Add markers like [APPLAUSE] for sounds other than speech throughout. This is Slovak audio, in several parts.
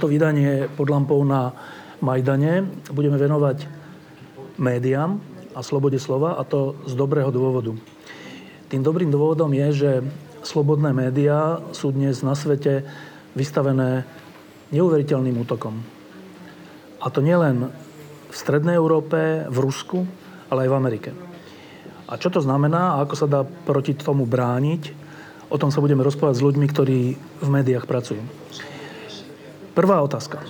Toto vydanie pod lampou na Majdane budeme venovať médiám a slobode slova a to z dobrého dôvodu. Tým dobrým dôvodom je, že slobodné médiá sú dnes na svete vystavené neuveriteľným útokom. A to nielen v Strednej Európe, v Rusku, ale aj v Amerike. A čo to znamená a ako sa dá proti tomu brániť, o tom sa budeme rozprávať s ľuďmi, ktorí v médiách pracujú. Prvá otázka.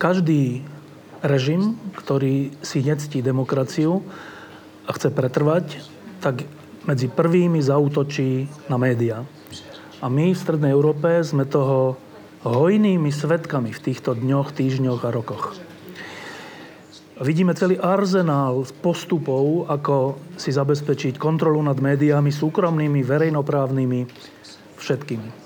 Každý režim, ktorý si nectí demokraciu a chce pretrvať, tak medzi prvými zautočí na médiá. A my v Strednej Európe sme toho hojnými svetkami v týchto dňoch, týždňoch a rokoch. Vidíme celý arzenál postupov, ako si zabezpečiť kontrolu nad médiami, súkromnými, verejnoprávnymi, všetkými.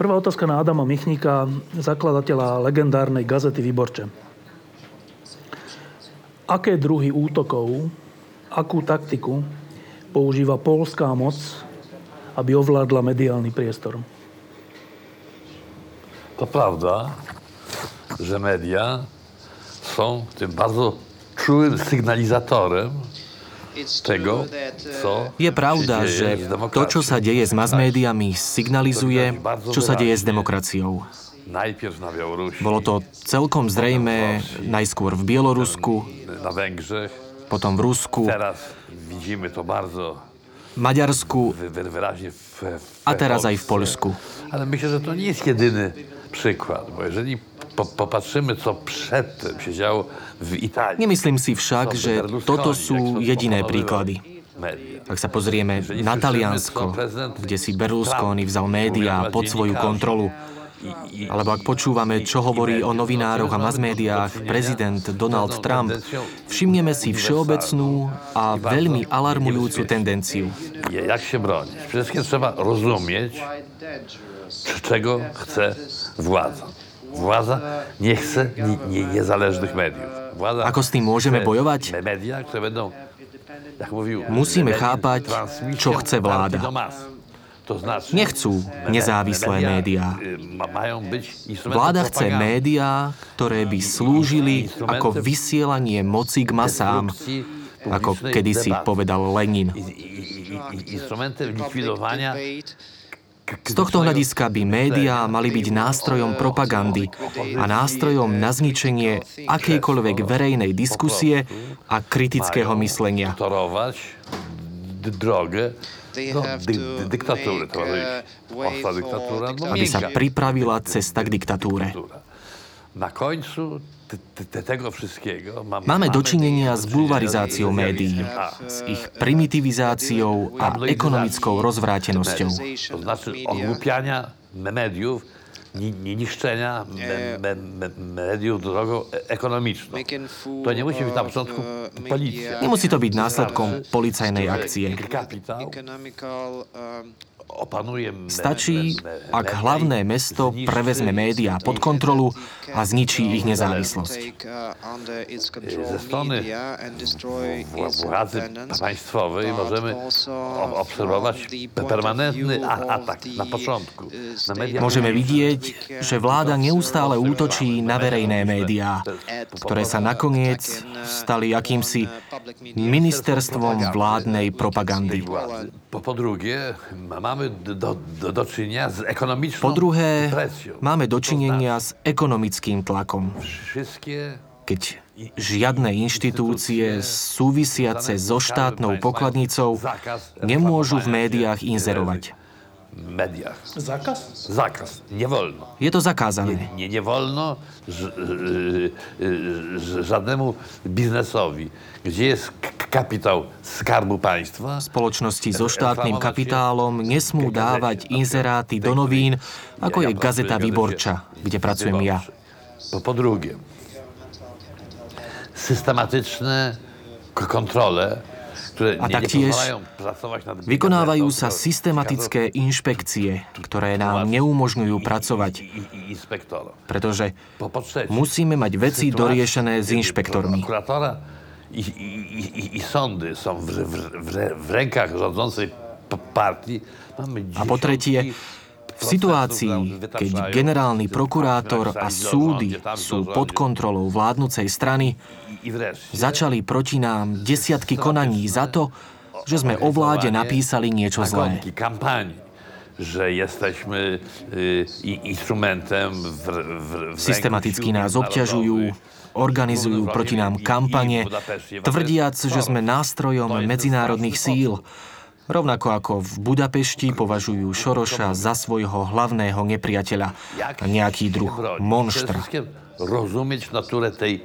Prvá otázka na Adama Michnika, zakladateľa legendárnej gazety Výborče. Aké druhy útokov, akú taktiku používa polská moc, aby ovládla mediálny priestor? To prawda, że media są tym bardzo czułym sygnalizatorem tego, co Je pravda, že to, čo sa deje s mass médiami, signalizuje, čo sa deje s demokraciou. Bolo to celkom zrejme najskôr v Bielorusku, potom v Rusku, Maďarsku a teraz aj v Polsce. Poľsku. Ale myślę, że to nie jest jedyny przykład, bo jeżeli po, popatrzymy, co przedtem się działo w Italii. Nemyslím si však, že toto sú jediné príklady. Ak sa pozrieme na Taliansko, kde si Berlusconi vzal médiá pod svoju kontrolu, alebo ak počúvame, čo hovorí o novinároch a masmédiách prezident Donald Trump, všimneme si všeobecnú a veľmi alarmujúcu tendenciu. Jak? Przede wszystkim trzeba rozumieć, c- czego chce władza. Władza nie chce ni, nie, niezależnych mediów. Władza Ako s tým môžeme bojovať? Będą, jak mówił, Musíme chápať, čo chce vláda. Nechcú nezávislé médiá. instrumentem Vláda chce médiá, ktoré by slúžili ako vysielanie moci k masám, ako kedysi povedal Lenin. Instrumentem likwidowania Z tohto hľadiska by médiá mali byť nástrojom propagandy a nástrojom na zničenie akejkoľvek verejnej diskusie a kritického myslenia. torować d- drogę They do have dy, to dy, dyktatury. make, To może być way łatwa for dyktatura albo Aby sa pripravila cesta k diktatúre. Na końcu Máme dočinenia s do bulvarizáciou czynienia z médií, s ich primitivizáciou a ekonomickou rozvrátenosťou. To znaczy ogłupiania me- mediów, ni, ni, niszczenia me, me, me, mediów drogą e- ekonomiczną. To nie musi być na początku policja. Nemusí to byť následkom policajnej akcie. Stačí, ak hlavné mesto prevezme médiá pod kontrolu a zničí ich nezávislosť. ze strony władzy państwowej możemy obserwować permanentny atak na początku na state media Môžeme vidieť, že vláda neustále útočí na verejné médiá, ktoré sa nakoniec stali akýmsi ministerstvom vládnej propagandy. Po, drugie, ma- mamy do, do, do, czynienia z ekonomiczną Po druhé, máme dočinenia s ekonomickým tlakom. Keď žiadne inštitúcie súvisiace so štátnou pokladnicou nemôžu v médiách inzerovať. Mediach. Zákaz? Zakaz. Nie wolno. Je to zakázané. Nie, nie wolno ż, y, żadnemu biznesowi, gdzie jest k- kapitał Skarbu Państwa, Spoločnosti so štátnym kapitálom nesmú dávať inzeráty do novín, ako je Gazeta Výborča, kde pracujem ja. Po, po drugie, systematyczne kontrole, A taktiež Vykonávajú sa systematické inšpekcie, ktoré nám neumožňujú pracovať, pretože musíme mať veci doriešené s inšpektormi. I, i, i, sądy są w, w, w, w rękach rządzącej partii. Mamy A po tretie, V situácii, keď generálny prokurátor a súdy sú pod kontrolou vládnucej strany, začali proti nám desiatky konaní za to, že sme o vláde napísali niečo zlé. že jesteśmy instrumentem w, w, w Systematicky nás obťažujú, organizujú proti nám kampane, tvrdiac, že sme nástrojom medzinárodných síl. Rovnako ako v Budapešti považujú Šoroša za svojho hlavného nepriateľa nejaký druh monštra. Rozumieť naturę tej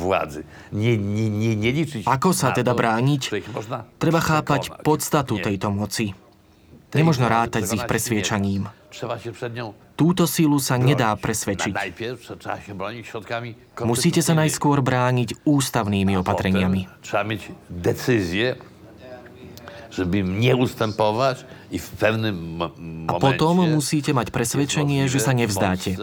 vládzy. Nie, nie, nie, liczyć Ako sa teda brániť? Treba chápať podstatu tejto moci. Nemožno rátať s ich presviečaním. Túto sílu sa nedá presvedčiť. Musíte sa najskôr brániť ústavnými opatreniami. Trzeba mieć decyzję, żeby nie ustępować i w pewnym A potom musíte mať presvedčenie, že sa nevzdáte.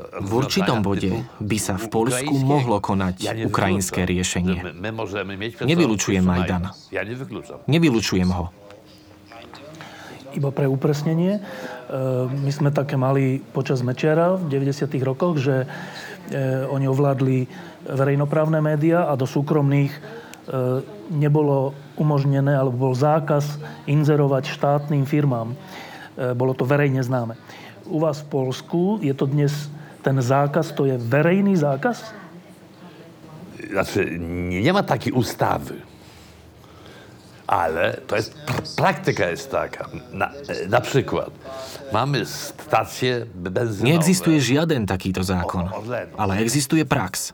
V určitom bode by sa v Polsku mohlo konať ukrajinské riešenie. Nevylučujem Majdan. Nevylučujem ho. Iba pre upresnenie, e, my sme také mali počas Mečiara v 90. rokoch, že e, oni ovládli verejnoprávne médiá a do súkromných e, nebolo umožnené, alebo bol zákaz inzerovať štátnym firmám. Bolo to verejne známe. U vás v Polsku je to dnes ten zákaz, to je verejný zákaz? Znaczy, nie ma takiej ustawy. Ale to jest, praktyka jest taka. Na, na przykład mamy stacje benzynowe. Neexistuje žiaden takýto zákon, ale existuje prax.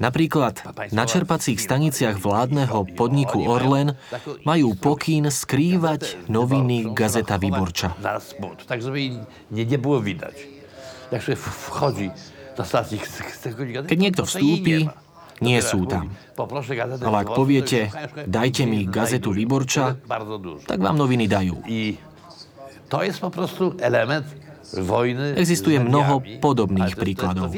Napríklad na čerpacích staniciach vládneho podniku Orlen majú pokyn skrývať noviny Gazeta Vyborča. Tak, żeby nie, nie było widać. Keď niekto vstúpi, nie sú tam. Ale ak poviete, dajte mi gazetu Vyborča, tak vám noviny dajú. To je po prostu element vojny Existuje mnoho podobných príkladov.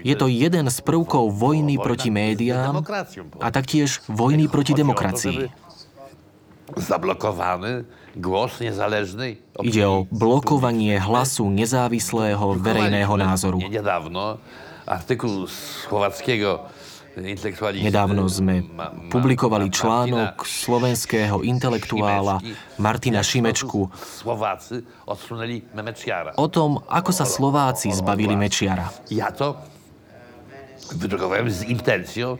Je to jeden z prvkov vojny proti médiám a taktiež vojny proti demokracii. Zablokovaný głos niezależnej Ide o blokovanie hlasu nezávislého verejného názoru. Niedawno artykuł słowackiego Nedávno sme publikovali článok slovenského intelektuála Martina Šimečku. O tom, ako sa Slováci zbavili Mečiara. Ja to wydrukowałem z intencją,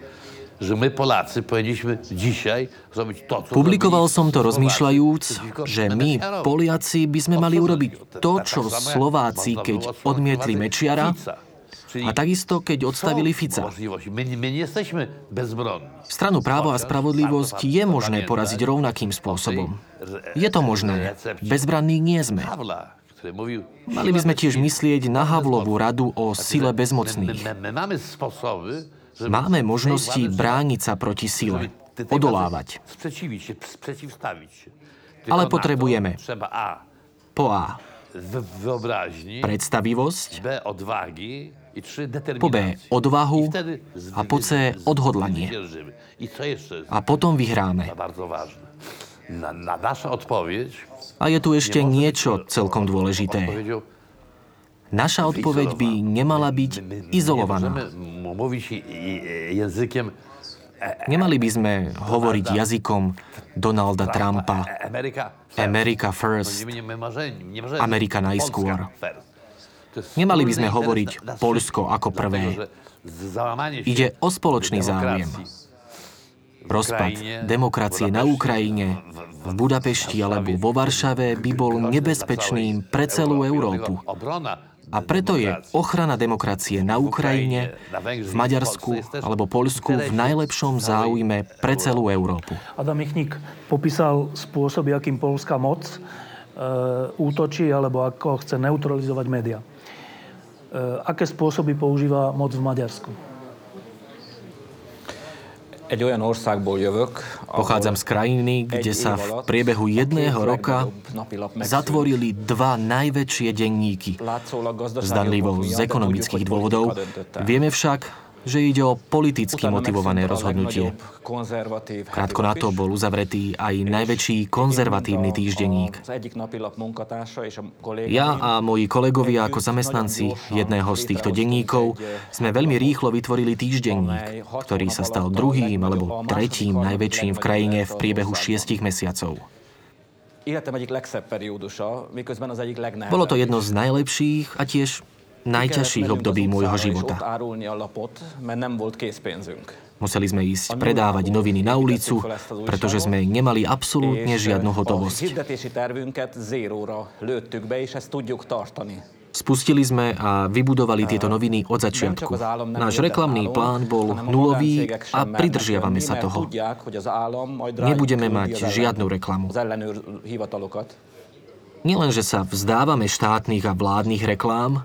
že my Poláci powinniśmy dzisiaj zrobić to, co Publikoval som to rozmýšľajúc, že my, Poliaci, by sme mali urobiť to, čo Slováci, keď odmietli Mečiara, a takisto, keď odstavili Fica. Stranu právo a spravodlivosť je možné poraziť rovnakým spôsobom. Je to možné. Bezbranní nie sme. Mali by sme tiež myslieť na Havlovú radu o sile bezmocných. Máme možnosti brániť sa proti sile, odolávať. Ale potrebujeme po A. Predstavivosť, po B. Odvahu a po C. odhodlanie. A potom vyhráme. A je tu ešte niečo celkom dôležité. Naša odpoveď by nemala byť izolovaná. Nemali by sme hovoriť jazykom Donalda Trumpa. America first. Amerika najskôr. Nemali by sme hovoriť Polsko ako prvé. Ide o spoločný záujem. Rozpad demokracie na Ukrajine, v Budapešti alebo vo Varšave by bol nebezpečným pre celú Európu. A preto je ochrana demokracie na Ukrajine, v Maďarsku alebo Poľsku v najlepšom záujme pre celú Európu. Adam Michnik popísal spôsoby, akým polská moc e, útočí alebo ako chce neutralizovať médiá. E, aké spôsoby používa moc v Maďarsku? Pochádzam z krajiny, kde sa v priebehu jedného roka zatvorili dva najväčšie denníky. Zdanlivo z ekonomických dôvodov. Vieme však, že ide o politicky motivované rozhodnutie. Krátko na to bol uzavretý aj najväčší konzervatívny týždenník. Ja a moji kolegovia ako zamestnanci jedného z týchto denníkov sme veľmi rýchlo vytvorili týždenník, ktorý sa stal druhým alebo tretím najväčším v krajine v priebehu šiestich mesiacov. Bolo to jedno z najlepších a tiež najťažších období môjho života. Museli sme ísť predávať noviny na ulicu, pretože sme nemali absolútne žiadnu hotovosť. Spustili sme a vybudovali tieto noviny od začiatku. Náš reklamný plán bol nulový a pridržiavame sa toho. Nebudeme mať žiadnu reklamu. Nielen, že sa vzdávame štátnych a vládnych reklám,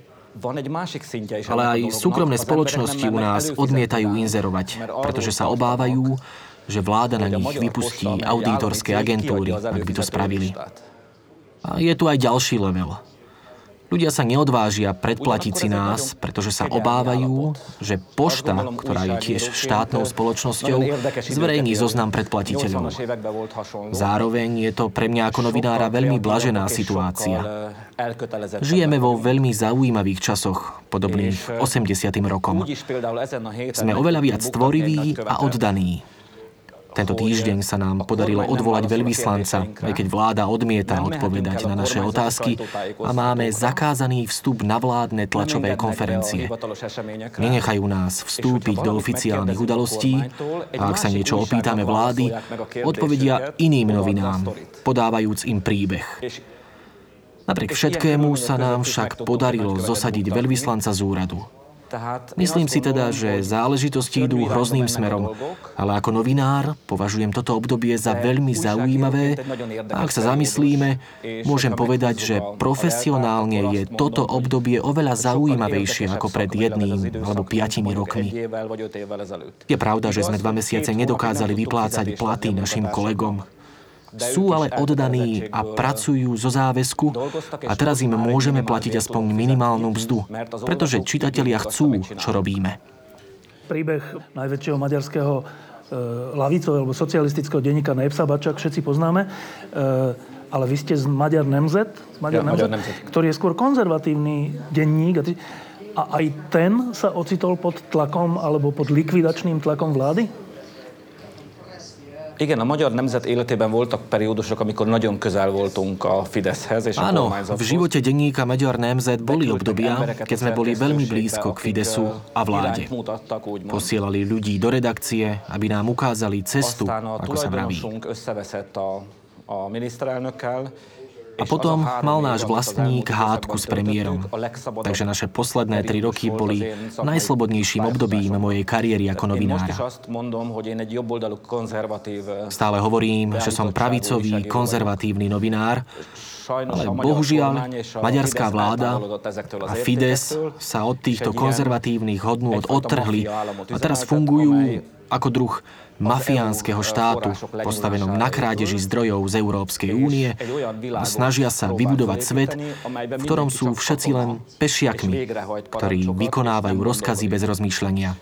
ale aj súkromné spoločnosti u nás odmietajú inzerovať, pretože sa obávajú, že vláda na nich vypustí auditorské agentúry, ak by to spravili. A je tu aj ďalší level. Ľudia sa neodvážia predplatiť si nás, pretože sa obávajú, že pošta, ktorá je tiež štátnou spoločnosťou, zverejní zoznam predplatiteľov. Zároveň je to pre mňa ako novinára veľmi blažená situácia. Žijeme vo veľmi zaujímavých časoch, podobných 80. rokom. Sme oveľa viac stvoriví a oddaní. Tento týždeň sa nám podarilo odvolať veľvyslanca, aj keď vláda odmieta odpovedať na naše otázky a máme zakázaný vstup na vládne tlačové konferencie. Nenechajú nás vstúpiť do oficiálnych udalostí. A ak sa niečo opýtame vlády, odpovedia iným novinám, podávajúc im príbeh. Napriek všetkému sa nám však podarilo zosadiť veľvyslanca z úradu. Myslím si teda, že záležitosti idú hrozným smerom, ale ako novinár považujem toto obdobie za veľmi zaujímavé. a ak sa zamyslíme, môžem povedať, že profesionálne je toto obdobie oveľa zaujímavejšie ako pred jedným alebo piatimi rokmi. Je pravda, že sme dva mesiace nedokázali vyplácať platy našim kolegom. Sú ale oddaní a pracujú zo záväzku a teraz im môžeme platiť aspoň minimálnu mzdu, pretože čitatelia chcú, čo robíme. Príbeh najväčšieho maďarského e, lavicového alebo socialistického denníka Nepsa Bačak všetci poznáme. E, ale vy ste z Maďar Nemzet, z Maďar, ja, Nemzet, Nemzet, ktorý je skôr konzervatívny denník. A aj ten sa ocitol pod tlakom alebo pod likvidačným tlakom vlády? Igen, a magyar nemzet életében voltak periódusok, amikor nagyon közel voltunk a Fideszhez és Áno, v živote denníka Magyar Nemzet boli obdobia, keď sme boli veľmi blízko k Fidesu a vláde. Posielali ľudí do redakcie, aby nám ukázali cestu, ako sa vraví. a miniszterelnökkel, a potom mal náš vlastník hádku s premiérom. Takže naše posledné tri roky boli najslobodnejším obdobím mojej kariéry ako novinára. Stále hovorím, že som pravicový, konzervatívny novinár, ale bohužiaľ maďarská vláda a Fides sa od týchto konzervatívnych hodnôt odtrhli a teraz fungujú ako druh mafiánskeho štátu, postavenom na krádeži zdrojov z Európskej únie a snažia sa vybudovať svet, v ktorom sú všetci len pešiakmi, ktorí vykonávajú rozkazy bez rozmýšľania.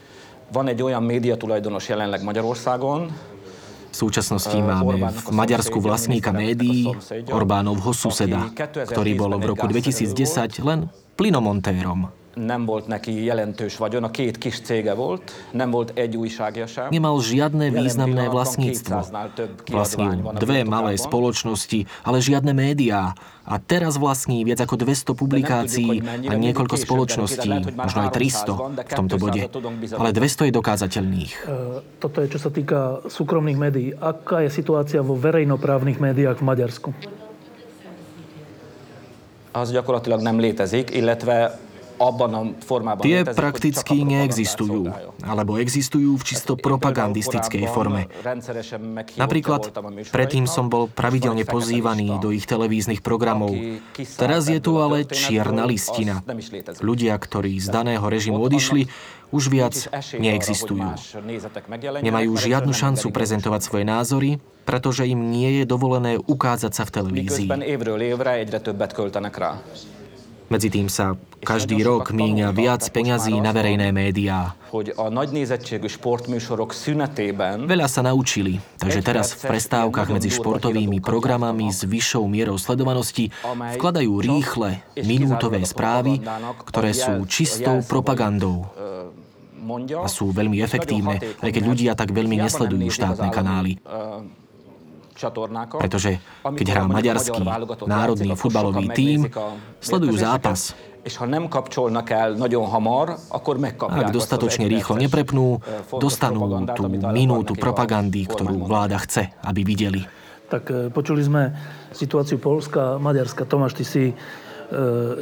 Van egy olyan média tulajdonos jelenleg Magyarországon, v súčasnosti máme v Maďarsku vlastníka médií, Orbánovho suseda, ktorý bol v roku 2010 len plynomontérom nem volt neki jelentős vagyon, a két kis cége volt, nem volt egy újságja sem. Nemal žiadne významné vlastníctvo. Vlastnil dve malé spoločnosti, ale žiadne médiá. A teraz vlastní viac ako 200 publikácií a niekoľko spoločností, možno aj 300 v tomto bode. Ale 200 je dokázateľných. E, toto je, čo sa týka súkromných médií. Aká je situácia vo verejnoprávnych médiách v Maďarsku? Az gyakorlatilag nem létezik, illetve Tie prakticky neexistujú, alebo existujú v čisto propagandistickej forme. Napríklad, predtým som bol pravidelne pozývaný do ich televíznych programov. Teraz je tu ale čierna listina. Ľudia, ktorí z daného režimu odišli, už viac neexistujú. Nemajú žiadnu šancu prezentovať svoje názory, pretože im nie je dovolené ukázať sa v televízii. Medzi tým sa každý rok míňa viac peňazí na verejné médiá. Veľa sa naučili, takže teraz v prestávkach medzi športovými programami s vyššou mierou sledovanosti vkladajú rýchle, minútové správy, ktoré sú čistou propagandou a sú veľmi efektívne, aj keď ľudia tak veľmi nesledujú štátne kanály. Pretože keď hrá maďarský národný futbalový tím, sledujú zápas. Ak dostatočne rýchlo neprepnú, dostanú tú minútu propagandy, ktorú vláda chce, aby videli. Tak e, počuli sme situáciu Polska a Maďarska. Tomáš, ty si e,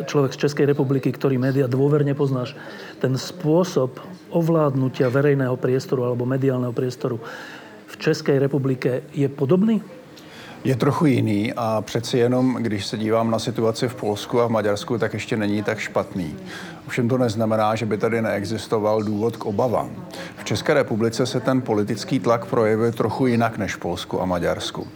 človek z Českej republiky, ktorý média dôverne poznáš. Ten spôsob ovládnutia verejného priestoru alebo mediálneho priestoru České republike je podobný? Je trochu jiný a přeci jenom, když se dívám na situaci v Polsku a v Maďarsku, tak ještě není tak špatný. Ovšem to neznamená, že by tady neexistoval důvod k obavám. V České republice se ten politický tlak projevuje trochu jinak než v Polsku a Maďarsku.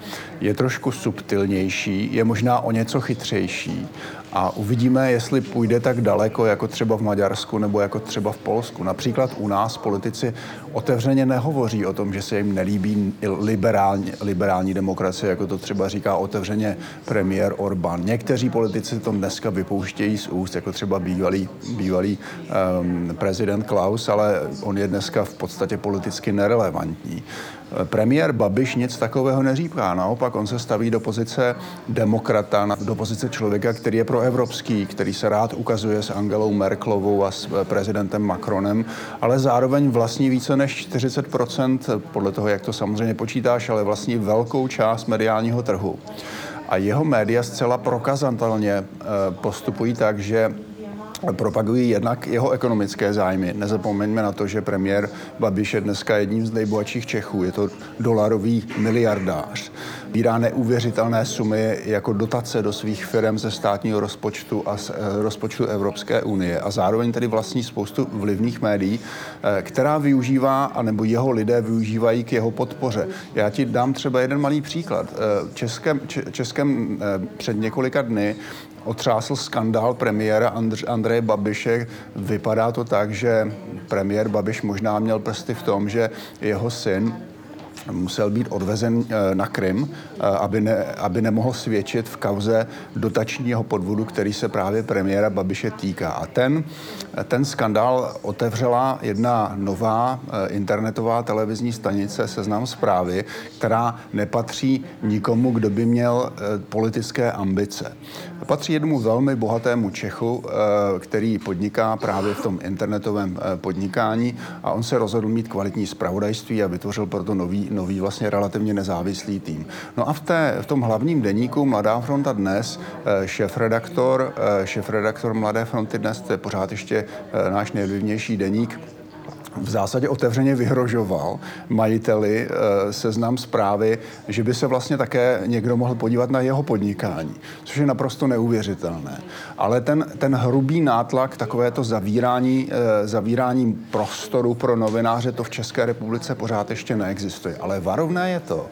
Je trošku subtilnější, je možná o něco chytřejší a uvidíme, jestli půjde tak daleko, jako třeba v Maďarsku nebo jako třeba v Polsku. Například u nás politici otevřeně nehovoří o tom, že se jim nelíbí liberální, liberální demokracie, jako to třeba říká otevřeně premiér Orbán. Někteří politici to dneska vypouštějí z úst, jako třeba bývalý, bývalý um, prezident Klaus, ale on je dneska v podstatě politicky nerelevantní. Premiér Babiš nic takového neříká. Naopak on se staví do pozice demokrata, do pozice člověka, který je proevropský, který se rád ukazuje s Angelou Merklovou a s prezidentem Macronem, ale zároveň vlastní více než 40%, podle toho, jak to samozřejmě počítáš, ale vlastní velkou část mediálního trhu. A jeho média zcela prokazatelně eh, postupují tak, že propagují jednak jeho ekonomické zájmy. Nezapomeňme na to, že premiér Babiš je dneska jedním z nejbohatších Čechů. Je to dolarový miliardář. Vírá neuvěřitelné sumy jako dotace do svých firm ze státního rozpočtu a z eh, rozpočtu Evropské unie. A zároveň tedy vlastní spoustu vlivných médií, eh, která využívá, anebo jeho lidé využívají k jeho podpoře. Já ti dám třeba jeden malý příklad. Eh, Českém, Českém před několika dny otřásl skandál premiéra Andreje Babiše. Vypadá to tak, že premiér Babiš možná měl prsty v tom, že jeho syn musel být odvezen eh, na Krym, eh, aby, ne, aby nemohl svědčit v kauze dotačního podvodu, který se právě premiéra Babiše týká. A ten, ten skandál otevřela jedna nová eh, internetová televizní stanice Seznam zprávy, která nepatří nikomu, kdo by měl politické ambice. Patří jednomu velmi bohatému Čechu, který podniká právě v tom internetovém podnikání a on se rozhodl mít kvalitní zpravodajství a vytvořil proto nový, nový vlastně relativně nezávislý tým. No a v, té, v tom hlavním deníku Mladá fronta dnes, eh, šéf-redaktor, eh, šéf-redaktor Mladé fronty dnes, to je pořád ještě eh, náš nejvlivnější deník, v zásadě otevřeně vyhrožoval majiteli e, seznam zprávy, že by se vlastně také někdo mohl podívat na jeho podnikání, což je naprosto neuvěřitelné. Ale ten, ten hrubý nátlak, takovéto zavírání, e, zavírání prostoru pro novináře, to v České republice pořád ještě neexistuje. Ale varovné je to,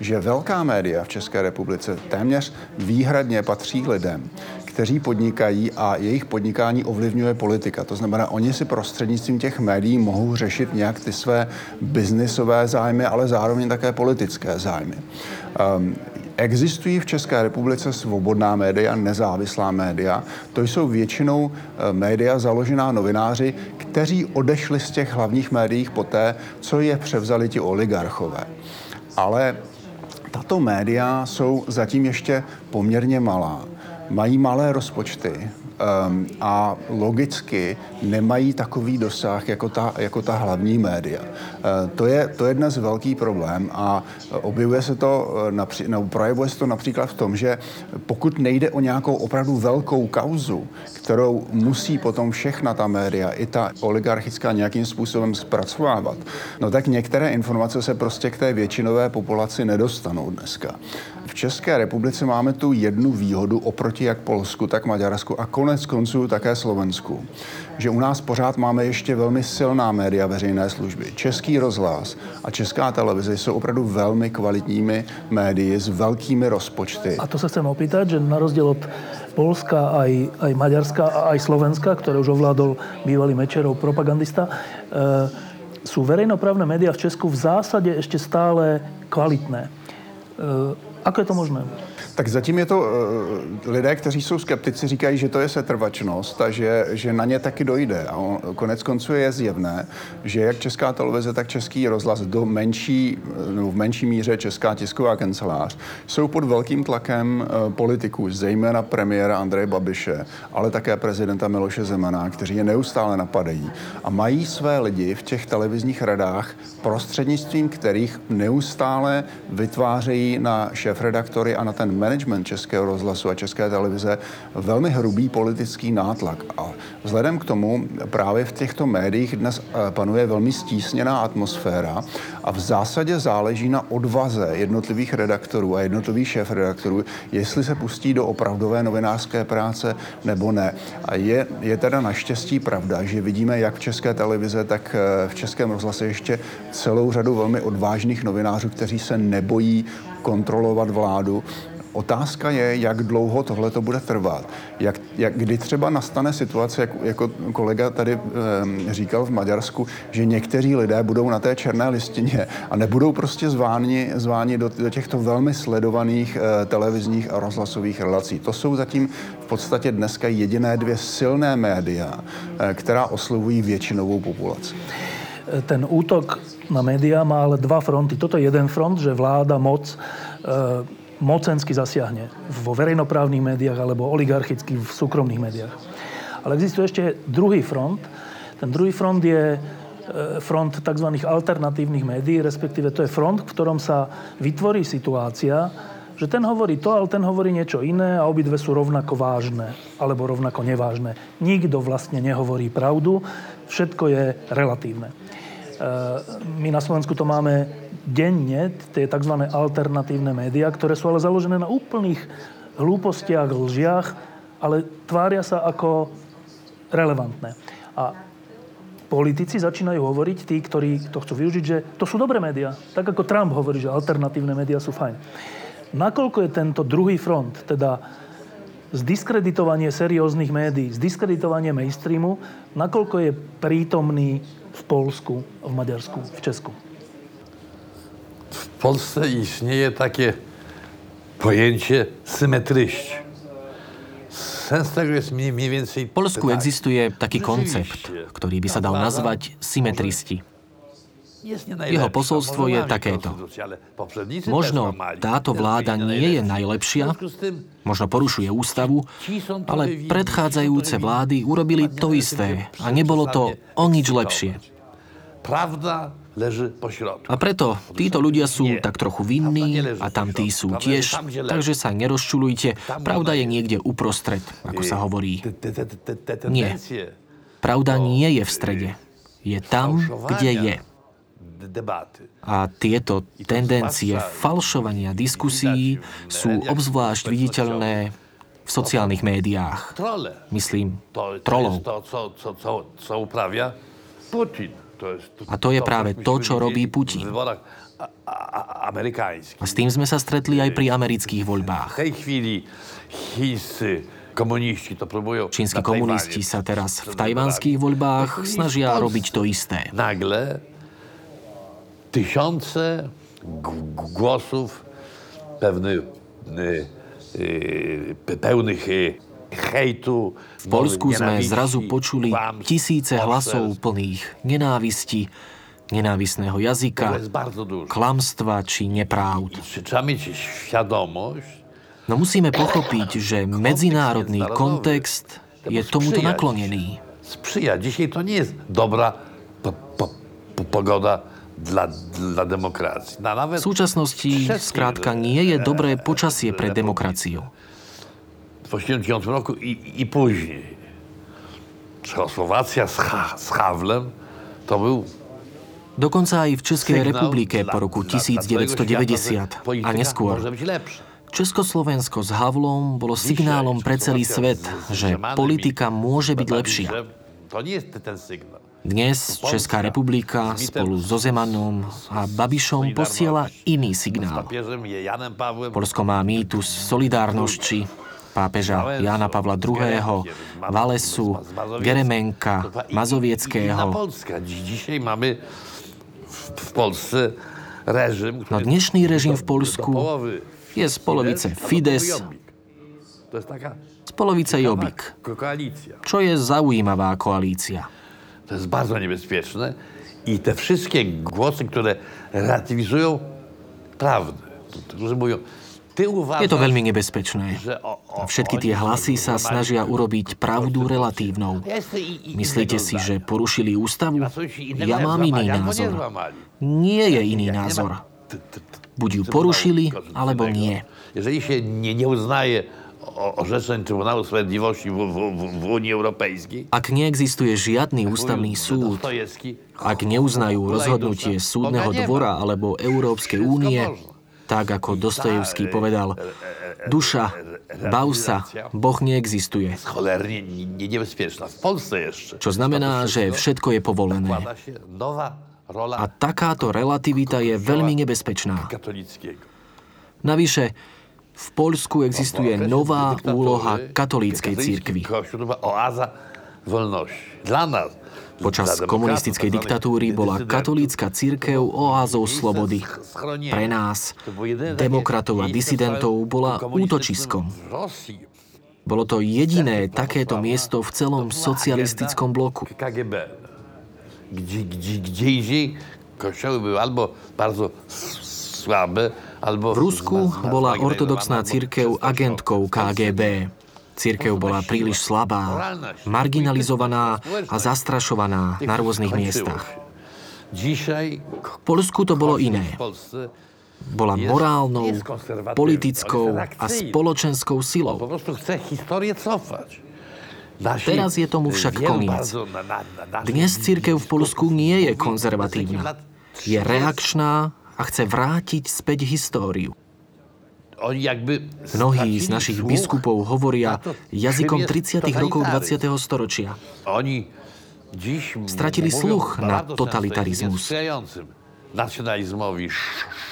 že velká média v České republice téměř výhradně patří lidem, kteří podnikají a jejich podnikání ovlivňuje politika. To znamená, oni si prostřednictvím těch médií mohou řešit nějak ty své biznisové zájmy, ale zároveň také politické zájmy. Um, Existují v České republice svobodná média, nezávislá média. To jsou většinou eh, média založená novináři, kteří odešli z těch hlavních médií poté, co je převzali ti oligarchové. Ale tato média jsou zatím ještě poměrně malá. Mají malé rozpočty, um, a logicky nemají takový dosah jako ta, jako ta hlavní média. Uh, to, je, to je dnes velký problém a objevuje se to, uh, napří, no, projevuje se to například v tom, že pokud nejde o nějakou opravdu velkou kauzu, kterou musí potom všechna ta média, i ta oligarchická nějakým způsobem zpracovávat, no tak některé informace se prostě k té většinové populaci nedostanou dneska. V České republice máme tu jednu výhodu oproti jak Polsku, tak Maďarsku a konec konců také Slovensku. Že u nás pořád máme ještě velmi silná média veřejné služby. Český rozhlas a Česká televize jsou opravdu velmi kvalitními médii s velkými rozpočty. A to sa chcem opýtať, že na rozdiel od Polska, aj, aj Maďarska a aj Slovenska, ktoré už ovládol bývalý Mečerov propagandista, e, sú verejnoprávne médiá v Česku v zásade ešte stále kvalitné. E, ako je to možné? Tak zatím je to, uh, lidé, kteří jsou skeptici, říkají, že to je setrvačnost a že, že na ně taky dojde. A on, konec konců je zjevné, že jak Česká televize, tak Český rozhlas do menší, no v menší míře Česká tisková kancelář jsou pod velkým tlakem uh, politiků, zejména premiéra Andreje Babiše, ale také prezidenta Miloše Zemana, kteří je neustále napadají a mají své lidi v těch televizních radách, prostřednictvím kterých neustále vytvářejí na šéf-redaktory a na ten management Českého rozhlasu a České televize velmi hrubý politický nátlak. A vzhledem k tomu právě v těchto médiích dnes eh, panuje velmi stísněná atmosféra a v zásadě záleží na odvaze jednotlivých redaktorů a jednotlivých šéf-redaktorů, jestli se pustí do opravdové novinářské práce nebo ne. A je, je teda naštěstí pravda, že vidíme jak v České televize, tak eh, v Českém rozhlase ještě celou řadu velmi odvážných novinářů, kteří se nebojí kontrolovat vládu Otázka je, jak dlouho tohle to bude trvat. Jak, jak, kdy třeba nastane situace, jak, jako kolega tady e, říkal v Maďarsku, že někteří lidé budou na té černé listině a nebudou prostě zváni, zváni do, do těchto velmi sledovaných e, televizních a rozhlasových relací. To jsou zatím v podstatě dneska jediné dvě silné média, e, která oslovují většinovou populaci. Ten útok na médiá má ale dva fronty. Toto je jeden front, že vláda, moc e, mocensky zasiahne vo verejnoprávnych médiách alebo oligarchicky v súkromných médiách. Ale existuje ešte druhý front. Ten druhý front je e, front tzv. alternatívnych médií, respektíve to je front, v ktorom sa vytvorí situácia, že ten hovorí to, ale ten hovorí niečo iné a obidve sú rovnako vážne alebo rovnako nevážne. Nikto vlastne nehovorí pravdu, všetko je relatívne. E, my na Slovensku to máme denne tie tzv. alternatívne médiá, ktoré sú ale založené na úplných hlúpostiach, lžiach, ale tvária sa ako relevantné. A politici začínajú hovoriť, tí, ktorí to chcú využiť, že to sú dobré médiá. Tak ako Trump hovorí, že alternatívne médiá sú fajn. Nakoľko je tento druhý front, teda zdiskreditovanie serióznych médií, zdiskreditovanie mainstreamu, nakoľko je prítomný v Polsku, v Maďarsku, v Česku? W Polsce istnieje takie pojęcie symetryści. Sens tego jest mniej, więcej... V Polsku existuje taký koncept, ktorý by sa dal nazvať symetristi. Jeho posolstvo je takéto. Možno táto vláda nie je najlepšia, možno porušuje ústavu, ale predchádzajúce vlády urobili to isté a nebolo to o nič lepšie. Pravda. A preto títo ľudia sú tak trochu vinní a tamtí sú tiež, takže sa nerozčulujte. Pravda je niekde uprostred, ako sa hovorí. Nie. Pravda nie je v strede. Je tam, kde je. A tieto tendencie falšovania diskusí sú obzvlášť viditeľné v sociálnych médiách. Myslím, trolov. Putin. A to je práve to, čo robí Putin. A s tým sme sa stretli aj pri amerických voľbách. Čínsky komunisti sa teraz v tajvanských voľbách snažia robiť to isté. Nagle tysiące głosów pewnych pełnych hejtu. V Polsku sme zrazu počuli tisíce hlasov plných nenávisti, nenávisného jazyka, klamstva či nepravd. No musíme pochopiť, [COUGHS] že medzinárodný kontext je tomuto naklonený. Sprzyja. Dzisiaj to nie jest dobra po, po, po, pogoda dla, dla demokracji. V súčasnosti skrátka nie je dobré počasie pre demokraciu w 1989 roku i, i później. Czechosłowacja z, ha, z Havlem to był Dokonca aj v Českej republike po roku 1990 a neskôr. Československo s Havlom bolo signálom pre celý svet, že politika môže byť lepšia. Dnes Česká republika spolu so Zemanom a Babišom posiela iný signál. Polsko má mýtus solidárnosti pápeža Jána Pavla II., Valesu, Geremenka, Mazovieckého. Dzisiaj mamy w, Polsce reżim, No dnešný režim v Polsku je z polovice Fides, z polovice Jobbik, čo je zaujímavá koalícia. To jest bardzo niebezpieczne i te wszystkie głosy, które relatywizują prawdę, którzy mówią, Je to veľmi nebezpečné. všetky tie hlasy sa snažia urobiť pravdu relatívnou. Myslíte si, že porušili ústavu? Ja mám iný názor. Nie je iný názor. Buď ju porušili, alebo nie. Jeżeli się nie, nie uznaje orzeczeń Trybunału Sprawiedliwości w, w, w, Unii Europejskiej, Ak neexistuje žiadny ústavný súd, ak neuznajú rozhodnutie súdneho dvora alebo Európskej únie, tak ako Dostojevský povedal, duša, bav sa, Boh neexistuje. Čo znamená, že všetko je povolené. A takáto relativita je veľmi nebezpečná. Navyše, v Poľsku existuje nová úloha katolíckej církvy. Dla dla Počas komunistickej diktatúry bola katolícka církev oázou slobody. Pre nás, demokratov a disidentov, bola útočiskom. Bolo to jediné takéto miesto v celom socialistickom bloku. Gdzie, gdzie indziej kościoły były albo bardzo słabe, albo... V Rusku bola ortodoxná církev agentkou KGB. Církev bola príliš slabá, marginalizovaná a zastrašovaná na rôznych miestach. V Polsku to bolo iné. Bola morálnou, politickou a spoločenskou silou. Teraz je tomu však koniec. Dnes církev v Polsku nie je konzervatívna. Je reakčná a chce vrátiť späť históriu. Mnohí z našich biskupov hovoria jazykom czym jest 30. rokov totalitaryzm. 20. storočia. Mówią sluch na nacjonalizmowi,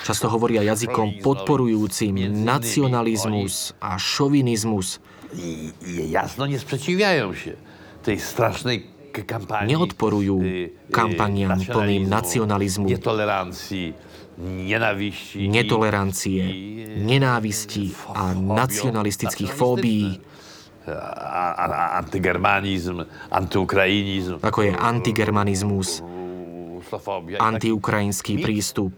Často hovoria jazykom podporujúcim nacionalizmus a šovinizmus. Neodporujú kampaniam plným nacionalizmu. Netolerancie, nenávisti a nacionalistických fóbií, ako je antigermanizmus, antiukrajinský prístup,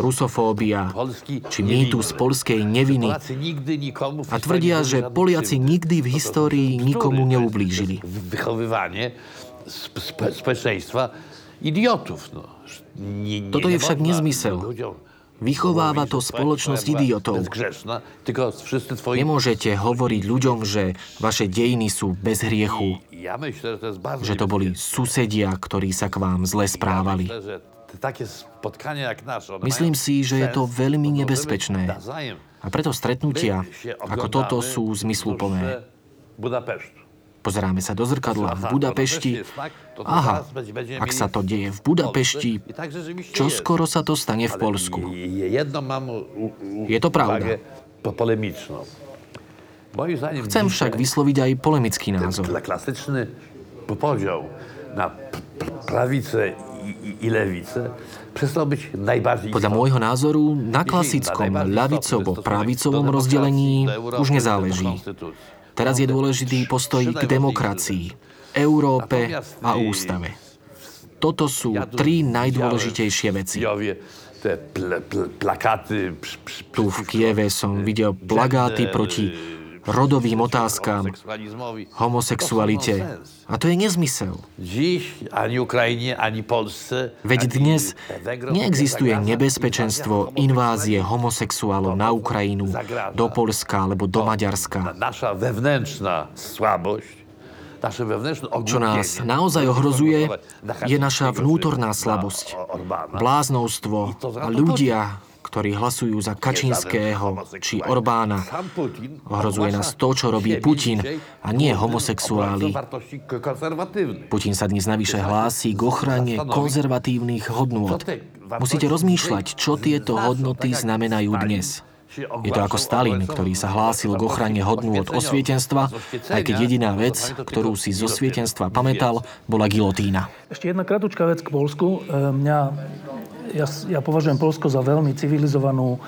rusofóbia či mýtus polskej neviny. A tvrdia, že Poliaci nikdy historii to- nikomu neublížili. Idiotów. No. Nie, nie, Toto je však można nezmysel. ludziom Vychováva mówić, to że spoločnosť twoja była idiotov. Bezgrzeszna, tylko wszyscy twoi... Nemôžete hovoriť ľuďom, že vaše dejiny sú bez hriechu, I ja myślę, że to jest bardzo že to boli susedia, ktorí sa k vám zle správali. myślę, że te takie spotkania jak nasze, one Myslím mają si, že je to veľmi bo możemy nebezpečné. nawzajem A preto stretnutia ako toto sú zmysluplné. sztuce Budapesztu. Pozeráme sa do zrkadla v Budapešti. Aha, ak sa to deje v Budapešti, rzeczywiście čo skoro sa to stane v Polsku. je- to pravda. Chcem však vysloviť aj polemický názor. Podľa môjho názoru na klasickom ľavicovo-pravicovom rozdelení už nezáleží. Teraz je dôležitý postoj k demokracii, Európe a ústave. Toto sú tri najdôležitejšie veci. Tu v Kieve som videl plagáty proti rodovým otázkam, homosexualite. A to je nezmysel. Veď dnes neexistuje nebezpečenstvo invázie homosexuálov na Ukrajinu, do Polska alebo do Maďarska. Čo nás naozaj ohrozuje, je naša vnútorná slabosť, bláznovstvo ľudia, ktorí hlasujú za Kačinského či Orbána. Ohrozuje nás to, čo robí Putin a nie homosexuáli. Putin sa dnes navyše hlási k ochrane konzervatívnych hodnôt. Musíte rozmýšľať, čo tieto hodnoty znamenajú dnes. Je to ako Stalin, ktorý sa hlásil k ochrane hodnú od osvietenstva, aj keď jediná vec, ktorú si zo svietenstva pamätal, bola gilotína. Ešte jedna kratučká vec k Polsku. E, mňa, ja, ja považujem Polsko za veľmi civilizovanú e,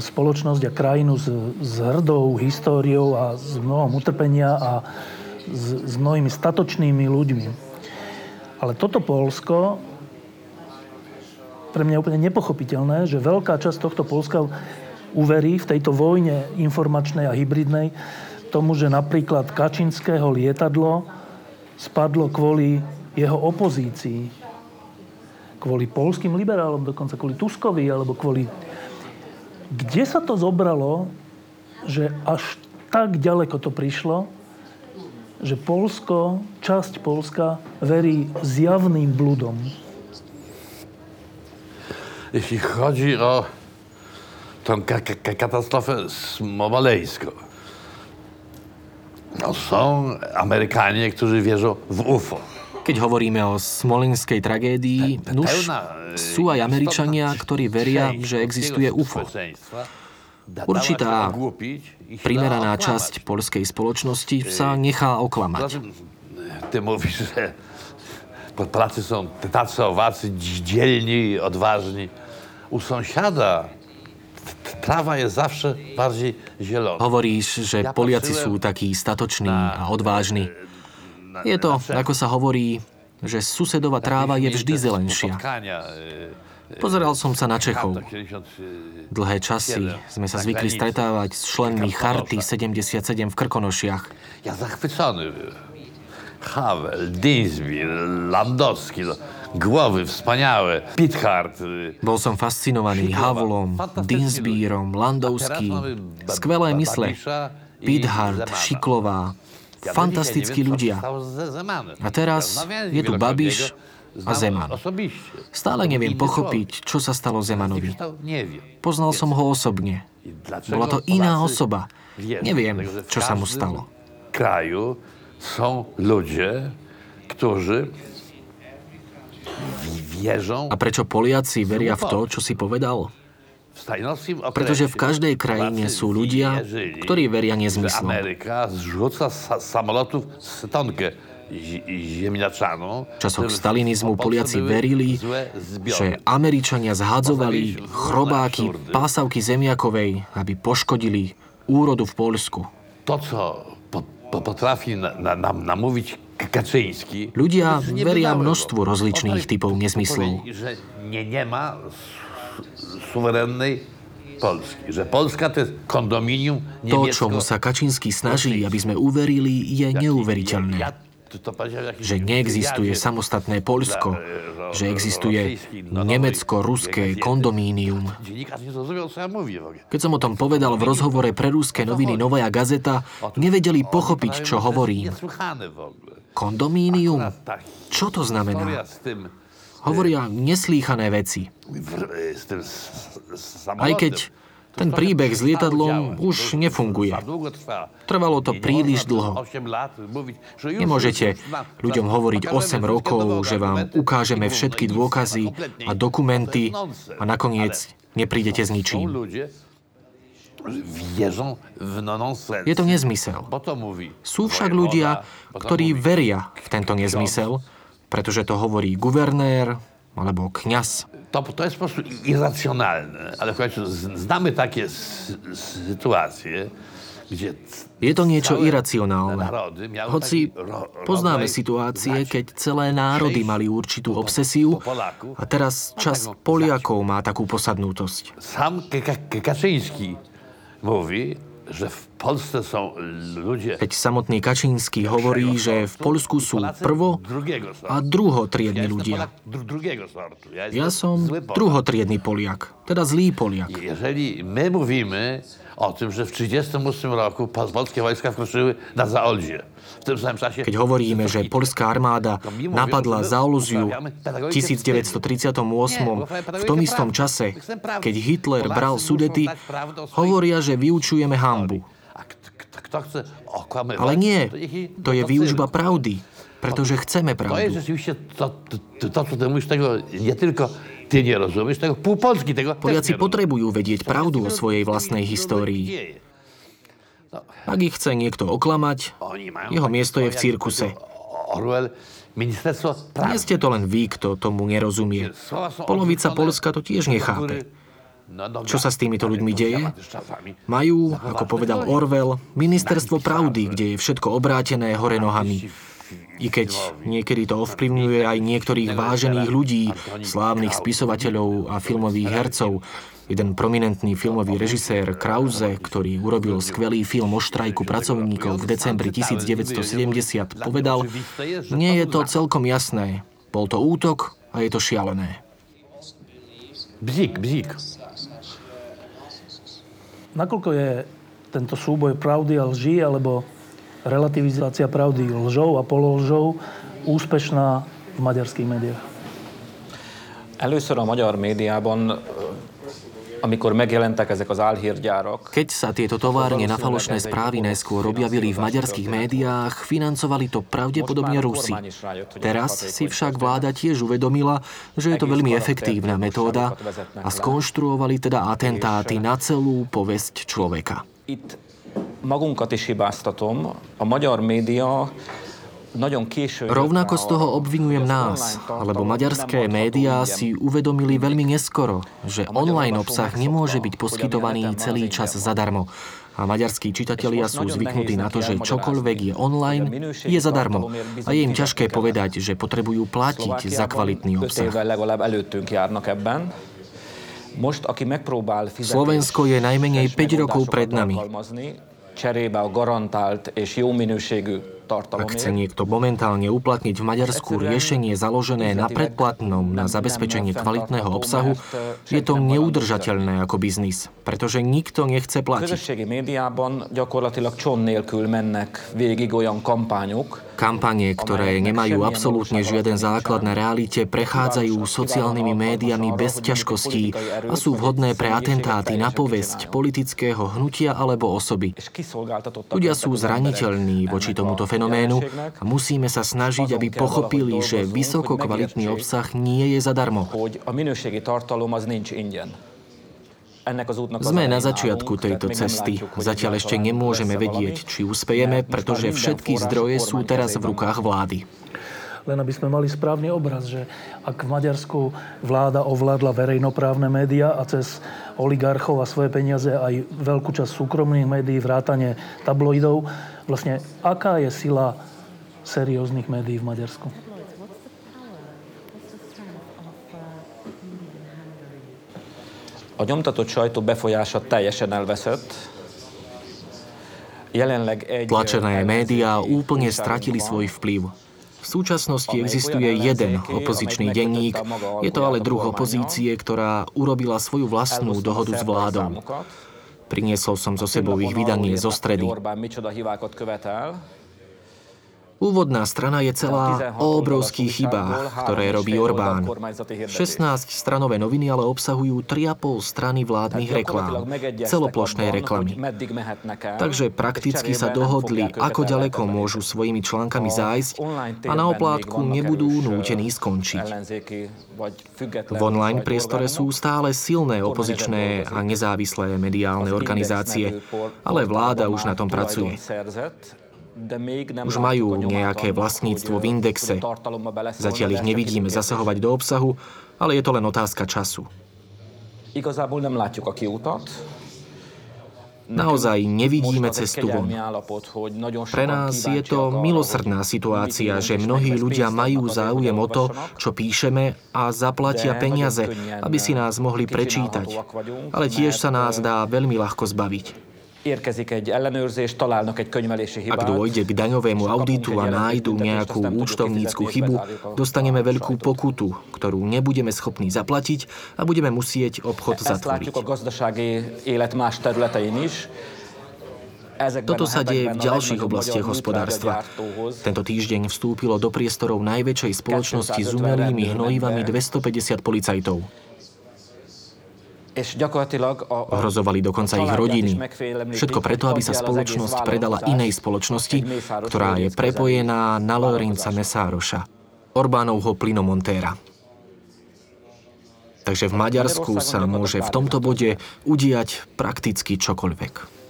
spoločnosť a krajinu s, s hrdou históriou a s mnohom utrpenia a s, s mnohými statočnými ľuďmi. Ale toto Polsko pre mňa je úplne nepochopiteľné, že veľká časť tohto Polska uverí v tejto vojne informačnej a hybridnej tomu, že napríklad Kačinského lietadlo spadlo kvôli jeho opozícii. Kvôli polským liberálom, dokonca kvôli Tuskovi, alebo kvôli... Kde sa to zobralo, že až tak ďaleko to prišlo, že Polsko, časť Polska verí zjavným bludom? Jeśli chodzi o tą ka ka katastrofę smoleńską. No, są Amerykanie, którzy wierzą w UFO. Keď hovoríme o smolenskej tragédii, nuž sú aj Američania, ktorí veria, že existuje UFO. Určitá primeraná časť polskej spoločnosti sa nechá oklamať. Ty mówisz, że Polacy są tacy owacy, dzielni, odważni. U sąsiada tráva je zawsze bardziej zielona. Hovoríš, že Poliaci sú takí statoční a odvážni. Je to, ako sa hovorí, že susedová tráva je vždy zelenšia. Pozeral som sa na Čechov. Dlhé časy sme sa zvykli stretávať s členmi Charty 77 v Krkonošiach. Ja zachwycony. Havel, Dinsby, Landowski, no, głowy wspaniałe, Pithard. Bol som fascinovaný Havlom, Dinsbírom, Landowským. Skvelé mysle. Pithard, Šiklová. Fantastickí ľudia. A teraz je tu Babiš a Zeman. Stále neviem pochopiť, čo sa stalo Zemanovi. Poznal som ho osobne. Bola to iná osoba. Neviem, čo sa mu stalo. Kraju są ludzie, którzy. A prečo Poliaci veria v to, čo si povedal? Pretože v každej krajine sú ľudia, ktorí veria nezmyslom. Časoch stalinizmu Poliaci verili, že Američania zhadzovali chrobáky pásavky zemiakovej, aby poškodili úrodu v Polsku. To, co potrafi nám namówić Kaczyński. Ľudia veria množstvu rozličných typov nezmyslov. Suverénnej Polski. Že Polska to je kondominium To, čomu sa Kačínsky snaží, aby sme uverili, je neuveriteľné. Že neexistuje samostatné Polsko, že existuje nemecko-ruské kondomínium. Keď som o tom povedal v rozhovore pre rúské noviny Novaja Gazeta, nevedeli pochopiť, čo hovorím. Kondomínium? Čo to znamená? Hovoria neslýchané veci. Aj keď ten príbeh s lietadlom už nefunguje. Trvalo to príliš dlho. Nemôžete ľuďom hovoriť 8 rokov, že vám ukážeme všetky dôkazy a dokumenty a nakoniec neprídete s ničím. Je to nezmysel. Sú však ľudia, ktorí veria v tento nezmysel, pretože to hovorí guvernér alebo kňaz to, to jest po prostu irracjonalne, ale końcu znamy takie sytuacje, kde je to niečo iracionálne. Hoci poznáme situácie, keď celé národy mali určitú obsesiu a teraz čas Poliakov má takú posadnutosť. Sam Kaczyński mówi, że w Polsce są ludzie... Veď samotný Kačínsky hovorí, že v Polsku sú prvo a druhotriedni ľudia. Ja som druhotriedny Poliak, teda zlý Poliak. Jeżeli my mówimy o tym, że w 1938 roku polskie wojska wkroczyły na Zaolzie, v tom samém čase... Keď hovoríme, že polská armáda napadla Zaolziu v 1938, v tom istom čase, keď Hitler bral Sudety, hovoria, že vyučujeme hambu. Ale nie, to je výužba pravdy, pretože chceme To je pravdu. rzeczywiście to, to, to, mówisz, tego nie tylko ty nie rozumiesz, tego pół Polski tego Poliaci potrebujú vedieť pravdu o svojej vlastnej histórii. Ak ich chce niekto oklamať, jeho miesto je v cirkuse. Nie ste to len vy, kto tomu nerozumie. Polovica Polska to tiež nechápe. No, no, Čo sa s týmito ľuďmi deje? Majú, ako povedal Orwell, ministerstvo pravdy, kde je všetko obrátené hore nohami. I keď niekedy to ovplyvňuje aj niektorých vážených ľudí, slávnych spisovateľov a filmových hercov. Jeden prominentný filmový režisér Krause, ktorý urobil skvelý film o štrajku pracovníkov v decembri 1970, povedal, nie je to celkom jasné. Bol to útok a je to šialené. Bzik, bzik. Nakoľko je tento súboj pravdy a lží, alebo relativizácia pravdy lžou a pololžou úspešná v maďarských médiách? Először a magyar médiában, amikor megjelentek ezek az álhírgyárak, Keď sa tieto továrne na falošné správy najskôr objavili v maďarských médiách, financovali to pravdepodobne Rusi. Teraz si však vláda tiež uvedomila, že je to veľmi efektívna metóda a skonštruovali teda atentáty na celú povesť človeka. itt magunkat is hibáztatom, a magyar média Rovnako z toho obvinujem nás, lebo maďarské médiá si uvedomili veľmi neskoro, že online obsah nemôže byť poskytovaný celý čas zadarmo. A maďarskí čitatelia sú zvyknutí na to, že čokoľvek je online, je zadarmo. A je im ťažké povedať, že potrebujú platiť za kvalitný obsah. Slovensko je najmenej és 5 rokov pred nami. cserébe a garantált és jó minőségű Ak chce niekto momentálne uplatniť v Maďarsku riešenie založené na predplatnom na zabezpečenie kvalitného obsahu, je to neudržateľné ako biznis, pretože nikto nechce platiť. Kampanie, ktoré nemajú absolútne žiaden základ na realite, prechádzajú sociálnymi médiami bez ťažkostí a sú vhodné pre atentáty na povesť politického hnutia alebo osoby. Ľudia sú zraniteľní voči tomuto a fenoménu a musíme sa snažiť, aby pochopili, že vysoko kvalitný obsah nie je zadarmo. Sme na začiatku tejto cesty. Zatiaľ ešte nemôžeme vedieť, či uspejeme, pretože všetky zdroje sú teraz v rukách vlády. Len aby sme mali správny obraz, že ak v Maďarsku vláda ovládla verejnoprávne médiá a cez oligarchov a svoje peniaze aj veľkú časť súkromných médií, vrátane tabloidov, vlastne aká je sila serióznych médií v Maďarsku? A nyomtatott sajtó befolyása teljesen elveszett. Jelenleg egy Tlačené médiá úplne stratili svoj vplyv. V súčasnosti existuje jeden opozičný denník, je to ale druh opozície, ktorá urobila svoju vlastnú dohodu s vládou. Priniesol som zo sebou ich vydanie zo stredy. hogy Orbán micsoda hibákat követel. Úvodná strana je celá o obrovských chybách, ktoré robí Orbán. 16 stranové noviny ale obsahujú 3,5 strany vládnych reklám, celoplošnej reklamy. Takže prakticky sa dohodli, ako ďaleko môžu svojimi článkami zájsť a na oplátku nebudú nútení skončiť. V online priestore sú stále silné opozičné a nezávislé mediálne organizácie, ale vláda už na tom pracuje. Už majú nejaké vlastníctvo v indexe. Zatiaľ ich nevidíme zasahovať do obsahu, ale je to len otázka času. Naozaj nevidíme cestu von. Pre nás je to milosrdná situácia, že mnohí ľudia majú záujem o to, čo píšeme a zaplatia peniaze, aby si nás mohli prečítať. Ale tiež sa nás dá veľmi ľahko zbaviť. Érkezik egy ellenőrzés, találnak egy könyvelési hibát. Ak dôjde k daňovému auditu a nájdu nejakú účtovnícku chybu, dostaneme veľkú pokutu, ktorú nebudeme schopní zaplatiť a budeme musieť obchod Ezt zatvoriť. a gazdasági élet más területein is. Toto sa deje v ďalších oblastiach hospodárstva. Tento týždeň vstúpilo do priestorov najväčšej spoločnosti s umelými hnojivami 250 policajtov. és gyakorlatilag a, a Ohrozovali dokonca ich rodiny. Všetko preto, aby sa spoločnosť predala inej spoločnosti, ktorá je prepojená na vállalkozással. Mesároša, Orbánovho plynomontéra. Takže v Maďarsku sa môže v tomto bode udiať prakticky čokoľvek.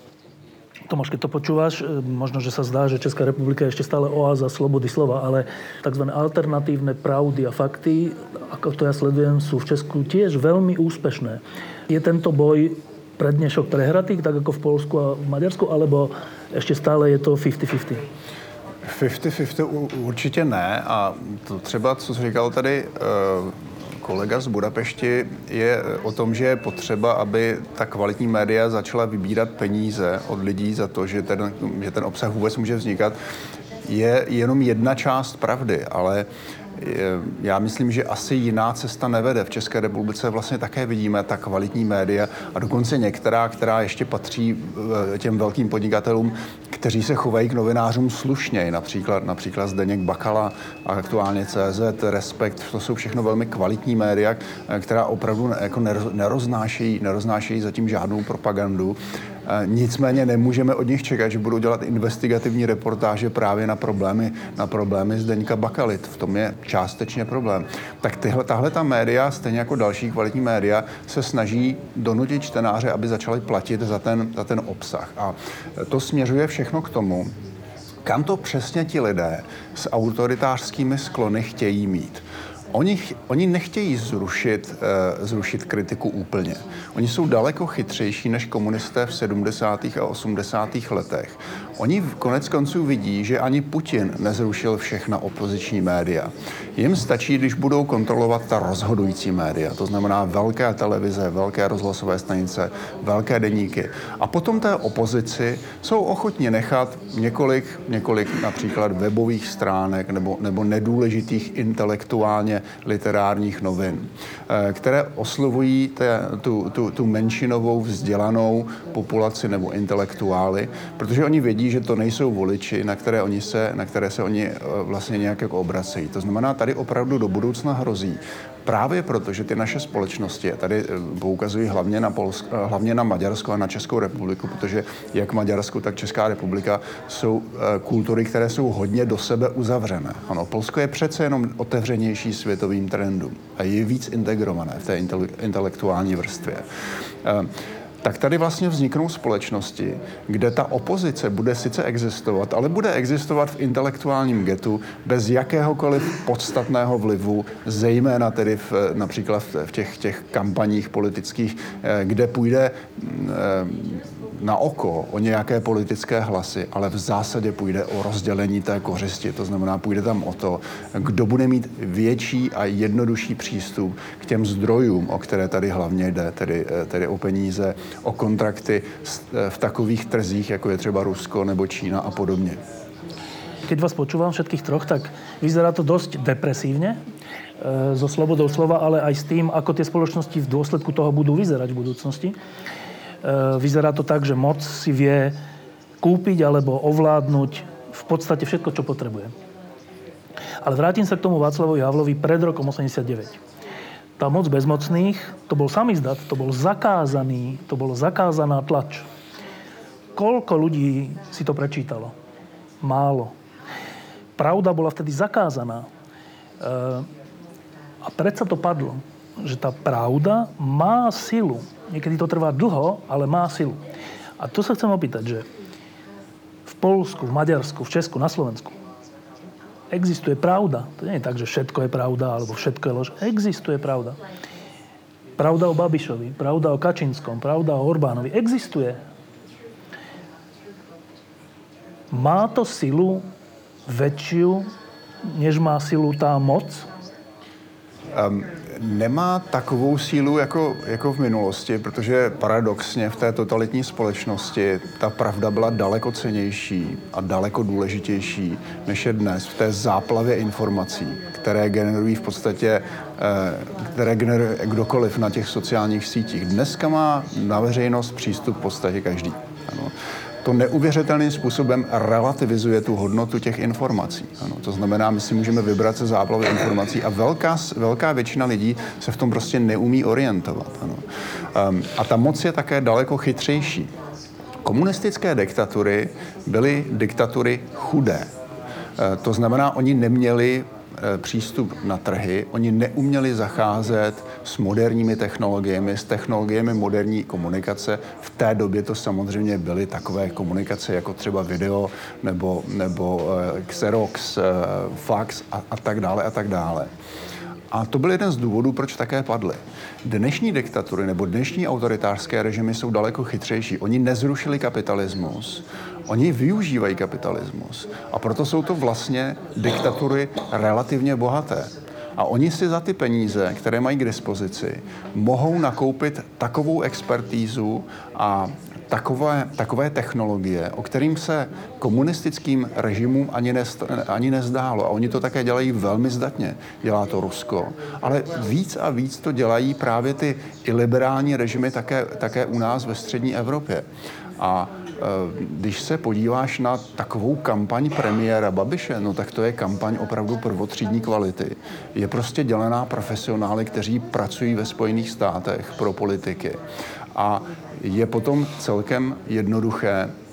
Tomáš, keď to počúvaš, e, možno, že sa zdá, že Česká republika je ešte stále oáza slobody slova, ale tzv. alternatívne pravdy a fakty, ako to ja sledujem, sú v Česku tiež veľmi úspešné. Je tento boj pre dnešok prehratý, tak ako v Polsku a v Maďarsku, alebo ešte stále je to 50-50? 50-50 u- určitě ne a to třeba, co říkal tady eh, kolega z Budapešti, je o tom, že je potřeba, aby ta kvalitní média začala vybírat peníze od lidí za to, že ten, že ten obsah vůbec může vznikat, je jenom jedna část pravdy, ale já myslím, že asi jiná cesta nevede. V České republice vlastně také vidíme ta kvalitní média a dokonce některá, která ještě patří eh, těm velkým podnikatelům, kteří se chovají k novinářům slušněji. Například, například Zdeněk Bakala, aktuálně CZ, Respekt, to jsou všechno velmi kvalitní média, eh, která opravdu jako neroz- neroznášejí, neroznášejí zatím žádnou propagandu. Nicméně nemůžeme od nich čekat, že budou dělat investigativní reportáže právě na problémy, na problémy Zdeňka Bakalit. V tom je částečně problém. Tak tyhle, tahle ta média, stejně jako další kvalitní média, se snaží donutit čtenáře, aby začali platit za ten, za ten obsah. A to směřuje všechno k tomu, kam to přesně ti lidé s autoritářskými sklony chtějí mít. Oni, oni nechtějí zrušit, uh, zrušit kritiku úplně. Oni jsou daleko chytřejší než komunisté v 70. a 80. letech. Oni v konec konců vidí, že ani Putin nezrušil všechna opoziční média. Jim stačí, když budou kontrolovat ta rozhodující média, to znamená velké televize, velké rozhlasové stanice, velké deníky. A potom té opozici jsou ochotni nechat několik, několik například webových stránek nebo, nebo nedůležitých intelektuálně literárních novin, eh, které oslovují té, tu, tu, tu menšinovou vzdělanou populaci nebo intelektuály, protože oni vědí, že to nejsou voliči, na které, oni se, na které se oni eh, vlastně nějak jako obracejí. To znamená, tady opravdu do budoucna hrozí, Právě proto, že ty naše společnosti, tady eh, poukazují hlavně na, Polsk, eh, hlavně na Maďarsko a na Českou republiku, protože jak Maďarsko, tak Česká republika jsou eh, kultury, které jsou hodně do sebe uzavřené. Ano, Polsko je přece jenom otevřenější světovým trendům a je víc integrované v té intele- intelektuální vrstvě. Tak tady vlastně vzniknou společnosti, kde ta opozice bude sice existovat, ale bude existovat v intelektuálním getu bez jakéhokoliv podstatného vlivu, zejména tedy v, například v těch, těch kampaních politických, eh, kde půjde mm, eh, na oko o nějaké politické hlasy, ale v zásadě půjde o rozdělení té kořisti. To znamená, půjde tam o to, kdo bude mít větší a jednodušší přístup k těm zdrojům, o které tady hlavně jde, tedy, eh, tedy o peníze, o kontrakty eh, v takových trzích, jako je třeba Rusko nebo Čína a podobně. Keď vás počúvam všetkých troch, tak vyzerá to dosť depresívne so slobodou slova, ale aj s tým, ako tie spoločnosti v dôsledku toho budú vyzerať v budúcnosti. E, vyzerá to tak, že moc si vie kúpiť alebo ovládnuť v podstate všetko, čo potrebuje. Ale vrátim sa k tomu Václavovi Havlovi pred rokom 89. Tá moc bezmocných, to bol samizdat, to bol zakázaný, to bolo zakázaná tlač. Koľko ľudí si to prečítalo? Málo. Pravda bola vtedy zakázaná. E, a predsa to padlo, že tá pravda má silu. Niekedy to trvá dlho, ale má silu. A tu sa chcem opýtať, že v Polsku, v Maďarsku, v Česku, na Slovensku existuje pravda. To nie je tak, že všetko je pravda, alebo všetko je lož. Existuje pravda. Pravda o Babišovi, pravda o Kačinskom, pravda o Orbánovi. Existuje. Má to silu väčšiu, než má silu tá moc? Um, nemá takovou sílu jako, jako v minulosti, protože paradoxně v té totalitní společnosti ta pravda byla daleko cenější a daleko důležitější, než je dnes v té záplavě informací, které generují v podstatě, eh, které generuje kdokoliv na těch sociálních sítích. Dneska má na veřejnost přístup v podstatě každý. To neuvěřitelným způsobem relativizuje tu hodnotu těch informací. Ano, to znamená, my si můžeme vybrat se záplavy informací a velká, velká většina lidí se v tom prostě neumí orientovat. Ano. Um, a ta moc je také daleko chytřejší. Komunistické diktatury byly diktatury chudé. E, to znamená, oni neměli Eh, přístup na trhy. Oni neuměli zacházet s moderními technologiemi, s technologiemi moderní komunikace. V té době to samozřejmě byly takové komunikace jako třeba video nebo, nebo eh, Xerox, eh, fax a, a tak dále a tak dále. A to byl jeden z důvodů, proč také padly. Dnešní diktatury nebo dnešní autoritářské režimy jsou daleko chytřejší. Oni nezrušili kapitalismus, oni využívají kapitalismus. A proto jsou to vlastně diktatury relativně bohaté. A oni si za ty peníze, které mají k dispozici, mohou nakoupit takovou expertízu a takové, takové technologie, o kterým se komunistickým režimům ani, nest, ani nezdálo. A oni to také dělají velmi zdatně. Dělá to Rusko. Ale víc a víc to dělají právě ty iliberální režimy také, také u nás ve střední Evropě. A když se podíváš na takovou kampaň premiéra Babiše, no tak to je kampaň opravdu prvotřídní kvality. Je prostě dělená profesionály, kteří pracují ve Spojených státech pro politiky. A je potom celkem jednoduché Eh,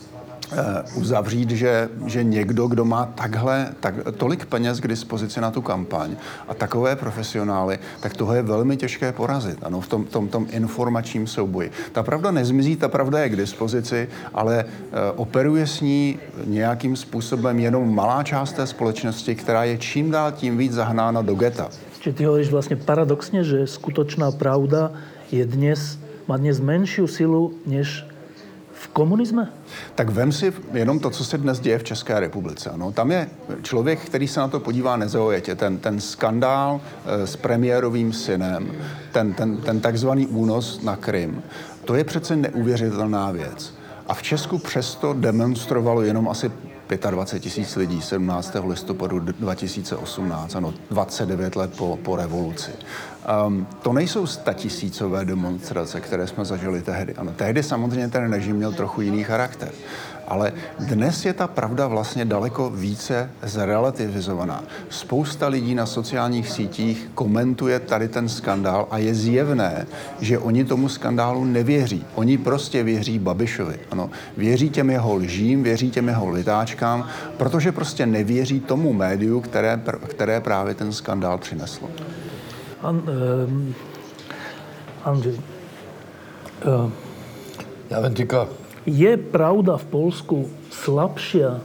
uzavřít, že, že někdo, kdo má takhle tak, tolik peněz k dispozici na tu kampaň a takové profesionály, tak toho je velmi těžké porazit ano, v tom, tom, tom informačním souboji. Ta pravda nezmizí, ta pravda je k dispozici, ale uh, operuje s ní nějakým způsobem jenom malá část té společnosti, která je čím dál tím víc zahnána do geta. Čiže ty hovoríš vlastně paradoxně, že skutočná pravda je dnes, má dnes menšiu silu, než v komunisme? Tak vem si jenom to, co se dnes děje v České republice. No, tam je člověk, který se na to podívá nezaujetě. Ten, ten skandál e, s premiérovým synem, ten, ten, ten takzvaný únos na Krym, to je přece neuvěřitelná věc. A v Česku přesto demonstrovalo jenom asi 25 tisíc lidí 17. listopadu 2018, ano, 29 let po, po revoluci. Um, to nejsou statisícové demonstrace, které jsme zažili tehdy. Ano, tehdy samozřejmě ten režim měl trochu jiný charakter. Ale dnes je ta pravda vlastně daleko více zrelativizovaná. Spousta lidí na sociálních sítích komentuje tady ten skandál a je zjevné, že oni tomu skandálu nevěří. Oni prostě věří Babišovi. Ano, věří těm jeho lžím, věří těm jeho litáčkám, protože prostě nevěří tomu médiu, které, které právě ten skandál přineslo. An, Andrej, uh, ja len tylko je pravda v Polsku slabšia,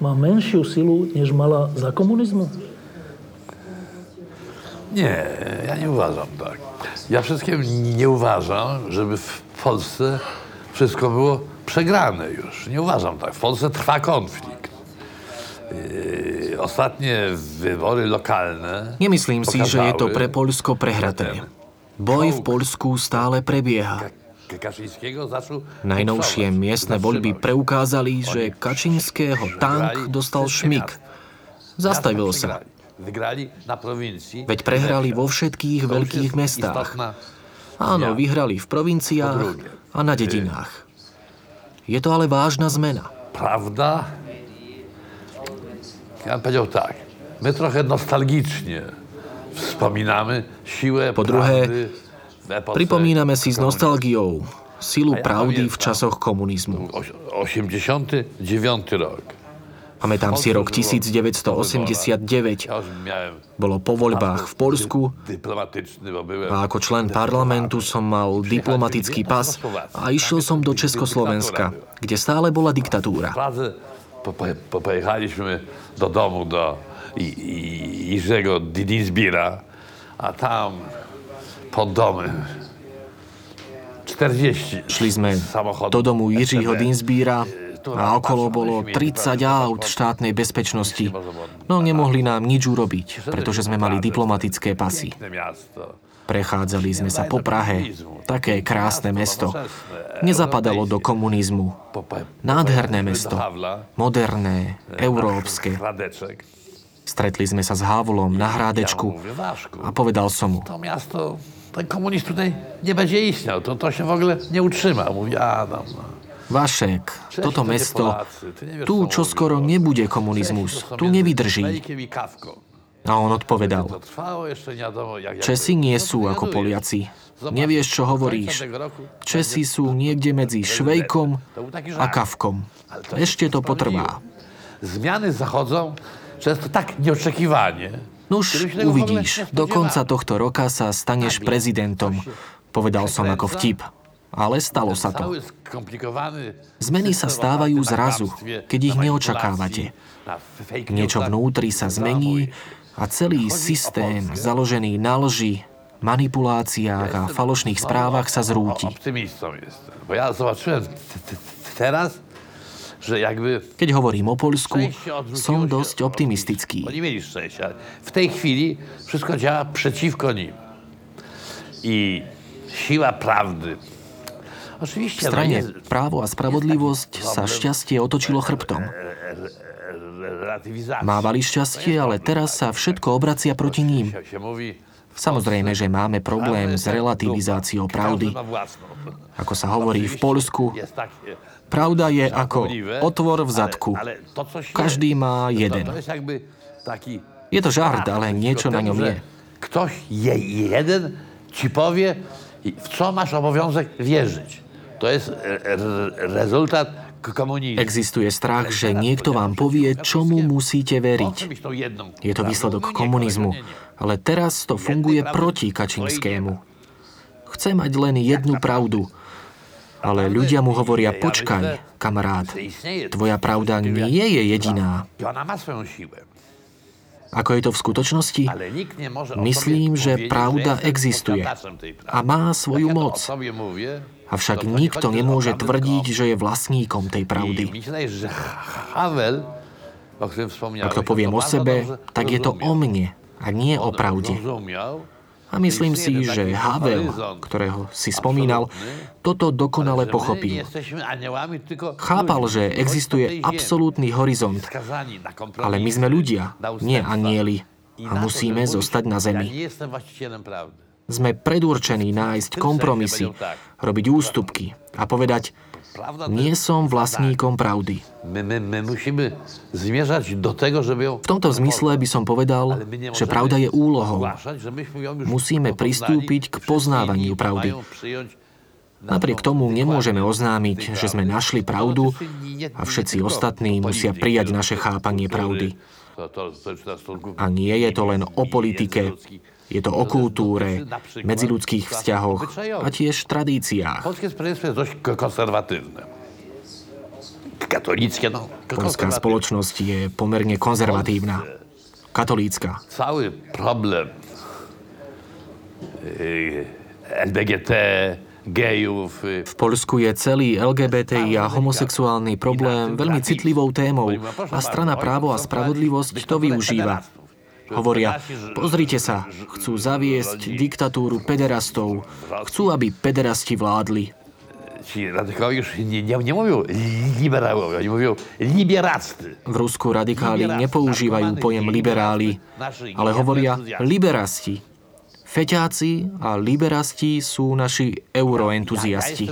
má menšiu silu, než mala za komunizmu? Nie, ja nie uważam tak. Ja wszystkim nie uważam, żeby w Polsce wszystko było przegrane już. Nie uważam tak. W Polsce trwa konflikt. Ostatnie wybory lokalne... Nemyslím si, že je to pre Polsko prehraté. Boj v Polsku stále prebieha. Najnovšie miestne voľby preukázali, že Kačinského tank dostal šmik. Zastavil sa. Veď prehrali vo všetkých veľkých mestách. Áno, vyhrali v provinciách a na dedinách. Je to ale vážna zmena. Pravda? Ja powiedział tak. My trochę nostalgicznie wspominamy siłę Po druhé, Pripomíname si s nostalgiou silu pravdy v časoch komunizmu. 89. rok. Pamätám si rok 1989. Bolo po voľbách v Polsku a ako člen parlamentu som mal diplomatický pas a išiel som do Československa, kde stále bola diktatúra. Pojechaliśmy do domu do Jirzego Didizbira a tam pod domy. 40 Šli sme do domu Jiřího Dinsbíra a okolo bolo 30 aut štátnej bezpečnosti No nemohli nám nič urobiť, pretože sme mali diplomatické pasy. Prechádzali sme sa po Prahe. Také krásne mesto. Nezapadalo do komunizmu. Nádherné mesto. Moderné, európske. Stretli sme sa s Havlom na Hrádečku a povedal som mu, ten komunizm tutaj nie będzie istniał, to, to się w ogóle nie utrzyma. Mówi Adam, no. Vašek, Češi toto mesto, tu čo skoro no. nebude komunizmus, tu nevydrží. A on odpovedal, Česi nie sú ako. Poliaci. Nevieš, čo hovoríš. Česi sú niekde medzi Švejkom a. Kavkom. Ešte to potrvá. Zmiany zachodzą często tak nieoczekiwanie. Nuž, uvidíš, do konca tohto roka sa staneš prezidentom. Povedal som ako vtip. Ale stalo sa to. Zmeny sa stávajú zrazu, keď ich neočakávate. Niečo vnútri sa zmení a celý systém založený na lži, manipuláciách a falošných správach sa zrúti. Keď hovorím o Poľsku, som dosť optimistický. W tej chwili wszystko działa przeciwko nim. I siła prawdy. V no, strane právo a spravodlivosť sa šťastie otočilo chrbtom. Mávali šťastie, ale teraz sa všetko obracia proti ním. Samozrejme, že máme problém s relativizáciou pravdy. Ako sa hovorí v Polsku, pravda je ako otvor v zadku. Každý má jeden. Je to żart, ale niečo na ňom je. Ktoś je, jeden ci powie, w co masz obowiązek wierzyć. To jest re- rezultat. Existuje strach, že niekto vám povie, čomu musíte veriť. Je to výsledok No komunizmu. Ale teraz to funguje proti Kačinskému. Chce mať len jednu pravdu. Ale ľudia mu hovoria, počkaj, kamarát, tvoja pravda nie je jediná. Ako je to v skutočnosti? Myslím, že pravda existuje a má svoju moc. Avšak to nikto nemôže tvrdiť, že je vlastníkom tej pravdy. Ak to poviem o sebe, tak je to o mne a nie o pravde. A myslím si, že Havel, ktorého si spomínal, toto dokonale pochopil. Chápal, že existuje absolútny horizont, ale my sme ľudia, nie anieli. A musíme zostať na zemi. Sme predurčení nájsť kompromisy, robiť ústupky a povedať, nie som vlastníkom pravdy. V tomto zmysle by som povedal, že pravda je úlohou. Musíme pristúpiť k poznávaniu pravdy. Napriek to tomu nemôžeme oznámiť, že sme našli pravdu a všetci ostatní musia prijať naše chápanie pravdy. A nie je to len o politike. Je to o kultúre, medziludských vzťahoch a tiež tradíciách. Polskie społeczeństwo no. Polská spoločnosť je pomerne konzervatívna. Katolícka. Cały problem yy, LGBT, gejów, yy, V Poľsku je celý LGBTI a homosexuálny problém veľmi citlivou témou a strana právo a spravodlivosť to využíva. Hovoria, pozrite sa, chcú zaviesť diktatúru pederastov, chcú, aby pederasti vládli. V Rusku radikáli nepoužívajú pojem liberáli, ale hovoria liberasti. Feťáci a liberasti sú naši euroentuziasti.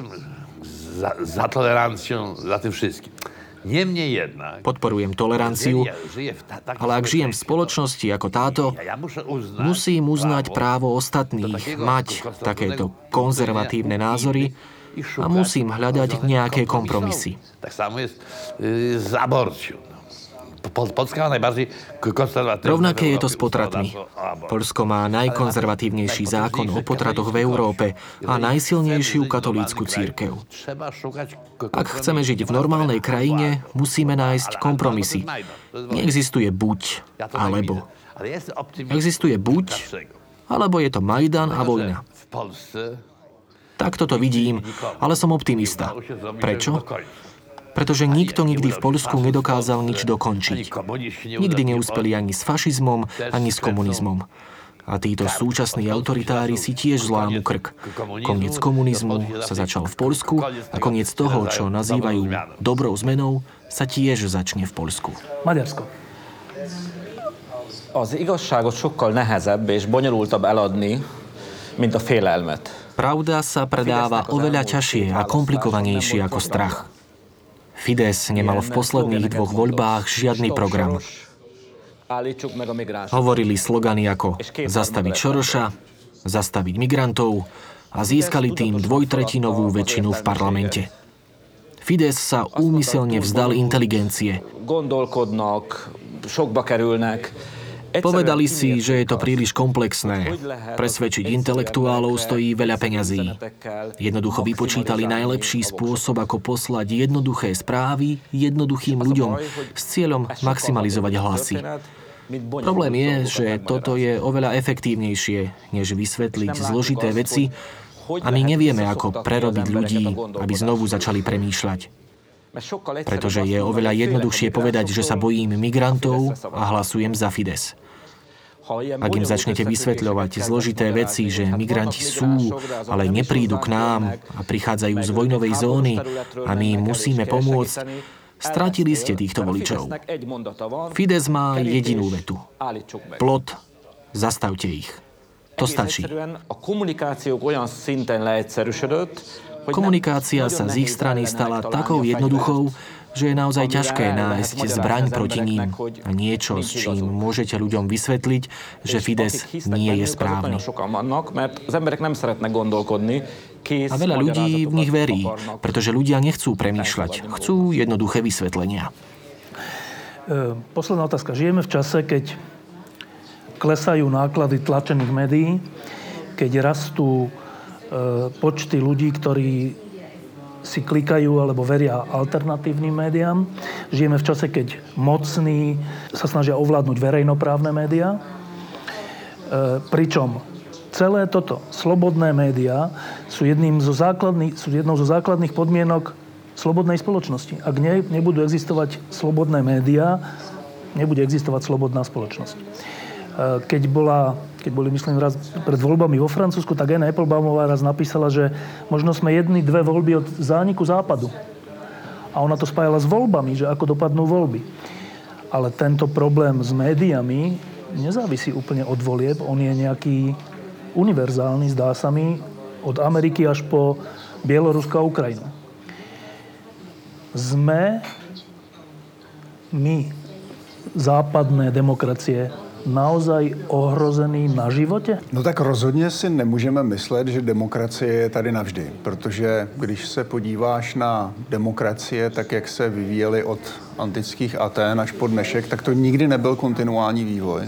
za, za tolerancją, za tym wszystkim. Niemniej jednak, Podporujem toleranciu, ale ak žijem v spoločnosti ako táto, musím uznať právo ostatných mať takéto konzervatívne názory a musím hľadať nejaké kompromisy. Tak samo z aborcją. No. Po- Polska ma najbardziej Rovnaké je to s potratmi. Polsko má najkonzervatívnejší zákon o potratoch v Európe a najsilnejšiu katolícku církev. Ak chceme žiť v normálnej krajine, musíme nájsť kompromisy. Neexistuje buď tak alebo. Existuje buď, alebo je to Majdan a vojna. W Polsce Takto to vidím, ale som optimista. Prečo? Pretože nikto nikdy v Polsku nedokázal nič dokončiť. Nikdy neúspeli ani s fašizmom, ani s komunizmom. A títo súčasní autoritári si tiež zlámu krk. Koniec komunizmu sa začal v Polsku a koniec toho, čo nazývajú dobrou zmenou, sa tiež začne v Polsku. Maďarsko. Az igazságot sokkal nehezebb és bonyolultabb eladni, mint a félelmet. Pravda sa predáva oveľa ťažšie a komplikovanejšie ako strach. Fides nemalo v posledných dvoch voľbách žiadny program. Hovorili slogany ako zastaviť Šoroša, zastaviť migrantov a získali tým dvojtretinovú väčšinu v parlamente. Fides sa úmyselne vzdal inteligencie. Povedali si, že je to príliš komplexné. Presvedčiť intelektuálov stojí veľa peňazí. Jednoducho vypočítali najlepší spôsob, ako poslať jednoduché správy jednoduchým ľuďom s cieľom maximalizovať hlasy. Problém je, že toto je oveľa efektívnejšie, než vysvetliť zložité veci a my nevieme, ako prerobiť ľudí, aby znovu začali premýšľať. Pretože je oveľa jednoduchšie povedať, že sa bojím migrantov a hlasujem za Fides. Ak im začnete vysvetľovať zložité veci, že migranti sú, ale neprídu k nám a prichádzajú z vojnovej zóny a my im musíme pomôcť, Stratili ste týchto voličov. Fides má jedinú vetu. Plot, zastavte ich. To stačí. Komunikácia sa z ich strany stala takou jednoduchou, že je naozaj ťažké nájsť zbraň proti ním. a niečo, s čím môžete ľuďom vysvetliť, že Fides nie je správny. A veľa ľudí v nich verí, pretože ľudia nechcú premýšľať, chcú jednoduché vysvetlenia. E, posledná otázka. Žijeme v čase, keď klesajú náklady tlačených médií, keď rastú počty ľudí, ktorí si klikajú alebo veria alternatívnym médiám. Žijeme v čase, keď mocní sa snažia ovládnuť verejnoprávne médiá. E, pričom celé toto, slobodné médiá, sú, jedným zo sú jednou zo základných podmienok slobodnej spoločnosti. Ak ne, nebudú existovať slobodné médiá, nebude existovať slobodná spoločnosť. E, keď, bola, keď boli, myslím, raz pred voľbami vo Francúzsku, tak Anna Applebaumová raz napísala, že možno sme jedny, dve voľby od zániku západu. A ona to spájala s voľbami, že ako dopadnú voľby. Ale tento problém s médiami nezávisí úplne od volieb. On je nejaký univerzálny, zdá sa mi, od Ameriky až po Bielorusko a Ukrajinu. Sme my, západné demokracie, naozaj ohrozený na životě? No tak rozhodně si nemůžeme myslet, že demokracie je tady navždy, protože když se podíváš na demokracie, tak jak se vyvíjely od antických Atén až po dnešek, tak to nikdy nebyl kontinuální vývoj.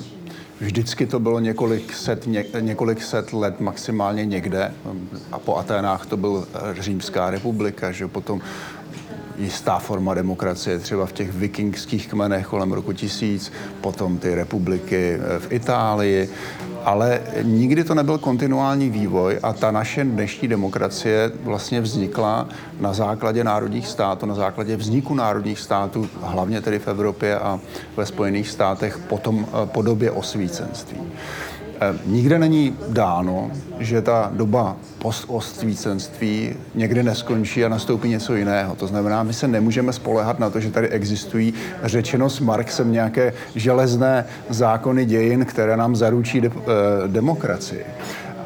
Vždycky to bylo několik set, ně, několik set let maximálně někde. A po Aténách to byl Římská republika, že potom jistá forma demokracie třeba v těch vikingských kmenech kolem roku tisíc, potom ty republiky eh, v Itálii, ale nikdy to nebyl kontinuální vývoj a ta naše dnešní demokracie vlastně vznikla na základě národních států, na základě vzniku národních států, hlavně tedy v Evropě a ve Spojených státech potom eh, po době osvícenství. Eh, nikde není dáno, že ta doba postostvícenství někdy neskončí a nastoupí něco jiného. To znamená, my se nemůžeme spolehat na to, že tady existují řečeno s Marxem nějaké železné zákony dějin, které nám zaručí de- eh, demokracii.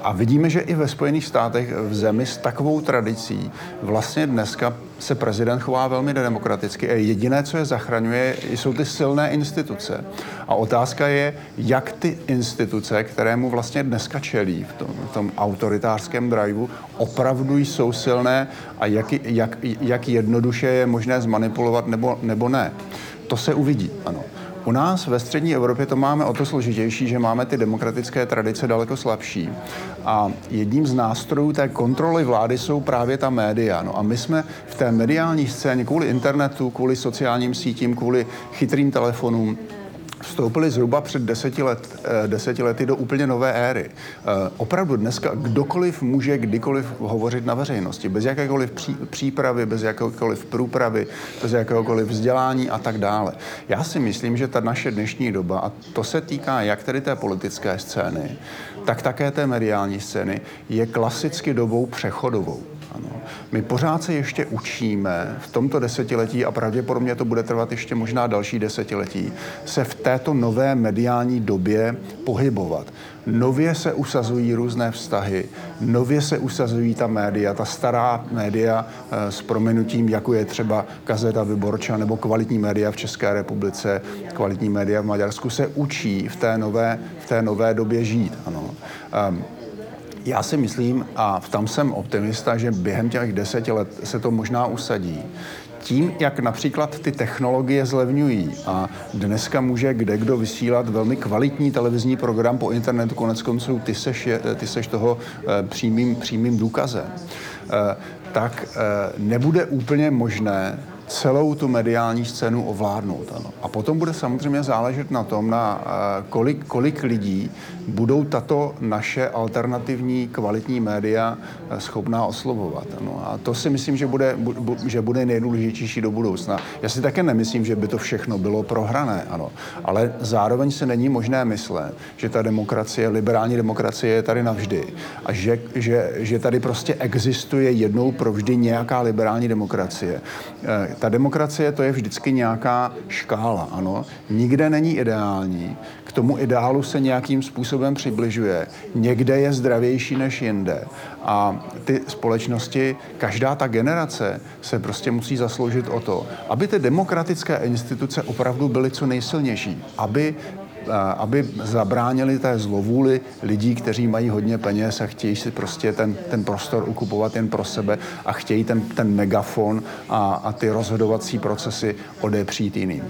A vidíme, že i ve Spojených státech v zemi s takovou tradicí vlastně dneska se prezident chová velmi nedemokraticky a jediné, co je zachraňuje, jsou ty silné instituce. A otázka je, jak ty instituce, kterému vlastně dneska čelí v tom, v tom autoritářském driveu, opravdu jsou silné a jak, jak, jak jednoduše je možné zmanipulovat nebo, nebo ne. To se uvidí, ano. U nás ve střední Evropě to máme o to složitější, že máme ty demokratické tradice daleko slabší. A jedním z nástrojů té kontroly vlády jsou právě ta média. No a my jsme v té mediální scéně kvůli internetu, kvůli sociálním sítím, kvůli chytrým telefonům, vstoupili zhruba před deseti, let, eh, deseti lety do úplně nové éry. Eh, opravdu dneska kdokoliv může kdykoliv hovořit na veřejnosti, bez jakékoliv pří, přípravy, bez jakékoliv průpravy, bez jakéhokoliv vzdělání a tak dále. Já si myslím, že ta naše dnešní doba, a to se týká jak tedy té politické scény, tak také té mediální scény, je klasicky dobou přechodovou. Ano. My pořád se ještě učíme v tomto desetiletí a pravděpodobně to bude trvat ještě možná další desetiletí, se v této nové mediální době pohybovat. Nově se usazují různé vztahy, nově se usazují ta média, ta stará média eh, s prominutím, jako je třeba Gazeta Vyborča nebo kvalitní média v České republice, kvalitní média v Maďarsku, se učí v té nové, v té nové době žít. Ano. Um, já si myslím, a tam jsem optimista, že během těch deseti let se to možná usadí. Tím, jak například ty technologie zlevňují a dneska může kde kdo vysílat velmi kvalitní televizní program po internetu, konec konců ty seš, ty seš toho eh, přímým, přímým důkazem, eh, tak eh, nebude úplně možné celou tu mediální scénu ovládnout. Ano. A potom bude samozřejmě záležet na tom, na kolik, kolik lidí budou tato naše alternativní kvalitní média eh, schopná oslovovat. Ano. A to si myslím, že bude, bu, že bude nejdůležitější do budoucna. Já si také nemyslím, že by to všechno bylo prohrané, ano. ale zároveň se není možné myslet, že ta demokracie, liberální demokracie je tady navždy a že, že, že tady prostě existuje jednou provždy nějaká liberální demokracie. Ta demokracie to je vždycky nějaká škála, ano. Nikde není ideální, k tomu ideálu se nějakým způsobem přibližuje. Někde je zdravější než jinde. A ty společnosti, každá ta generace se prostě musí zasloužit o to, aby ty demokratické instituce opravdu byly co nejsilnější, aby aby zabránili té zlovůli lidí, kteří mají hodně peněz a chtějí si prostě ten, ten prostor ukupovat jen pro sebe a chtějí ten, ten megafon a, a ty rozhodovací procesy odepřít jiným.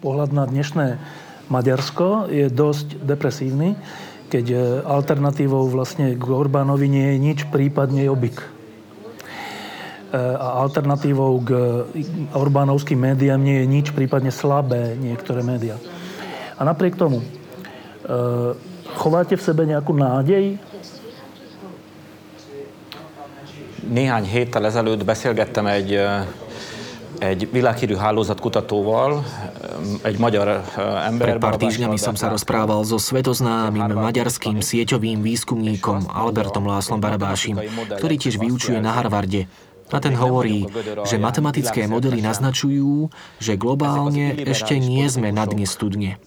Pohled na dnešné Maďarsko je dosť depresívny, keď e, alternatívou vlastne k Orbánovi nie je nič, prípadne Jobbik. E, a alternatívou k Orbánovským médiám nie je nič, prípadne slabé niektoré médiá. A napriek tomu, e, chováte v sebe nejakú nádej? Néhány héttel ezelőtt beszélgettem egy egy világhírű hálózatkutatóval, egy magyar eh, ember. Pred pár týždňami som sa rozprával so svetoznámym maďarským sieťovým výskumníkom Albertom Láslom Barabášim, ktorý tiež vyučuje na Harvarde. A ten hovorí, že matematické modely naznačujú, že globálne ešte nie sme na dne studne.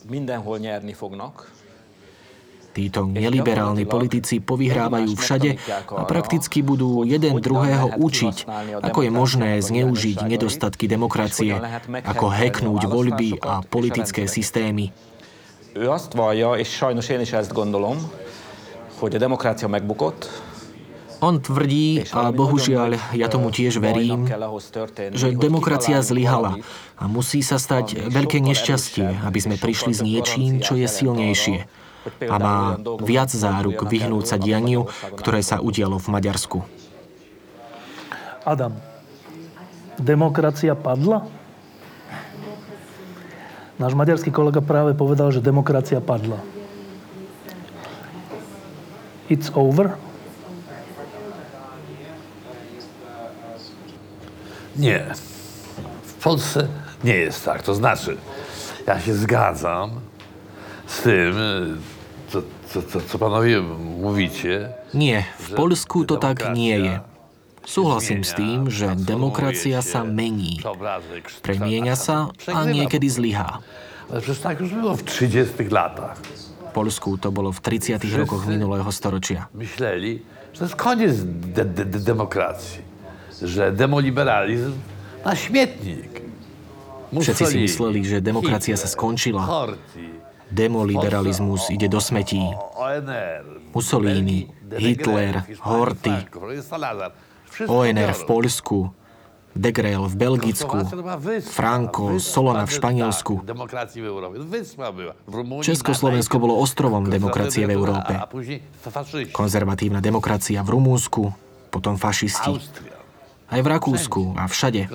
Títo neliberálni politici povyhrávajú všade a prakticky budú jeden druhého učiť, ako je možné zneužiť nedostatky demokracie, ako heknúť voľby a politické systémy. Ő azt vallja, és sajnos én is ezt gondolom, hogy a demokrácia megbukott, on tvrdí, a bohužiaľ ja tomu tiež verím, že demokracia zlyhala a musí sa stať veľké nešťastie, aby sme prišli s niečím, čo je silnejšie a má viac záruk vyhnúť sa dianiu, ktoré sa udialo v Maďarsku. Adam, demokracia padla? Náš maďarský kolega práve povedal, že demokracia padla. It's over? Nie. W Polsce nie jest tak. To znaczy, ja się zgadzam z tym, co, co, co, co panowie mówicie. Nie, v Polsku to tak nie je. Súhlasím s tým, že demokracia sa mení. Premienia sa a niekedy zlyhá. Ale przecież tak już było w 30 latach. V Polsku to bolo v 30 rokoch minulého storočia. Myśleli, że to jest koniec de de de demokracji, że demoliberalizm na śmietnik. Všetci si mysleli, že demokracia sa skončila. Demoliberalizmus ide do smetí. Mussolini, Hitler, Horty, ONR v Polsku, de Grel v Belgicku, Franco, Solona v Španielsku. Československo bolo ostrovom demokracie v Európe. Konzervatívna demokracia v Rumúnsku, potom fašisti. Aj v Rakúsku a všade.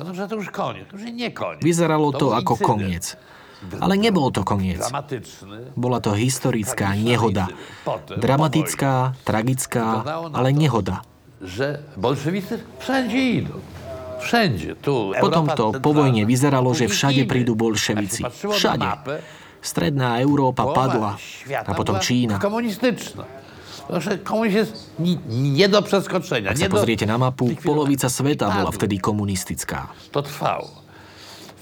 Vyzeralo to ako koniec. Ale nebol to koniec. Bola to historická nehoda. Dramatická, tragická, ale nehoda. Potom to po vojne vyzeralo, že všade prídu bolševici. Všade. Stredná Európa padla. A potom Čína. Proszę, komunizm jest ni, nie do przeskoczenia. Ak nie sa do pozriete na mapu, polovica sveta bola vtedy komunistická. To trwało.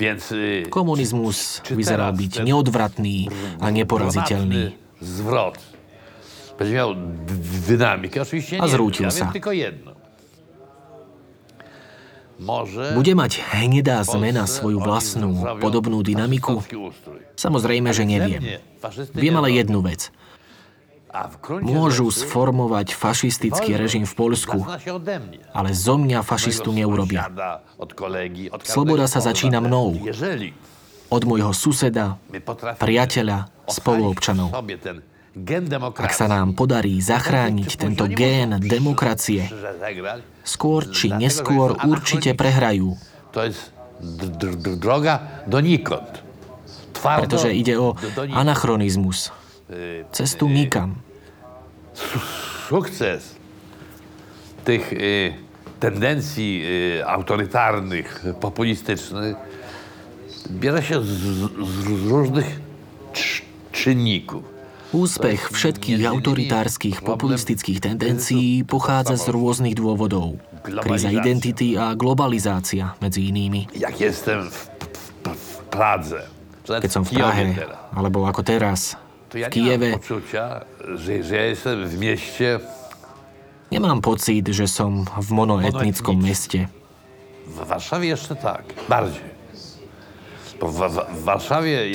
Więc y, Komunizmus czy teraz byť ten neodvratný a neporaziteľný. dramatyczny zwrot będzie miał d- d- dynamikę. Oczywiście A zwrócił ja sa. wiem tylko jedno. Może Bude mať hnedá zmena svoju vlastnú, podobnú dynamiku? Samozrejme, že neviem. Viem ale jednu vec. Môžu sformovať fašistický režim v Polsku, ale zo mňa fašistu neurobia. Sloboda sa začína mnou. Od môjho suseda, priateľa, spoluobčanov. Ak sa nám podarí zachrániť tento gén demokracie, skôr či neskôr určite prehrajú, pretože ide o anachronizmus, cestu nikam. [LAUGHS] Sukces tych y, tendencji y, autorytarnych, populistycznych bierze się z, z, różnych cz- czynników. Úspech všetkých autoritárskych populistických tendencií pochádza z rôznych dôvodov. Kríza identity a globalizácia medzi inými. Keď som v Prahe, alebo ako teraz, v Kieve, nemám pocit, že som v monoetnickom meste. W Warszawie jeszcze tak, bardziej.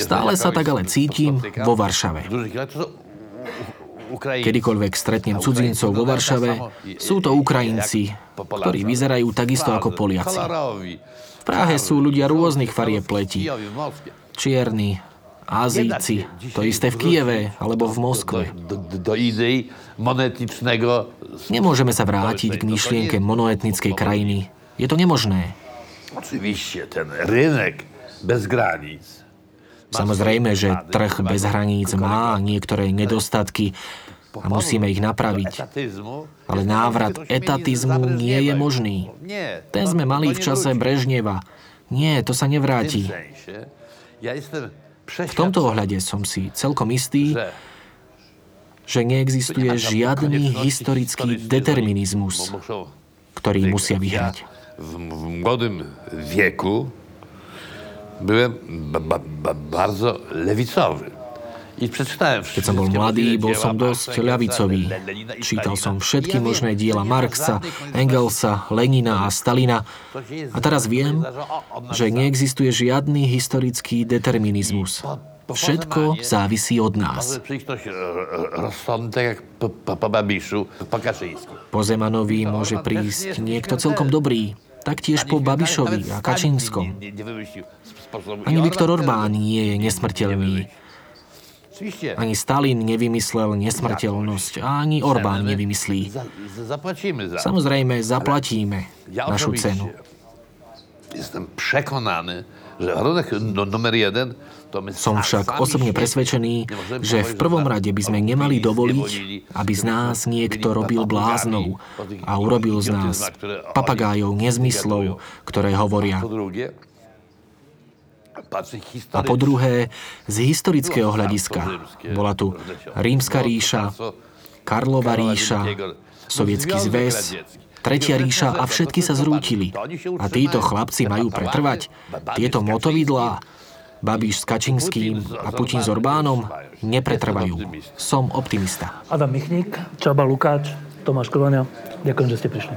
Stále sa tak ale cítim vo Varšave. Kedykoľvek stretnem cudzincov vo Varšave, sú to Ukrajinci, ktorí vyzerajú takisto ako Poliaci. V Prahe sú ľudia rôznych farieb pleti. Čierni, Azíci, to isté v Kieve alebo v Moskve. Do, idei monetycznego... Nemôžeme sa vrátiť k myšlienke monoetnickej krajiny. Je to nemožné. Oczywiście ten rynek bez granic. ma Samozrejme, že trh bez hraníc má niektoré nedostatky a musíme ich napraviť. Ale návrat etatizmu nie je možný. Ten sme mali v čase. Brežneva. Nie, to sa nevráti. V tomto ohľade som si celkom istý, že neexistuje žiadny historický determinizmus, ktorý musia vyhrať. w młodym wieku byłem ba, ba, ba, bardzo lewicowy. Keď som bol mladý, bol som dosť ľavicový. Čítal som všetky možné diela Marxa, Engelsa, Lenina a Stalina. A teraz viem, že neexistuje žiadny historický determinizmus. Všetko závisí od nás. E, e, po, Zemanovi môže prísť niekto celkom dobrý, taktiež po Babišovi a Kačinskom. Ani Viktor Orbán nie je nesmrteľný. Ani Stalin nevymyslel nesmrteľnosť a ani Orbán nevymyslí. Samozrejme, zaplatíme našu cenu. No, Som však osobne presvedčený, že v prvom rade by sme nemali dovoliť, aby z nás niekto robil bláznou a urobil z nás papagájov nezmyslov, ktoré hovoria. A po druhé, z historického hľadiska bola tu Rímska ríša, Karlova ríša, Sovietský zväz, Tretia ríša a všetky sa zrútili. A títo chlapci majú pretrvať. Tieto motovidlá, Babiš s Kačinským a Putin s Orbánom nepretrvajú. Som optimista. Adam Michník, Čaba Lukáč, Tomáš Kovania. Ďakujem, že ste prišli.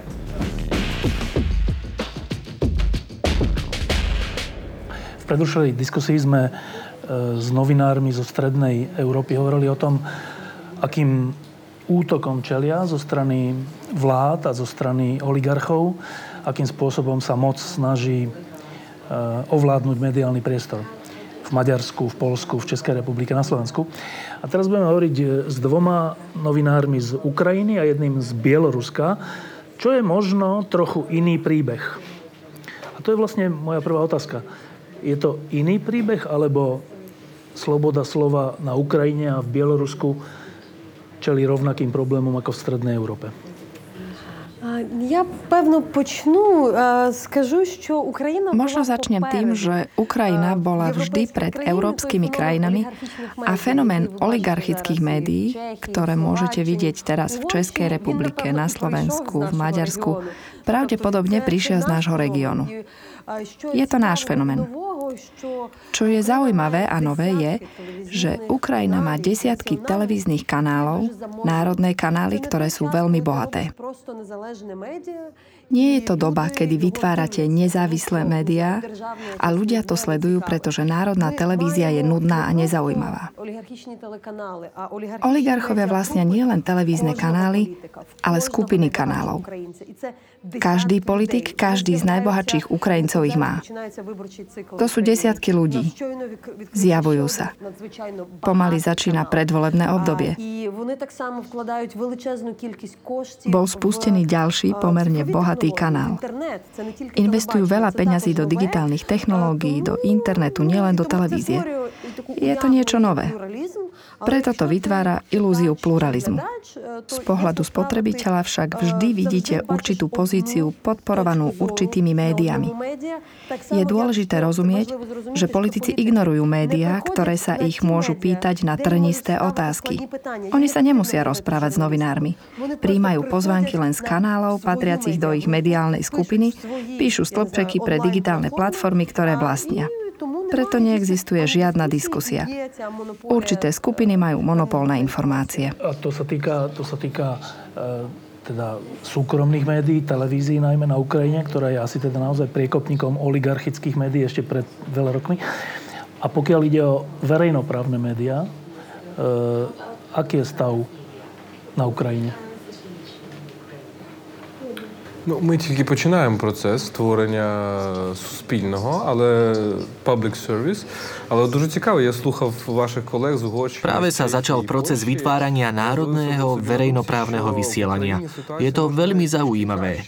V predrušovej diskusii sme e, s novinármi zo strednej Európy hovorili o tom, akým útokom čelia zo strany vlád a zo strany oligarchov, akým spôsobom sa moc snaží e, ovládnuť mediálny priestor v Maďarsku, v Polsku, v Českej republike, na Slovensku. A teraz budeme hovoriť e, s dvoma novinármi z Ukrajiny a jedným z Bieloruska, čo je možno trochu iný príbeh. A to je vlastne moja prvá otázka Je to iný príbeh, alebo sloboda slova na Ukrajine a v Bielorusku čeli rovnakým problémom ako v Strednej Európe? Ja pevno počnú, скажу, що Україна Možno začnem tým, že Ukrajina bola vždy pred európskymi krajinami a fenomén oligarchických médií, ktoré môžete vidieť teraz v Českej republike, na Slovensku, v Maďarsku, pravdepodobne prišiel z nášho regiónu. Je to náš fenomén. Čo je zaujímavé a nové je, že Ukrajina má desiatky televíznych kanálov, národné kanály, ktoré sú veľmi bohaté. Nie je to doba, kedy vytvárate nezávislé médiá a ľudia to sledujú, pretože národná televízia je nudná a nezaujímavá. Oligarchovia vlastnia nielen televízne kanály, ale skupiny kanálov. Každý politik, každý z najbohatších Ukrajincov ich má. To sú desiatky ľudí. Zjavujú sa. Pomaly začína predvolebné obdobie. Bol spustený ďalší, pomerne bohatý kanál. Investujú veľa peňazí do digitálnych technológií, do internetu, nielen do televízie. Je to niečo nové. Preto to vytvára ilúziu pluralizmu. Z pohľadu spotrebiteľa však vždy vidíte určitú pozíciu podporovanú určitými médiami. Je dôležité rozumieť, že politici ignorujú médiá, ktoré sa ich môžu pýtať na trnisté otázky. Oni sa nemusia rozprávať s novinármi. Príjmajú pozvánky len z kanálov patriacich do ich mediálnej skupiny, píšu stĺpčeky pre digitálne platformy, ktoré vlastnia. Preto neexistuje žiadna diskusia. Určité skupiny majú monopol na informácie. A to sa týka, to sa týka e, teda súkromných médií, televízií najmä na Ukrajine, ktorá je asi teda naozaj priekopníkom oligarchických médií ešte pred veľa rokmi. A pokiaľ ide o verejnoprávne médiá, e, aký je stav na Україні? Ну, ми тільки починаємо процес створення суспільного, але public service. Ale дуже цікаво, я слухав вашich колег z Угорщiny. Práve sa začal proces vytvárania národného verejnoprávneho vysielania. Je to veľmi zaujímavé.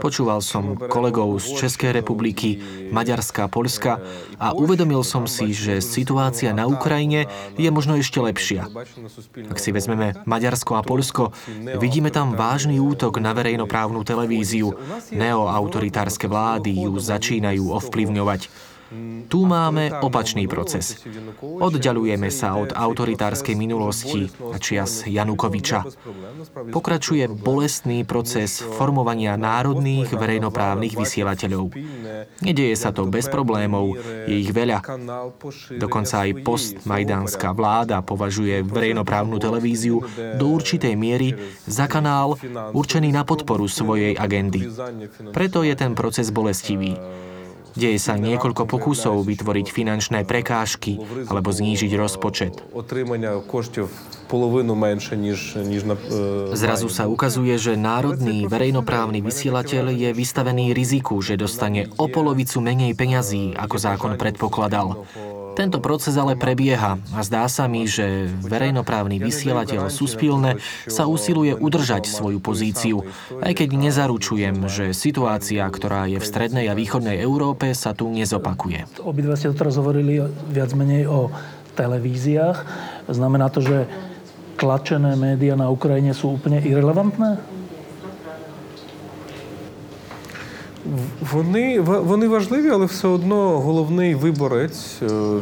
Počúval som kolegov z Českej republiky, Maďarska, Polska a uvedomil som si, že situácia na Ukrajine je možno ešte lepšia. Ak si vezmeme Maďarsko a Polsko, vidíme tam vážny útok na verejnoprávnu televíziu. Neoautoritárske vlády ju začínajú ovplyvňovať. Tu máme opačný proces. Oddialujeme sa od autoritárskej minulosti a čias Janukoviča. Pokračuje bolestný proces formovania národných verejnoprávnych vysielateľov. Nedieje sa to bez problémov, je ich veľa. Dokonca aj postmajdánska vláda považuje verejnoprávnu televíziu do určitej miery za kanál určený na podporu svojej agendy. Preto je ten proces bolestivý. Deje sa niekoľko pokusov vytvoriť finančné prekážky alebo znížiť rozpočet. Zrazu sa ukazuje, že národný verejnoprávny vysielateľ je vystavený riziku, že dostane o polovicu menej peňazí, ako zákon predpokladal. Tento proces ale prebieha a zdá sa mi, že verejnoprávny vysielateľ Suspilne sa usiluje udržať svoju pozíciu, aj keď nezaručujem, že situácia, ktorá je v strednej a východnej Európe, sa tu nezopakuje. Obidva ste teraz hovorili viac menej o televíziách. Znamená to, že tlačené médiá na Ukrajine sú úplne irrelevantné? Вони вони важливі, але все одно головний виборець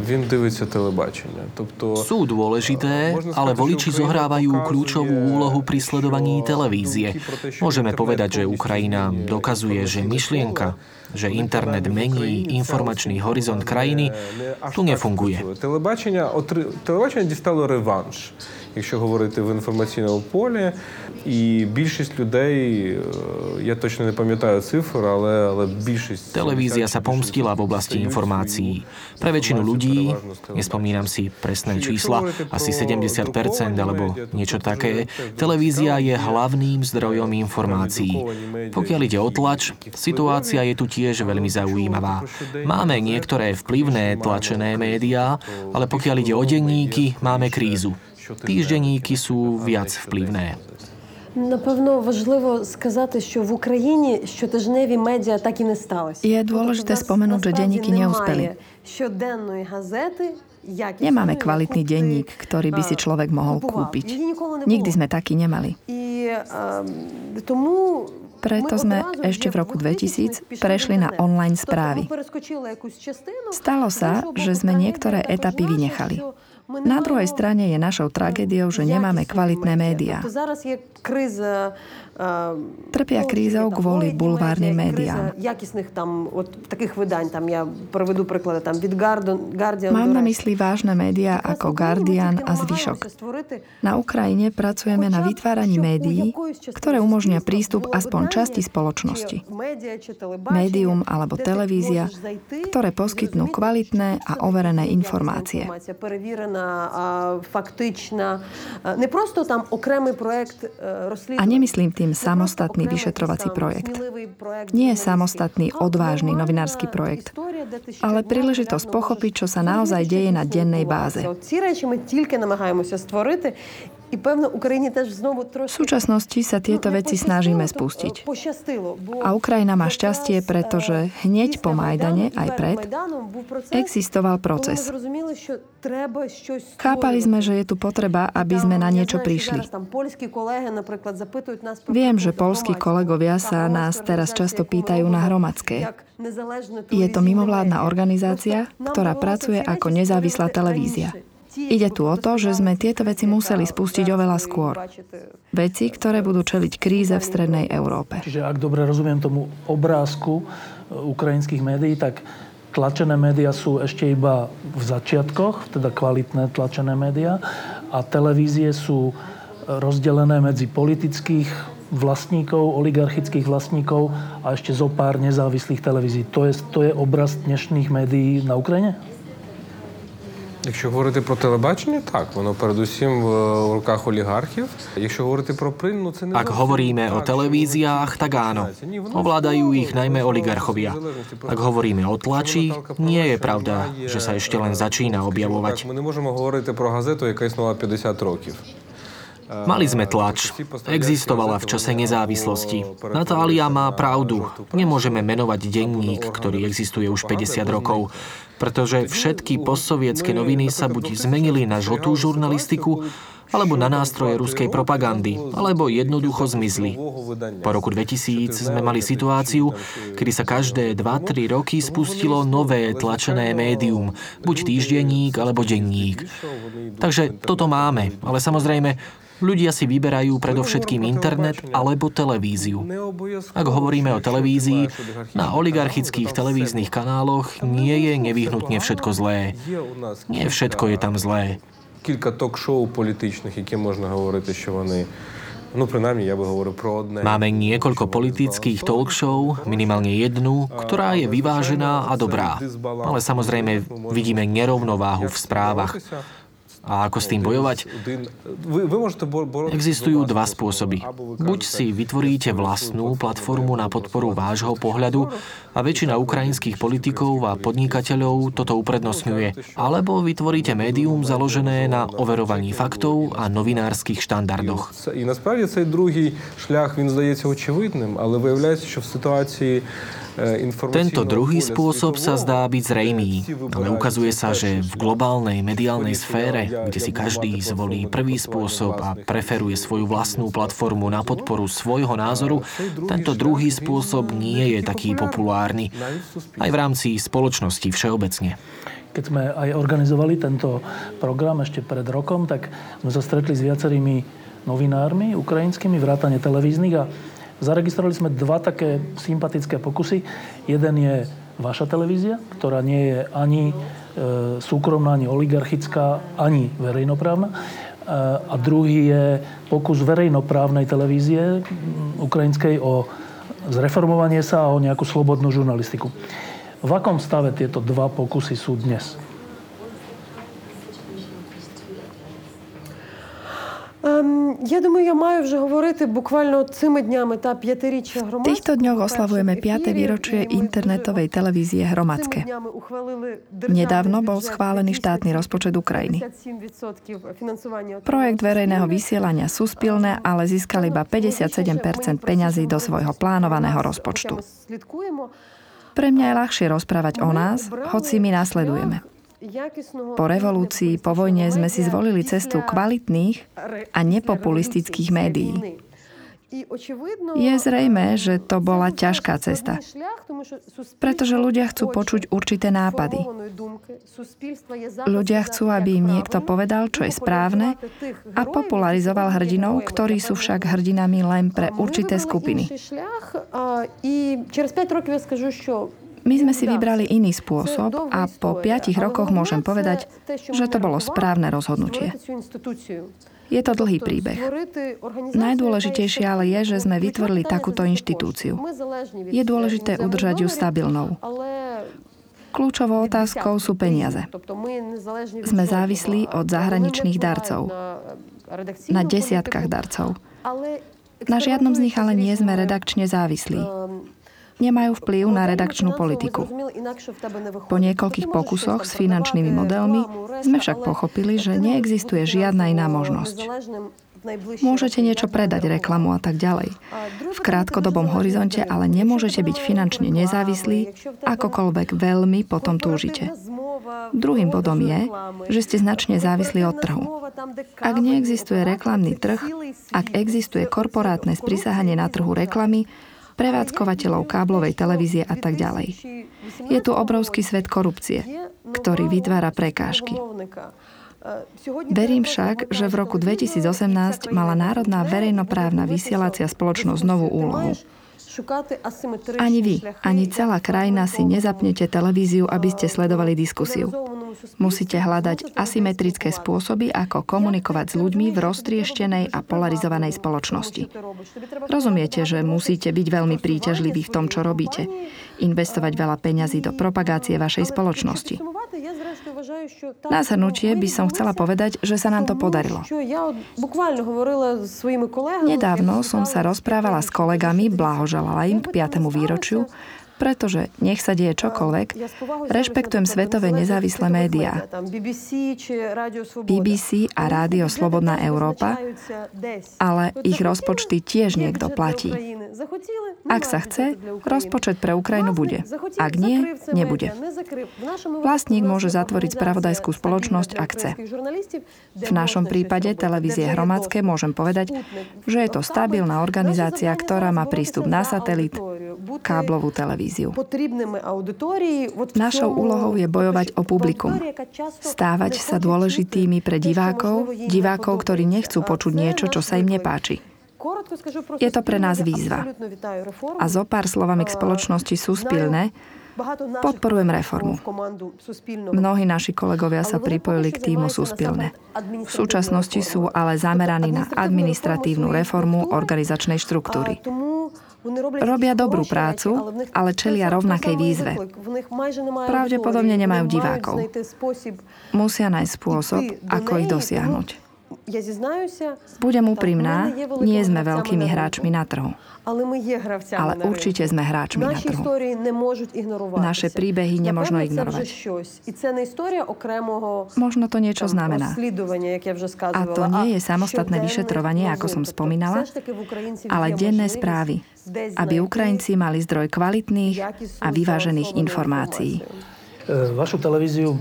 він дивиться телебачення. Тобто sú dôležité, ale voliči zohrávajú kľúčovú úlohu pri sledovaní televízie. Môžeme povedať, že Ukrajina dokazuje, že myšlienka, že internet mení informačný horizont krajiny, tu nefunguje. Телебачення, телебачення дістало реванш, якщо говорити в інформаційному полі. І більшість людей, я точно не пам'ятаю цифр, ale, ale більшість... Televízia sa pomstila v oblasti informácií. Pre väčšinu ľudí, nespomínam si presné čísla, asi 70% alebo niečo také, televízia je hlavným zdrojom informácií. Pokiaľ ide o tlač, situácia je tu tiež veľmi zaujímavá. Máme niektoré vplyvné tlačené médiá, ale pokiaľ ide o denníky, máme krízu. Týždenníky sú viac vplyvné. Напевно, важливо сказати, що в Україні щотижневі медіа так і не сталося. Je dôležité spomenúť, že denníky neúspeli. Щоденної газети Nemáme kvalitný denník, ktorý by si človek mohol kúpiť. Nikdy sme taký nemali. Preto sme ešte v roku 2000 prešli na online správy. Stalo sa, že sme niektoré etapy vynechali. Na druhej strane je našou tragédiou, že nemáme kvalitné médiá. Trpia krízou kvôli bulvárnym médiám. Mám na mysli vážne médiá ako Guardian a Zvyšok. Na Ukrajine pracujeme na vytváraní médií, ktoré umožnia prístup aspoň časti spoločnosti. Médium alebo televízia, ktoré poskytnú kvalitné a overené informácie фактична, не просто там окремий проект розслідування. A nemyslím tým samostatný vyšetrovací projekt. Nie je samostatný, odvážny novinársky projekt, ale príležitosť pochopiť, čo sa naozaj deje na dennej báze. Ці речі ми тільки намагаємося створити, v súčasnosti sa tieto veci snažíme spustiť. A Ukrajina má šťastie, pretože hneď po Majdane, aj pred, existoval proces. Chápali sme, že je tu potreba, aby sme na niečo prišli. Viem, že polskí kolegovia sa nás teraz často pýtajú na hromadské. Je to mimovládna organizácia, ktorá pracuje ako nezávislá televízia. Ide tu o to, že sme tieto veci museli spustiť oveľa skôr. Veci, ktoré budú čeliť kríze v strednej Európe. Čiže ak dobre rozumiem tomu obrázku e, ukrajinských médií, tak tlačené médiá sú ešte iba v začiatkoch, teda kvalitné tlačené médiá a televízie sú rozdelené medzi politických vlastníkov, oligarchických vlastníkov a ešte zo pár nezávislých televízií. To je, to je obraz dnešných médií na Ukrajine? Якщо говорити про телебачення, так воно передусім в руках олігархів. Якщо говорити про прин, ну це не Ak hovoríme o televíziách, tak áno. Ovládajú ich najmä oligarchovia. Ak hovoríme o tlači, nie je pravda, že sa ešte len začína objavovať. Ми не можемо говорити про газету, яка існувала 50 років. Mali sme tlač. Existovala v čase nezávislosti. Natália má pravdu. Nemôžeme menovať denník, ktorý existuje už 50 rokov, pretože všetky postsovietské noviny sa buď zmenili na žltú žurnalistiku, alebo na nástroje ruskej propagandy, alebo jednoducho zmizli. Po roku 2000 sme mali situáciu, kedy sa každé 2-3 roky spustilo nové tlačené médium, buď týždenník alebo denník. Takže toto máme, ale samozrejme Ľudia si vyberajú predovšetkým internet alebo televíziu. Ak hovoríme o televízii, na oligarchických televíznych kanáloch nie je nevyhnutne všetko zlé. Nie všetko je tam zlé. Кілька ток-шоу політичних, які можна говорити, що вони No, принаймні, ja by hovoril pro одне. Máme niekoľko politických talk show, minimálne jednu, ktorá je vyvážená a dobrá. Ale samozrejme vidíme nerovnováhu v správach. A ako s tým bojovať? Existujú dva spôsoby. Buď si vytvoríte vlastnú platformu na podporu vášho pohľadu a väčšina ukrajinských politikov a podnikateľov toto uprednostňuje. Alebo vytvoríte médium založené na overovaní faktov a novinárskych štandardoch. I насправді цей другий шлях, він здається очевидним, ale виявляється, що в ситуації tento druhý spôsob sa zdá byť zrejmý, ale ukazuje sa, že v globálnej mediálnej sfére, kde si každý zvolí prvý spôsob a preferuje svoju vlastnú platformu na podporu svojho názoru, tento druhý spôsob nie je taký populárny. Aj v rámci spoločnosti všeobecne. Keď sme aj organizovali tento program ešte pred rokom, tak sme sa stretli s viacerými novinármi ukrajinskými, vrátane televíznych a Zaregistrovali sme dva také sympatické pokusy. Jeden je vaša televízia, ktorá nie je ani e, súkromná, ani oligarchická, ani verejnoprávna. E, a druhý je pokus verejnoprávnej televízie ukrajinskej o zreformovanie sa a o nejakú slobodnú žurnalistiku. V akom stave tieto dva pokusy sú dnes? Я думаю, я маю вже говорити буквально цими днями та п'ятиріччя V týchto dňoch oslavujeme 5. výročie internetovej televízie Hromadske. Nedávno bol schválený štátny rozpočet Ukrajiny. Projekt verejného vysielania Suspilné ale získal iba 57 peňazí do svojho plánovaného rozpočtu. Pre mňa je ľahšie rozprávať o nás, hoci my nasledujeme. Po revolúcii, po vojne sme si zvolili cestu kvalitných a nepopulistických médií. Je zrejme, že to bola ťažká cesta, pretože ľudia chcú počuť určité nápady. Ľudia chcú, aby im niekto povedal, čo je správne a popularizoval hrdinov, ktorí sú však hrdinami len pre určité skupiny. My sme si vybrali iný spôsob a po piatich rokoch môžem povedať, že to bolo správne rozhodnutie. Je to dlhý príbeh. Najdôležitejšie ale je, že sme vytvorili takúto inštitúciu. Je dôležité udržať ju stabilnou. Kľúčovou otázkou sú peniaze. Sme závislí od zahraničných darcov. Na desiatkách darcov. Na žiadnom z nich ale nie sme redakčne závislí nemajú vplyv na redakčnú politiku. Po niekoľkých pokusoch s finančnými modelmi sme však pochopili, že neexistuje žiadna iná možnosť. Môžete niečo predať, reklamu a tak ďalej. V krátkodobom horizonte ale nemôžete byť finančne nezávislí, akokoľvek veľmi potom túžite. Druhým bodom je, že ste značne závislí od trhu. Ak neexistuje reklamný trh, ak existuje korporátne sprisahanie na trhu reklamy, prevádzkovateľov káblovej televízie a tak ďalej. Je tu obrovský svet korupcie, ktorý vytvára prekážky. Verím však, že v roku 2018 mala Národná verejnoprávna vysielacia spoločnosť novú úlohu. Ani vy, ani celá krajina si nezapnete televíziu, aby ste sledovali diskusiu. Musíte hľadať asymetrické spôsoby, ako komunikovať s ľuďmi v roztrieštenej a polarizovanej spoločnosti. Rozumiete, že musíte byť veľmi príťažliví v tom, čo robíte. Investovať veľa peňazí do propagácie vašej spoločnosti. Na zhrnutie by som chcela povedať, že sa nám to podarilo. Nedávno som sa rozprávala s kolegami, blahoželala im k 5. výročiu pretože nech sa deje čokoľvek, rešpektujem svetové nezávislé médiá. BBC a Rádio Slobodná Európa, ale ich rozpočty tiež niekto platí. Ak sa chce, rozpočet pre Ukrajinu bude. Ak nie, nebude. Vlastník môže zatvoriť spravodajskú spoločnosť, ak chce. V našom prípade televízie Hromadské môžem povedať, že je to stabilná organizácia, ktorá má prístup na satelit, káblovú televíziu. Našou úlohou je bojovať o publikum. Stávať sa dôležitými pre divákov, divákov, ktorí nechcú počuť niečo, čo sa im nepáči. Je to pre nás výzva. A zo pár slovami k spoločnosti sú spilné, Podporujem reformu. Mnohí naši kolegovia sa pripojili k týmu Súspilne. V súčasnosti sú ale zameraní na administratívnu reformu organizačnej štruktúry. Robia dobrú prácu, ale čelia rovnakej výzve. Pravdepodobne nemajú divákov. Musia nájsť spôsob, ako ich dosiahnuť. Budem úprimná, nie sme veľkými hráčmi na trhu. Ale určite sme hráčmi na trhu. Naše príbehy nemožno ignorovať. Možno to niečo znamená. A to nie je samostatné vyšetrovanie, ako som spomínala, ale denné správy, aby Ukrajinci mali zdroj kvalitných a vyvážených informácií. Vašu televíziu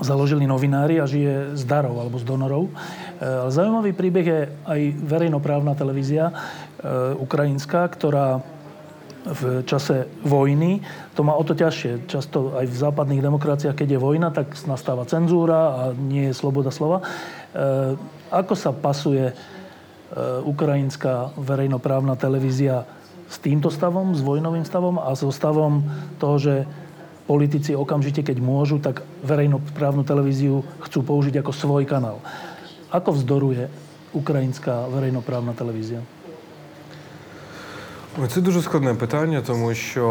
založili novinári a žije z darov alebo z donorov. E, ale zaujímavý príbeh je aj verejnoprávna televízia e, ukrajinská, ktorá v čase vojny to má o to ťažšie. Často aj v západných demokraciách, keď je vojna, tak nastáva cenzúra a nie je sloboda slova. E, ako sa pasuje ukrajinská verejnoprávna televízia s týmto stavom, s vojnovým stavom a so stavom toho, že politici okamžite, keď môžu, tak verejnoprávnu televíziu chcú použiť ako svoj kanál. Ako vzdoruje ukrajinská verejnoprávna televízia? Це дуже складне питання, тому що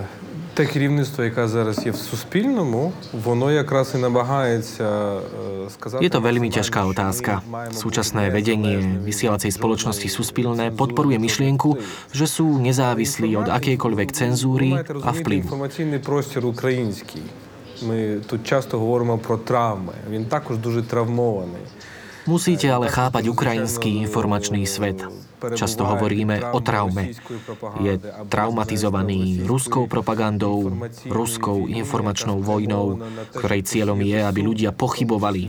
е, те керівництво, яке зараз є в Суспільному, воно якраз і намагається е, сказати... Je to veľmi ťažká otázka. Súčasné vedenie vysielacej spoločnosti Suspilné podporuje myšlienku, že sú nezávislí od akejkoľvek cenzúry a vplyvu. Інформаційний простір український. Ми тут часто говоримо про травми. Він також дуже травмований. Musíte ale chápať ukrajinský informačný svet. Často hovoríme o traume. Je traumatizovaný ruskou propagandou, ruskou informačnou vojnou, ktorej cieľom je, aby ľudia pochybovali.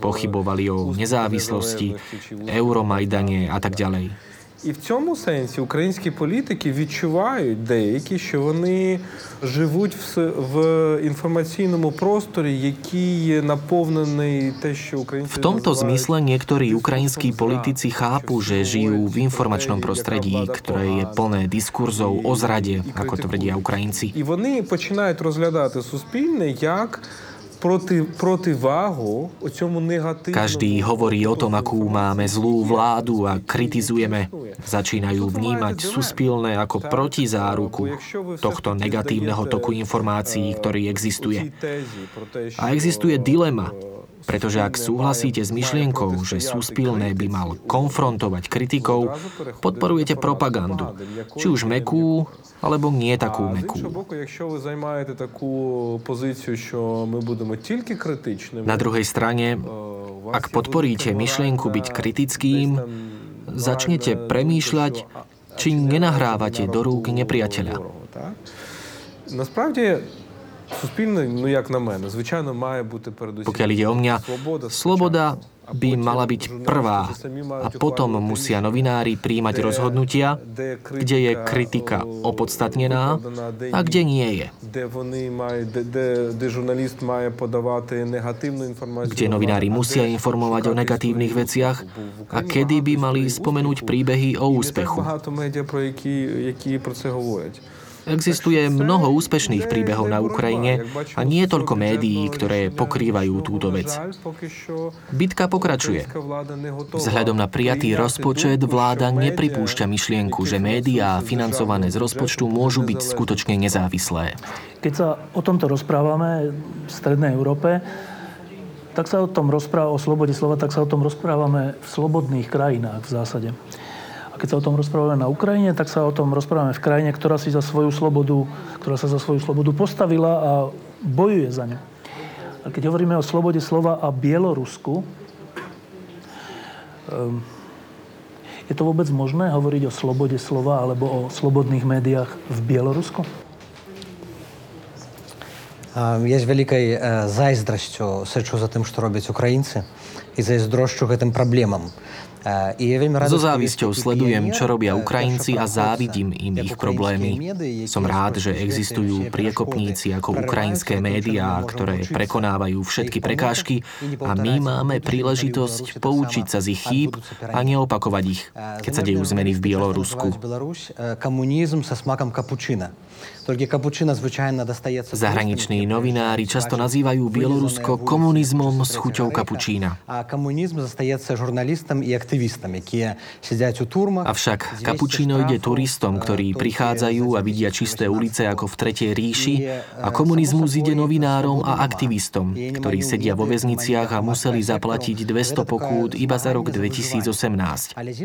Pochybovali o nezávislosti, Euromajdane a tak ďalej. І в цьому сенсі українські політики відчувають деякі, що вони живуть в, в інформаційному просторі, який наповнений те, що українці V tomto zmysle niektorí ukrajinskí politici chápu, že žijú v informačnom prostredí, ktoré je plné diskurzov o zrade, ako tvrdia Ukrajinci. І вони починають розглядати суспільне як Každý hovorí o tom, akú máme zlú vládu a kritizujeme. Začínajú vnímať suspilné ako protizáruku tohto negatívneho toku informácií, ktorý existuje. A existuje dilema, pretože ak súhlasíte s myšlienkou, že súspilné by mal konfrontovať kritikov, podporujete propagandu. Či už mekú, alebo nie takú mekú. Na druhej strane, ak podporíte myšlienku byť kritickým, začnete premýšľať, či nenahrávate do rúk nepriateľa. Насправді Суспільне, ну як на мене, звичайно, має бути передусім. Pokiaľ ide o mňa, sloboda by mala byť prvá a potom musia novinári príjmať rozhodnutia, kde je kritika opodstatnená a kde nie je. Kde novinári musia informovať o negatívnych veciach a kedy by mali spomenúť príbehy o úspechu. Existuje mnoho úspešných príbehov na Ukrajine a nie toľko médií, ktoré pokrývajú túto vec. Bitka pokračuje. Vzhľadom na prijatý rozpočet vláda nepripúšťa myšlienku, že médiá financované z rozpočtu môžu byť skutočne nezávislé. Keď sa o tomto rozprávame v Strednej Európe, tak sa o tom rozpráva, o slobode slova, tak sa o tom rozprávame v slobodných krajinách v zásade. A keď sa o tom rozprávame na Ukrajine, tak sa o tom rozprávame v krajine, ktorá si za svoju slobodu, ktorá sa za svoju slobodu postavila a bojuje za ňu. A keď hovoríme o slobode slova a Bielorusku, um, je to vôbec možné hovoriť o slobode slova alebo o slobodných médiách v Bielorusku? Я з великой зайздрасцю сачу за тым, што робяць украінцы і зайздрошчу гэтым праблемам. So závisťou sledujem, čo robia Ukrajinci a závidím im ich problémy. Som rád, že existujú priekopníci ako ukrajinské médiá, ktoré prekonávajú všetky prekážky a my máme príležitosť poučiť sa z ich chýb a neopakovať ich, keď sa dejú zmeny v Bielorusku. Komunizm sa smakom kapučina. Zahraniční novinári často nazývajú Bielorusko komunizmom s chuťou kapučína. Avšak kapučíno ide turistom, ktorí prichádzajú a vidia čisté ulice ako v Tretej ríši a komunizmus ide novinárom a aktivistom, ktorí sedia vo väzniciach a museli zaplatiť 200 pokút iba za rok 2018.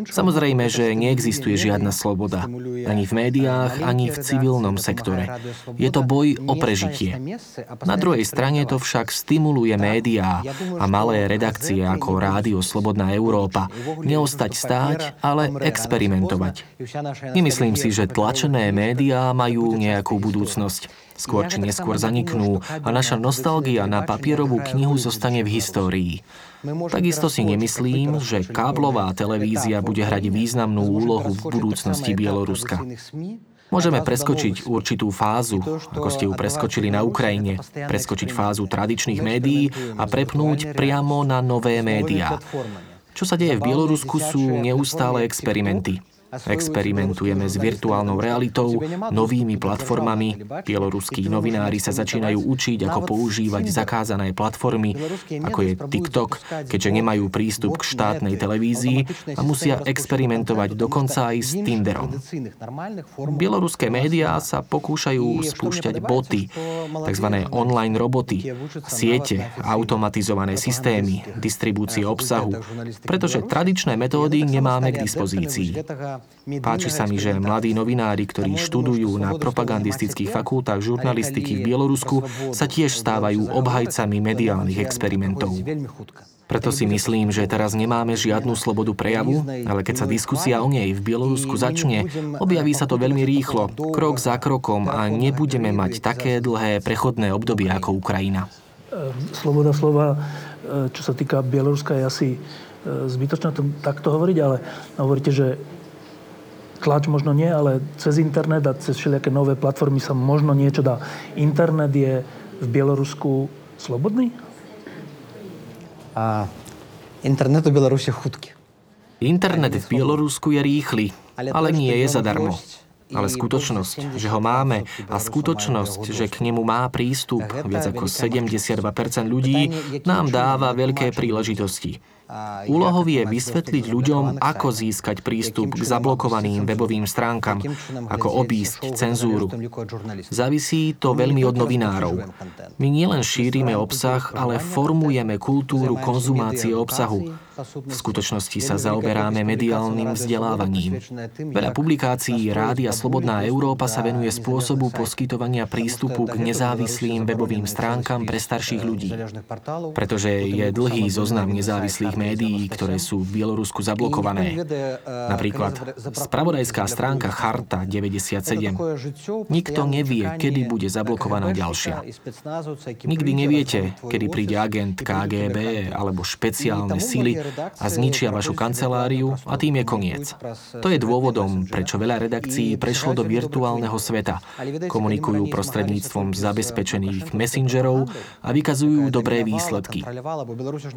Samozrejme, že neexistuje žiadna sloboda. Ani v médiách, ani v civilnom sektore sektore. Je to boj o prežitie. Na druhej strane to však stimuluje médiá a malé redakcie ako Rádio Slobodná Európa neostať stáť, ale experimentovať. Nemyslím si, že tlačené médiá majú nejakú budúcnosť. Skôr či neskôr zaniknú a naša nostalgia na papierovú knihu zostane v histórii. Takisto si nemyslím, že káblová televízia bude hrať významnú úlohu v budúcnosti Bieloruska. Môžeme preskočiť určitú fázu, ako ste ju preskočili na Ukrajine, preskočiť fázu tradičných médií a prepnúť priamo na nové médiá. Čo sa deje v Bielorusku sú neustále experimenty. Experimentujeme s virtuálnou realitou, novými platformami. Bieloruskí novinári sa začínajú učiť, ako používať zakázané platformy, ako je TikTok, keďže nemajú prístup k štátnej televízii a musia experimentovať dokonca aj s Tinderom. Bieloruské médiá sa pokúšajú spúšťať boty, tzv. online roboty, siete, automatizované systémy, distribúcie obsahu, pretože tradičné metódy nemáme k dispozícii. Páči sa mi, že mladí novinári, ktorí študujú na propagandistických fakultách žurnalistiky v Bielorusku, sa tiež stávajú obhajcami mediálnych experimentov. Preto si myslím, že teraz nemáme žiadnu slobodu prejavu, ale keď sa diskusia o nej v Bielorusku začne, objaví sa to veľmi rýchlo, krok za krokom a nebudeme mať také dlhé prechodné obdobie ako Ukrajina. Sloboda slova, e, čo sa týka Bieloruska, je asi e, zbytočné to takto hovoriť, ale hovoríte, že tlač možno nie, ale cez internet a cez všelijaké nové platformy sa možno niečo dá. Internet je v Bielorusku slobodný? A internet v Bielorusku chudky. Internet v Bielorusku je rýchly, ale nie je zadarmo. Ale skutočnosť, že ho máme a skutočnosť, že k nemu má prístup viac ako 72% ľudí, nám dáva veľké príležitosti. Úlohou je vysvetliť ľuďom, ako získať prístup k zablokovaným webovým stránkam, ako obísť cenzúru. Závisí to veľmi od novinárov. My nielen šírime obsah, ale formujeme kultúru konzumácie obsahu. V skutočnosti sa zaoberáme mediálnym vzdelávaním. Veľa publikácií Rádia Slobodná Európa sa venuje spôsobu poskytovania prístupu k nezávislým webovým stránkam pre starších ľudí. Pretože je dlhý zoznam nezávislých médií, ktoré sú v Bielorusku zablokované. Napríklad spravodajská stránka Charta 97. Nikto nevie, kedy bude zablokovaná ďalšia. Nikdy neviete, kedy príde agent KGB alebo špeciálne sily a zničia vašu kanceláriu a tým je koniec. To je dôvodom, prečo veľa redakcií prešlo do virtuálneho sveta. Komunikujú prostredníctvom zabezpečených messengerov a vykazujú dobré výsledky.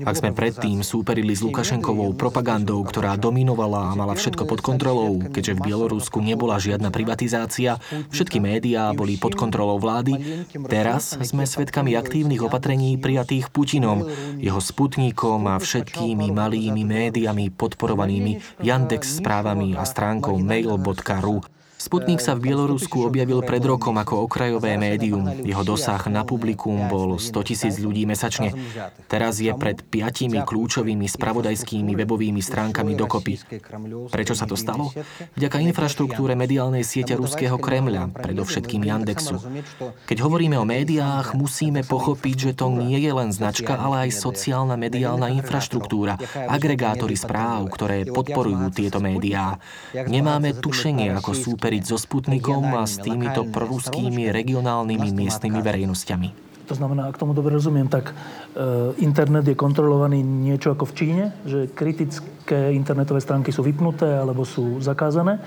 Ak sme predtým súperili s Lukašenkovou propagandou, ktorá dominovala a mala všetko pod kontrolou, keďže v Bielorusku nebola žiadna privatizácia, všetky médiá boli pod kontrolou vlády, teraz sme svedkami aktívnych opatrení prijatých Putinom, jeho sputníkom a všetkými malými médiami podporovanými Yandex správami a stránkou mail.ru Sputnik sa v Bielorusku objavil pred rokom ako okrajové médium. Jeho dosah na publikum bol 100 tisíc ľudí mesačne. Teraz je pred piatimi kľúčovými spravodajskými webovými stránkami dokopy. Prečo sa to stalo? Vďaka infraštruktúre mediálnej siete ruského Kremľa, predovšetkým Yandexu. Keď hovoríme o médiách, musíme pochopiť, že to nie je len značka, ale aj sociálna mediálna infraštruktúra, agregátory správ, ktoré podporujú tieto médiá. Nemáme tušenie ako súperi hovoriť so Sputnikom a s týmito proruskými regionálnymi miestnymi verejnosťami. To znamená, ak tomu dobre rozumiem, tak e, internet je kontrolovaný niečo ako v Číne, že kritické internetové stránky sú vypnuté alebo sú zakázané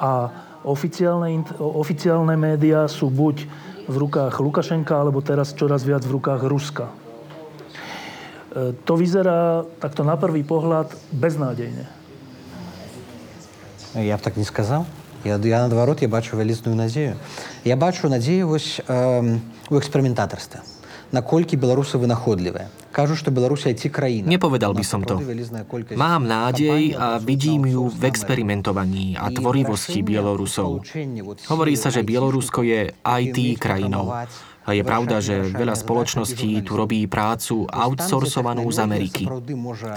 a oficiálne, oficiálne médiá sú buď v rukách Lukašenka, alebo teraz čoraz viac v rukách Ruska. E, to vyzerá takto na prvý pohľad beznádejne. Ja tak nesказал. Я, я наадварот я бачу вялізную надзею. Я бачу надзею вось э, у эксперыментатарстве. Наколькі беларусы вынаходлівыя. Кажу, што Беларусь IT краіна. Nepovedal by som to. Mám nádej a vidím ju v experimentovaní a tvorivosti Bielorusov. Hovorí sa, že Bielorusko je IT krajinou. Je pravda, že veľa spoločností tu robí prácu outsourcovanú z Ameriky.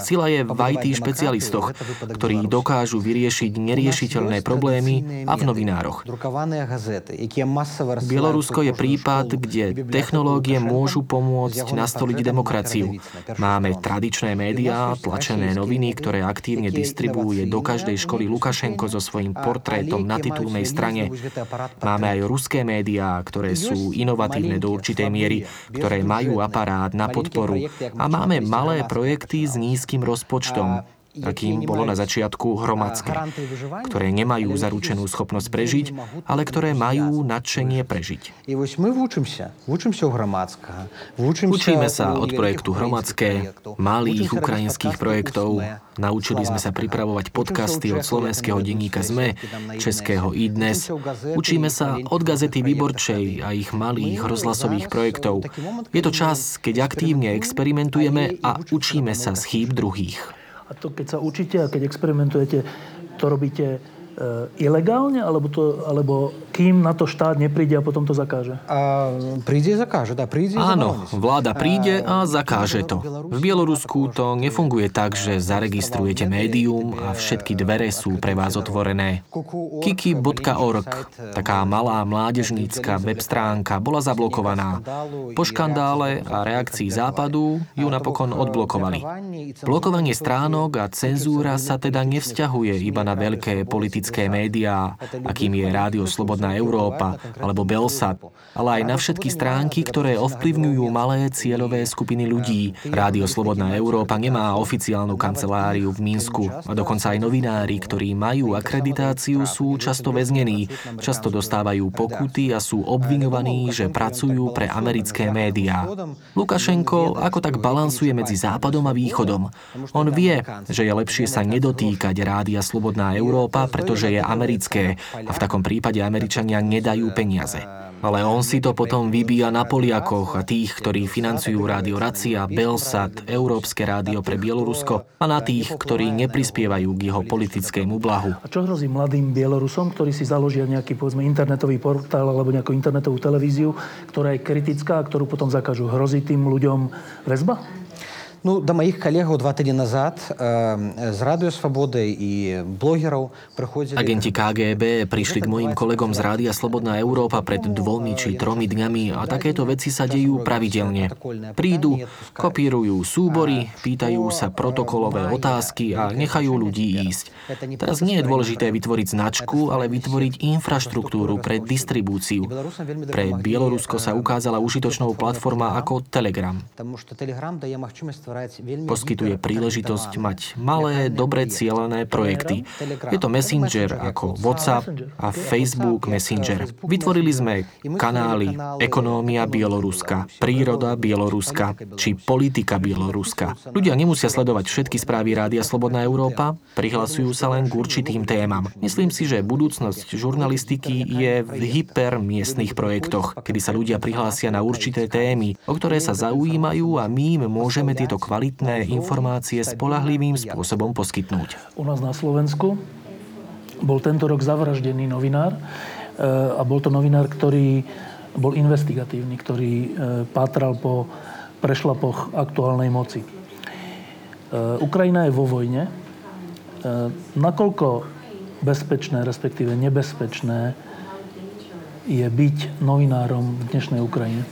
Sila je v IT špecialistoch, ktorí dokážu vyriešiť neriešiteľné problémy a v novinároch. Bielorusko je prípad, kde technológie môžu pomôcť nastoliť demokraciu. Máme tradičné médiá, tlačené noviny, ktoré aktívne distribuuje do každej školy Lukašenko so svojím portrétom na titulnej strane. Máme aj ruské médiá, ktoré sú inovatívne do určitej miery, ktoré majú aparát na podporu. A máme malé projekty s nízkym rozpočtom. Akým bolo na začiatku hromadské, ktoré nemajú zaručenú schopnosť prežiť, ale ktoré majú nadšenie prežiť. Učíme sa od projektu Hromadské, malých ukrajinských projektov, naučili sme sa pripravovať podcasty od slovenského denníka ZME, českého iDnes, učíme sa od gazety Výborčej a ich malých rozhlasových projektov. Je to čas, keď aktívne experimentujeme a učíme sa z chýb druhých. A to, keď sa učíte a keď experimentujete, to robíte ilegálne, alebo, to, alebo kým na to štát nepríde a potom to zakáže? A príde a zakáže, dá, príde Áno, vláda príde a zakáže to. V Bielorusku to nefunguje tak, že zaregistrujete médium a všetky dvere sú pre vás otvorené. Kiki.org, taká malá mládežnícka web stránka, bola zablokovaná. Po škandále a reakcii západu ju napokon odblokovali. Blokovanie stránok a cenzúra sa teda nevzťahuje iba na veľké politické médiá, akým je Rádio Slobodná Európa alebo Belsat, ale aj na všetky stránky, ktoré ovplyvňujú malé cieľové skupiny ľudí. Rádio Slobodná Európa nemá oficiálnu kanceláriu v Minsku a dokonca aj novinári, ktorí majú akreditáciu, sú často väznení, často dostávajú pokuty a sú obviňovaní, že pracujú pre americké médiá. Lukašenko ako tak balansuje medzi Západom a Východom. On vie, že je lepšie sa nedotýkať Rádia Slobodná Európa, pretože je americké a v takom prípade Američania nedajú peniaze. Ale on si to potom vybíja na Poliakoch a tých, ktorí financujú rádio Racia, Belsat, Európske rádio pre Bielorusko a na tých, ktorí neprispievajú k jeho politickému blahu. A čo hrozí mladým Bielorusom, ktorí si založia nejaký povedzme internetový portál alebo nejakú internetovú televíziu, ktorá je kritická a ktorú potom zakážu? Hrozí tým ľuďom väzba? Ну, до моих коллегаў два тыдні назад э, з Радыё Свабоды і блогераў прыходзілі... Agenti KGB prišli k mojim kolegom z Rádia Slobodná Európa pred dvomi či tromi dňami a takéto veci sa dejú pravidelne. Prídu, kopírujú súbory, pýtajú sa protokolové otázky a nechajú ľudí ísť. Teraz nie je dôležité vytvoriť značku, ale vytvoriť infraštruktúru pre distribúciu. Pre Bielorusko sa ukázala užitočnou platforma ako Telegram. Poskytuje príležitosť mať malé, dobre cielené projekty. Je to Messenger ako WhatsApp a Facebook Messenger. Vytvorili sme kanály Ekonómia Bieloruska, Príroda Bieloruska či Politika Bieloruska. Ľudia nemusia sledovať všetky správy Rádia Slobodná Európa, prihlasujú sa len k určitým témam. Myslím si, že budúcnosť žurnalistiky je v hypermiestnych projektoch, kedy sa ľudia prihlásia na určité témy, o ktoré sa zaujímajú a my im môžeme tieto kvalitné informácie spolahlivým spôsobom poskytnúť. U nás na Slovensku bol tento rok zavraždený novinár e, a bol to novinár, ktorý bol investigatívny, ktorý e, pátral po prešlapoch aktuálnej moci. E, Ukrajina je vo vojne. Nakoľko bezpečné, respektíve nebezpečné je byť novinárom v dnešnej Ukrajine?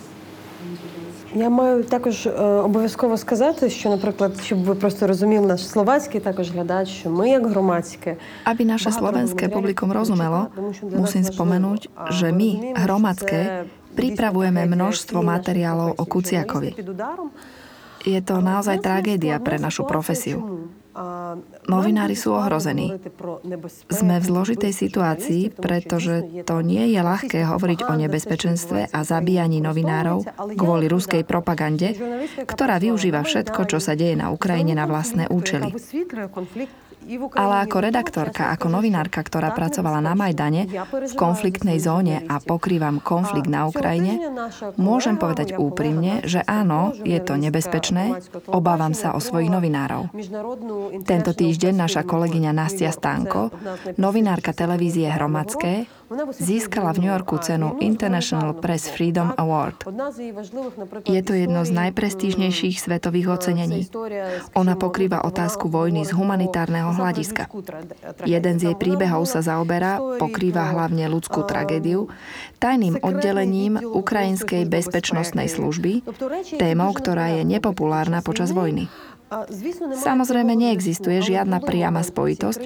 Я маю також обов'язково сказати, що, наприклад, щоб ви просто розуміли наш словацький також глядач, що ми як громадське. Aby naše slovenské publikum rozumelo, musím spomenúť, že my, hromadské, pripravujeme množstvo materiálov o Kuciakovi. Je to naozaj tragédia pre našu profesiu. Novinári sú ohrození. Sme v zložitej situácii, pretože to nie je ľahké hovoriť o nebezpečenstve a zabíjaní novinárov kvôli ruskej propagande, ktorá využíva všetko, čo sa deje na Ukrajine na vlastné účely. Ale ako redaktorka, ako novinárka, ktorá pracovala na Majdane v konfliktnej zóne a pokrývam konflikt na Ukrajine, môžem povedať úprimne, že áno, je to nebezpečné, obávam sa o svojich novinárov. Tento týždeň naša kolegyňa Nastia Stanko, novinárka televízie Hromadské, získala v New Yorku cenu International Press Freedom Award. Je to jedno z najprestížnejších svetových ocenení. Ona pokrýva otázku vojny z humanitárneho hľadiska. Jeden z jej príbehov sa zaoberá, pokrýva hlavne ľudskú tragédiu, tajným oddelením Ukrajinskej bezpečnostnej služby, témou, ktorá je nepopulárna počas vojny. Samozrejme neexistuje žiadna priama spojitosť,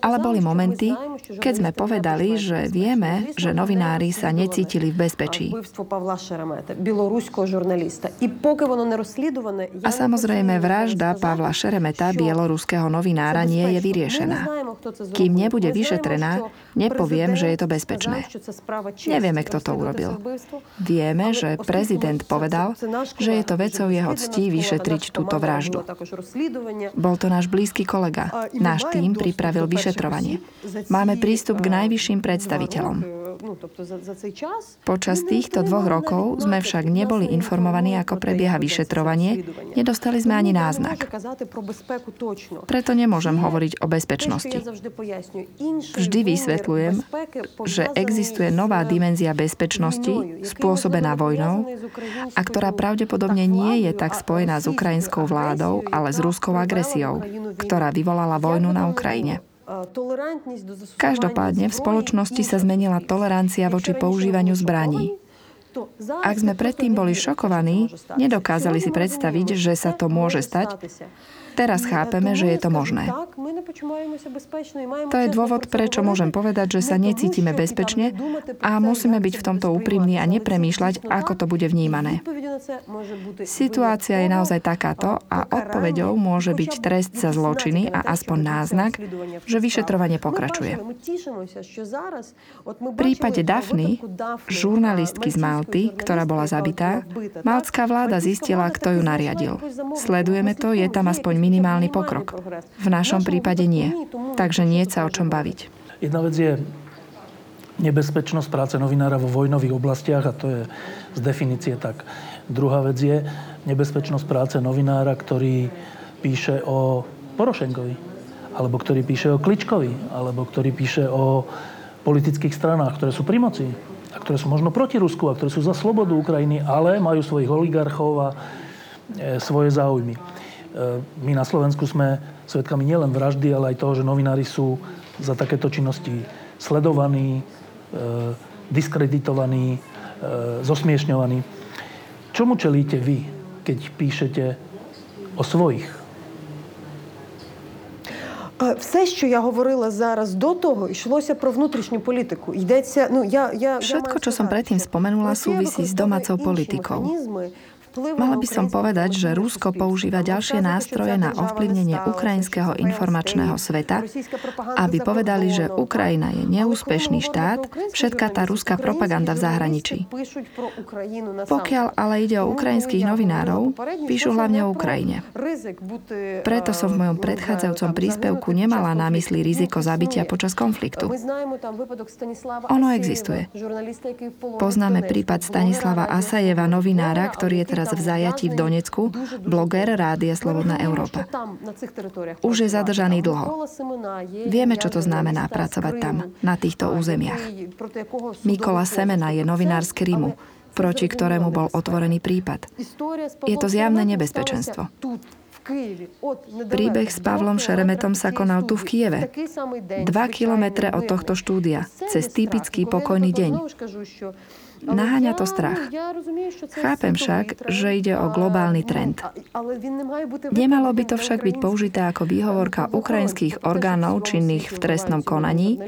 ale boli momenty, keď sme povedali, že vieme, že novinári sa necítili v bezpečí. A samozrejme vražda Pavla Šeremeta, bieloruského novinára, nie je vyriešená. Kým nebude vyšetrená, nepoviem, že je to bezpečné. Nevieme, kto to urobil. Vieme, že prezident povedal, že je to vecou jeho ctí vyšetriť túto vraždu. Bol to náš blízky kolega. Náš tým pripravil vyšetrovanie. Máme prístup k najvyšším predstaviteľom. Počas týchto dvoch rokov sme však neboli informovaní, ako prebieha vyšetrovanie, nedostali sme ani náznak. Preto nemôžem hovoriť o bezpečnosti. Vždy vysvetľujem, že existuje nová dimenzia bezpečnosti spôsobená vojnou a ktorá pravdepodobne nie je tak spojená s ukrajinskou vládou, ale s ruskou agresiou, ktorá vyvolala vojnu na Ukrajine. Každopádne v spoločnosti sa zmenila tolerancia voči používaniu zbraní. Ak sme predtým boli šokovaní, nedokázali si predstaviť, že sa to môže stať, Teraz chápeme, že je to možné. To je dôvod, prečo môžem povedať, že sa necítime bezpečne a musíme byť v tomto úprimní a nepremýšľať, ako to bude vnímané. Situácia je naozaj takáto a odpoveďou môže byť trest za zločiny a aspoň náznak, že vyšetrovanie pokračuje. V prípade Dafny, žurnalistky z Malty, ktorá bola zabitá, maltská vláda zistila, kto ju nariadil. Sledujeme to, je tam aspoň minimálny pokrok. V našom prípade nie. Takže nie sa o čom baviť. Jedna vec je nebezpečnosť práce novinára vo vojnových oblastiach a to je z definície tak. Druhá vec je nebezpečnosť práce novinára, ktorý píše o Porošenkovi, alebo ktorý píše o Kličkovi, alebo ktorý píše o politických stranách, ktoré sú pri moci a ktoré sú možno proti Rusku a ktoré sú za slobodu Ukrajiny, ale majú svojich oligarchov a e, svoje záujmy. E, my na Slovensku sme svedkami nielen vraždy, ale aj toho, že novinári sú za takéto činnosti sledovaní, e, diskreditovaní, e, zosmiešňovaní. Čomu čelíte vy, keď píšete o svojich? Все, що я говорила зараз до того, йшлося про внутрішню політику. Йдеться, ну я я Všetko, čo som predtým spomenula, súvisí s domácou politikou. Mala by som povedať, že Rusko používa ďalšie nástroje na ovplyvnenie ukrajinského informačného sveta, aby povedali, že Ukrajina je neúspešný štát, všetká tá ruská propaganda v zahraničí. Pokiaľ ale ide o ukrajinských novinárov, píšu hlavne o Ukrajine. Preto som v mojom predchádzajúcom príspevku nemala na mysli riziko zabitia počas konfliktu. Ono existuje. Poznáme prípad Stanislava Asajeva, novinára, ktorý je teraz v zajatí v Donecku, bloger Rádia Slobodná Európa. Už je zadržaný dlho. Vieme, čo to znamená pracovať tam, na týchto územiach. Mikola Semena je novinár z Krymu, proti ktorému bol otvorený prípad. Je to zjavné nebezpečenstvo. Príbeh s Pavlom Šeremetom sa konal tu v Kieve. Dva kilometre od tohto štúdia, cez typický pokojný deň. Naháňa to strach. Chápem však, že ide o globálny trend. Nemalo by to však byť použité ako výhovorka ukrajinských orgánov činných v trestnom konaní,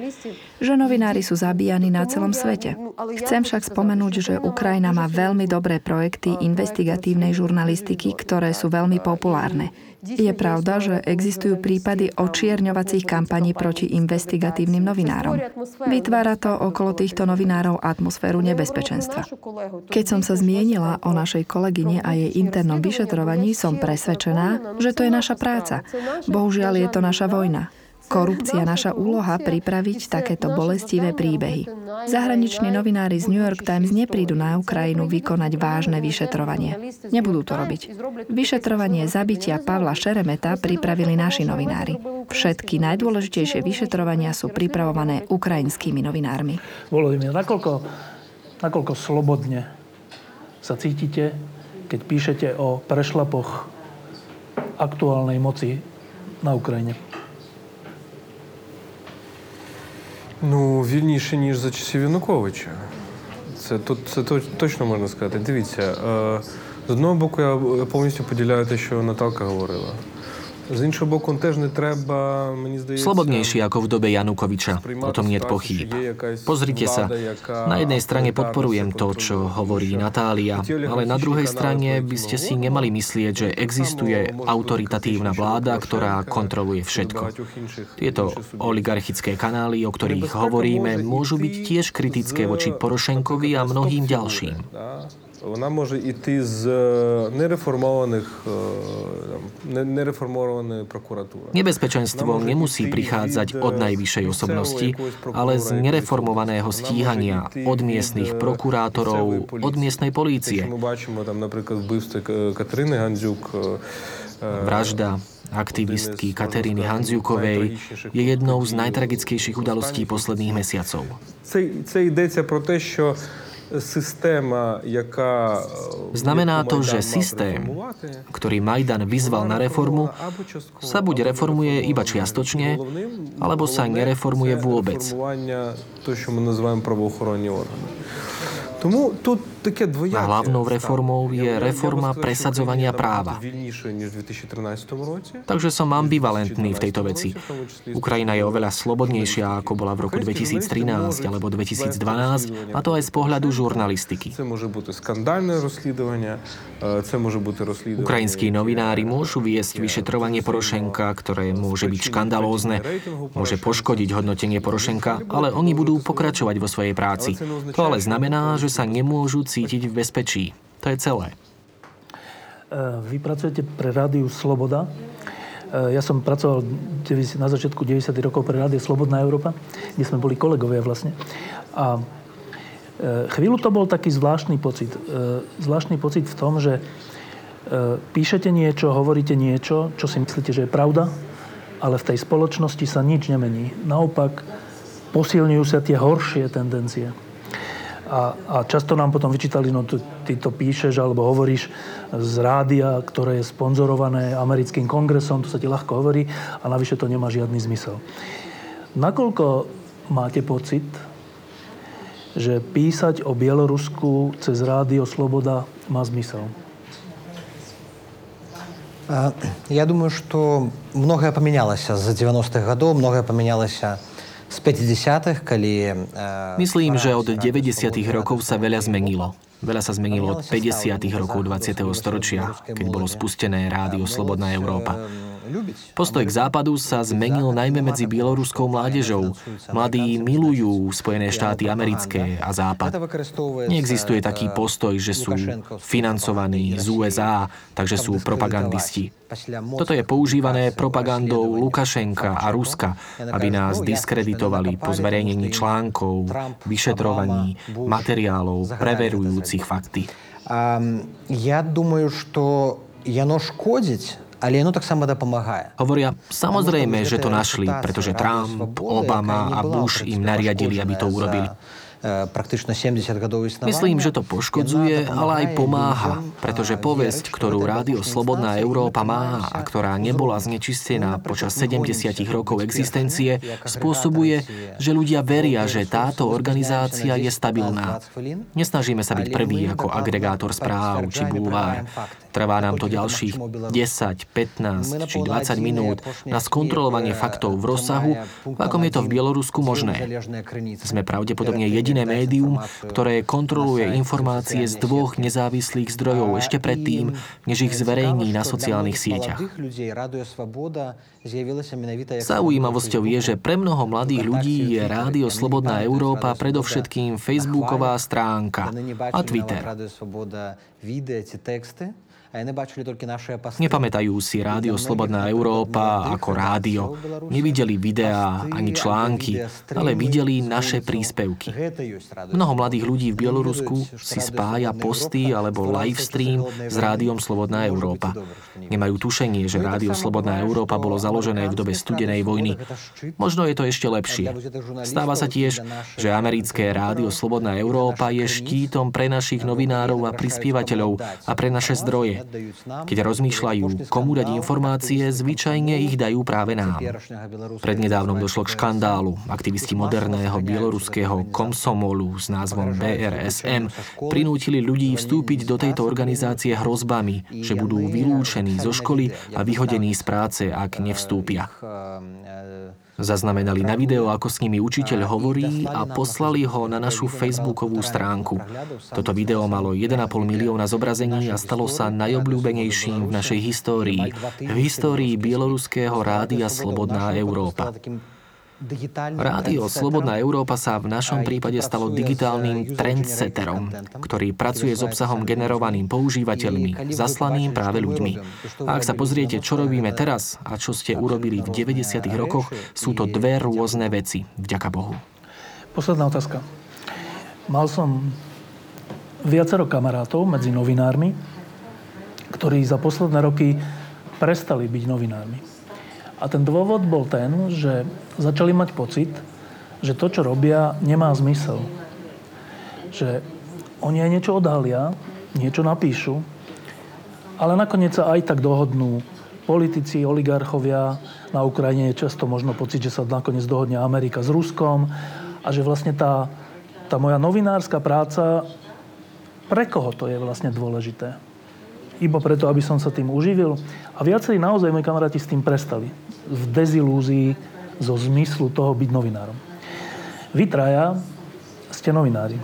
že novinári sú zabíjani na celom svete. Chcem však spomenúť, že Ukrajina má veľmi dobré projekty investigatívnej žurnalistiky, ktoré sú veľmi populárne. Je pravda, že existujú prípady očierňovacích kampaní proti investigatívnym novinárom. Vytvára to okolo týchto novinárov atmosféru nebezpečenstva. Keď som sa zmienila o našej kolegyne a jej internom vyšetrovaní, som presvedčená, že to je naša práca. Bohužiaľ je to naša vojna korupcia naša úloha pripraviť takéto bolestivé príbehy. Zahraniční novinári z New York Times neprídu na Ukrajinu vykonať vážne vyšetrovanie. Nebudú to robiť. Vyšetrovanie zabitia Pavla Šeremeta pripravili naši novinári. Všetky najdôležitejšie vyšetrovania sú pripravované ukrajinskými novinármi. Volodymyr, nakoľko, nakoľko slobodne sa cítite, keď píšete o prešlapoch aktuálnej moci na Ukrajine? Ну, вільніше, ніж за часів Януковича. Це, це точно можна сказати. Дивіться, З одного боку, я повністю поділяю те, що Наталка говорила. Z іншого боku, теж не треба, мені здається... Slobodnejší ako v dobe Janukoviča, o tom nie pochyb. Pozrite sa, na jednej strane podporujem to, čo hovorí Natália, ale na druhej strane by ste si nemali myslieť, že existuje autoritatívna vláda, ktorá kontroluje všetko. Tieto oligarchické kanály, o ktorých hovoríme, môžu byť tiež kritické voči Porošenkovi a mnohým ďalším. Вона може йти з нереформованих nereformované prokuratúra. Nebezpečenstvo nemusí prichádzať od najvyššej osobnosti, ale z nereformovaného stíhania od miestnych prokurátorov, od miestnej polície. Vražda aktivistky Kateríny Handziukovej je jednou z najtragickejších udalostí posledných mesiacov. Це йдеться про те, що Znamená to, že systém, ktorý Majdan vyzval na reformu, sa buď reformuje iba čiastočne, alebo sa nereformuje vôbec. To, čo my nazývame правоохоронні органи. Тому тут таке двояке. A hlavnou reformou je reforma presadzovania práva. Takže som ambivalentný v tejto veci. Ukrajina je oveľa slobodnejšia, ako bola v roku 2013 alebo 2012, a to aj z pohľadu žurnalistiky. Ukrajinskí novinári môžu viesť vyšetrovanie Porošenka, ktoré môže byť škandalózne, môže poškodiť hodnotenie Porošenka, ale oni budú pokračovať vo svojej práci. To ale znamená, že sa nemôžu cítiť v bezpečí. To je celé. E, vy pracujete pre rádiu Sloboda. E, ja som pracoval na začiatku 90. rokov pre rádio Slobodná Európa, kde sme boli kolegovia vlastne. A e, chvíľu to bol taký zvláštny pocit. Zvláštny pocit v tom, že píšete niečo, hovoríte niečo, čo si myslíte, že je pravda, ale v tej spoločnosti sa nič nemení. Naopak, posilňujú sa tie horšie tendencie. A, a často nám potom vyčítali, no ty to píšeš alebo hovoríš z rádia, ktoré je sponzorované americkým kongresom, to sa ti ľahko hovorí a navyše to nemá žiadny zmysel. Nakoľko máte pocit, že písať o Bielorusku cez rádio Sloboda má zmysel? Я думаю, что многое поменялось с 90-х годов, многое поменялось z 50 kali... Myslím, že od 90. rokov sa veľa zmenilo. Veľa sa zmenilo od 50. rokov 20. storočia, keď bolo spustené rádio Slobodná Európa. Postoj k západu sa zmenil najmä medzi bieloruskou mládežou. Mladí milujú Spojené štáty americké a západ. Neexistuje taký postoj, že sú financovaní z USA, takže sú propagandisti. Toto je používané propagandou Lukašenka a Ruska, aby nás diskreditovali po zverejnení článkov, vyšetrovaní, materiálov, preverujúcich fakty. Ja думаю, что яно шкодить ale ono tak samo pomáha. Hovoria, samozrejme, že to našli, pretože Trump, Obama a Bush im nariadili, aby to urobili. Myslím, že to poškodzuje, ale aj pomáha, pretože povesť, ktorú Rádio Slobodná Európa má a ktorá nebola znečistená počas 70 rokov existencie, spôsobuje, že ľudia veria, že táto organizácia je stabilná. Nesnažíme sa byť prvý ako agregátor správ či bulvár. Trvá nám to ďalších 10, 15 či 20 minút na skontrolovanie faktov v rozsahu, v akom je to v Bielorusku možné. Sme pravdepodobne jediné médium, ktoré kontroluje informácie z dvoch nezávislých zdrojov ešte predtým, než ich zverejní na sociálnych sieťach. Zaujímavosťou je, že pre mnoho mladých ľudí je Rádio Slobodná Európa predovšetkým Facebooková stránka. A Twitter. Nepamätajú si Rádio Slobodná Európa ako rádio. Nevideli videá ani články, ale videli naše príspevky. Mnoho mladých ľudí v Bielorusku si spája posty alebo livestream s Rádiom Slobodná Európa. Nemajú tušenie, že Rádio Slobodná Európa bolo založené v dobe studenej vojny. Možno je to ešte lepšie. Stáva sa tiež, že americké Rádio Slobodná Európa je štítom pre našich novinárov a prispievateľov a pre naše zdroje. Keď rozmýšľajú, komu dať informácie, zvyčajne ich dajú práve nám. Prednedávnom došlo k škandálu. Aktivisti moderného bieloruského komsomolu s názvom BRSM prinútili ľudí vstúpiť do tejto organizácie hrozbami, že budú vylúčení zo školy a vyhodení z práce, ak nevstúpia. Zaznamenali na video, ako s nimi učiteľ hovorí a poslali ho na našu facebookovú stránku. Toto video malo 1,5 milióna zobrazení a stalo sa najobľúbenejším v našej histórii. V histórii bieloruského rádia Slobodná Európa. Rádio Slobodná Európa sa v našom prípade stalo digitálnym trendsetterom, ktorý pracuje s obsahom generovaným používateľmi, zaslaným práve ľuďmi. A ak sa pozriete, čo robíme teraz a čo ste urobili v 90. rokoch, sú to dve rôzne veci, vďaka Bohu. Posledná otázka. Mal som viacero kamarátov medzi novinármi, ktorí za posledné roky prestali byť novinármi. A ten dôvod bol ten, že začali mať pocit, že to, čo robia, nemá zmysel. Že oni aj niečo odhalia, niečo napíšu, ale nakoniec sa aj tak dohodnú. Politici, oligarchovia na Ukrajine je často možno pocit, že sa nakoniec dohodne Amerika s Ruskom a že vlastne tá, tá moja novinárska práca, pre koho to je vlastne dôležité? Iba preto, aby som sa tým uživil. A viacerí naozaj moji kamaráti s tým prestali v dezilúzii zo zmyslu toho byť novinárom. Vy traja ste novinári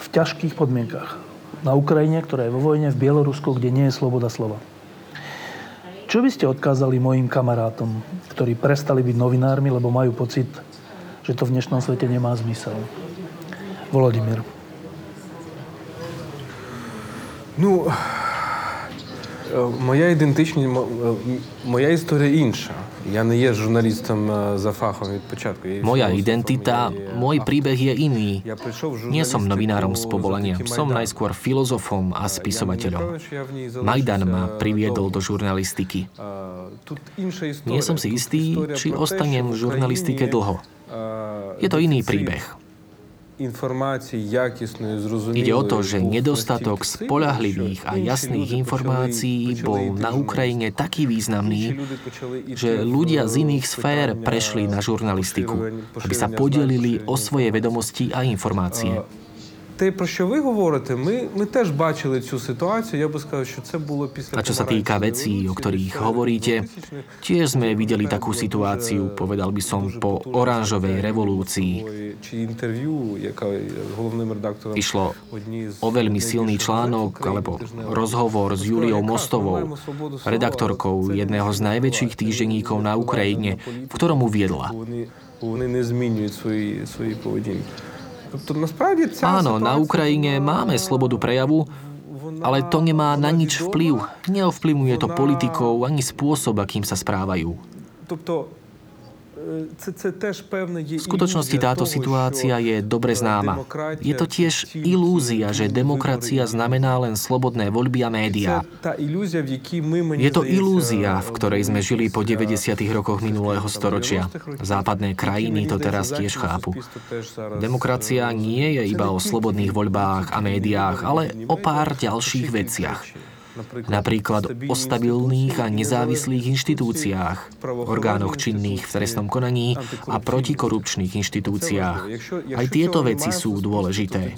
v ťažkých podmienkach. Na Ukrajine, ktorá je vo vojne, v Bielorusku, kde nie je sloboda slova. Čo by ste odkázali mojim kamarátom, ktorí prestali byť novinármi, lebo majú pocit, že to v dnešnom svete nemá zmysel? Volodymyr. Ну, моя ідентичність, моя історія інша. Ja nie je žurnalistom za fachom od počiatku. Moja identita, môj príbeh je iný. Nie som novinárom z povolenia. Som najskôr filozofom a spisovateľom. Majdan ma priviedol do žurnalistiky. Nie som si istý, či ostanem v žurnalistike dlho. Je to iný príbeh. Ide o to, že nedostatok spolahlivých a jasných informácií bol na Ukrajine taký významný, že ľudia z iných sfér prešli na žurnalistiku, aby sa podelili o svoje vedomosti a informácie Те, про що ви говорите, ми, ми теж бачили цю ситуацію. Я би сказав, що це було після A čo sa týka vecí, o ktorých hovoríte, tiež sme videli takú situáciu, povedal by som, po oranžovej revolúcii. Išlo o veľmi silný článok alebo rozhovor s Juliou Mostovou, redaktorkou jedného z najväčších týždenníkov na Ukrajine, v ktorom uviedla. Вони не змінюють свої, свої поведінки. Áno, na Ukrajine máme slobodu prejavu, ale to nemá na nič vplyv. Neovplyvňuje to politikov ani spôsob, akým sa správajú. V skutočnosti táto situácia je dobre známa. Je to tiež ilúzia, že demokracia znamená len slobodné voľby a médiá. Je to ilúzia, v ktorej sme žili po 90. rokoch minulého storočia. Západné krajiny to teraz tiež chápu. Demokracia nie je iba o slobodných [LAUGHS] voľbách a médiách, ale o pár ďalších veciach napríklad o stabilných a nezávislých inštitúciách, orgánoch činných v trestnom konaní a protikorupčných inštitúciách. Aj tieto veci sú dôležité.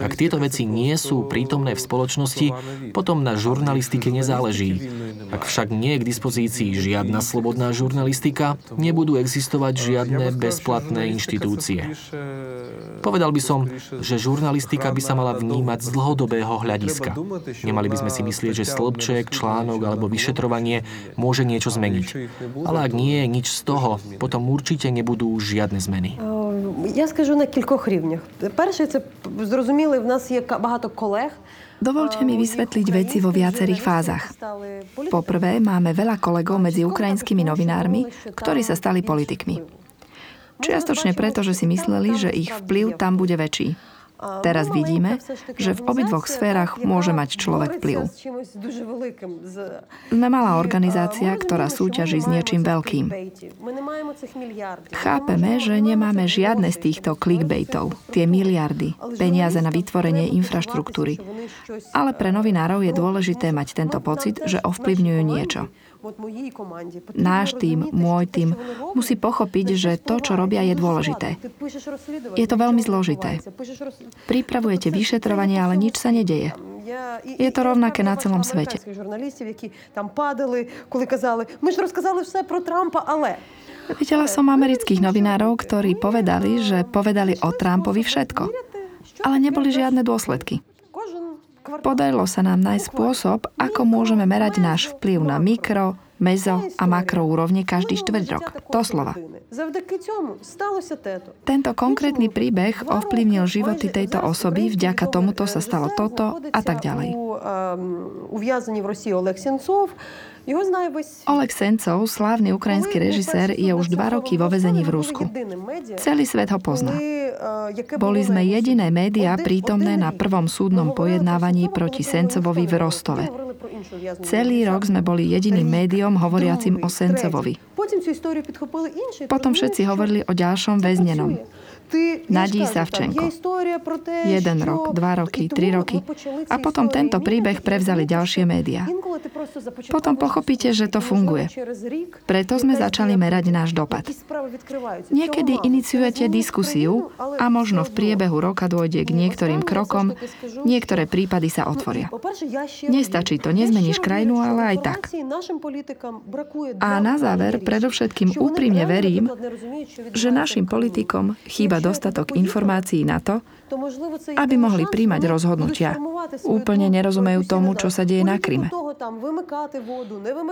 Ak tieto veci nie sú prítomné v spoločnosti, potom na žurnalistike nezáleží. Ak však nie je k dispozícii žiadna slobodná žurnalistika, nebudú existovať žiadne bezplatné inštitúcie. Povedal by som, že žurnalistika by sa mala vnímať z dlhodobého hľadiska. Nemali by sme si myslieť, myslieť, že stĺpček, článok alebo vyšetrovanie môže niečo zmeniť. Ale ak nie je nič z toho, potom určite nebudú žiadne zmeny. Ja скажу na кількох рівнях. Перше, це зрозуміли, в нас є багато колег, Dovolte mi vysvetliť veci vo viacerých fázach. Poprvé, máme veľa kolegov medzi ukrajinskými novinármi, ktorí sa stali politikmi. Čiastočne preto, že si mysleli, že ich vplyv tam bude väčší. Teraz vidíme, že v obidvoch sférach môže mať človek vplyv. Sme malá organizácia, ktorá súťaží s niečím veľkým. Chápeme, že nemáme žiadne z týchto clickbaitov, tie miliardy, peniaze na vytvorenie infraštruktúry. Ale pre novinárov je dôležité mať tento pocit, že ovplyvňujú niečo. Náš tým, môj tým musí pochopiť, že to, čo robia, je dôležité. Je to veľmi zložité. Pripravujete vyšetrovanie, ale nič sa nedeje. Je to rovnaké na celom svete. Videla som amerických novinárov, ktorí povedali, že povedali o Trumpovi všetko. Ale neboli žiadne dôsledky. Podarilo sa nám nájsť spôsob, ako môžeme merať náš vplyv na mikro, mezo a makro úrovni každý štvrť rok. Doslova. Tento konkrétny príbeh ovplyvnil životy tejto osoby, vďaka tomuto sa stalo toto a tak ďalej. Oleg Sencov, slávny ukrajinský režisér, je už dva roky vo vezení v Rusku. Celý svet ho pozná. Boli sme jediné médiá prítomné na prvom súdnom pojednávaní proti Sencovovi v Rostove. Celý rok sme boli jediným médiom hovoriacim o Sencovovi. Potom všetci hovorili o ďalšom väznenom. Nadí Savčenko. Jeden rok, dva roky, tri roky. A potom tento príbeh prevzali ďalšie médiá. Potom pochopíte, že to funguje. Preto sme začali merať náš dopad. Niekedy iniciujete diskusiu a možno v priebehu roka dôjde k niektorým krokom, niektoré prípady sa otvoria. Nestačí to, nezmeníš krajinu, ale aj tak. A na záver predovšetkým úprimne verím, že našim politikom chýba iba dostatok informácií na to, aby mohli príjmať rozhodnutia. Úplne nerozumejú tomu, čo sa deje na Kryme.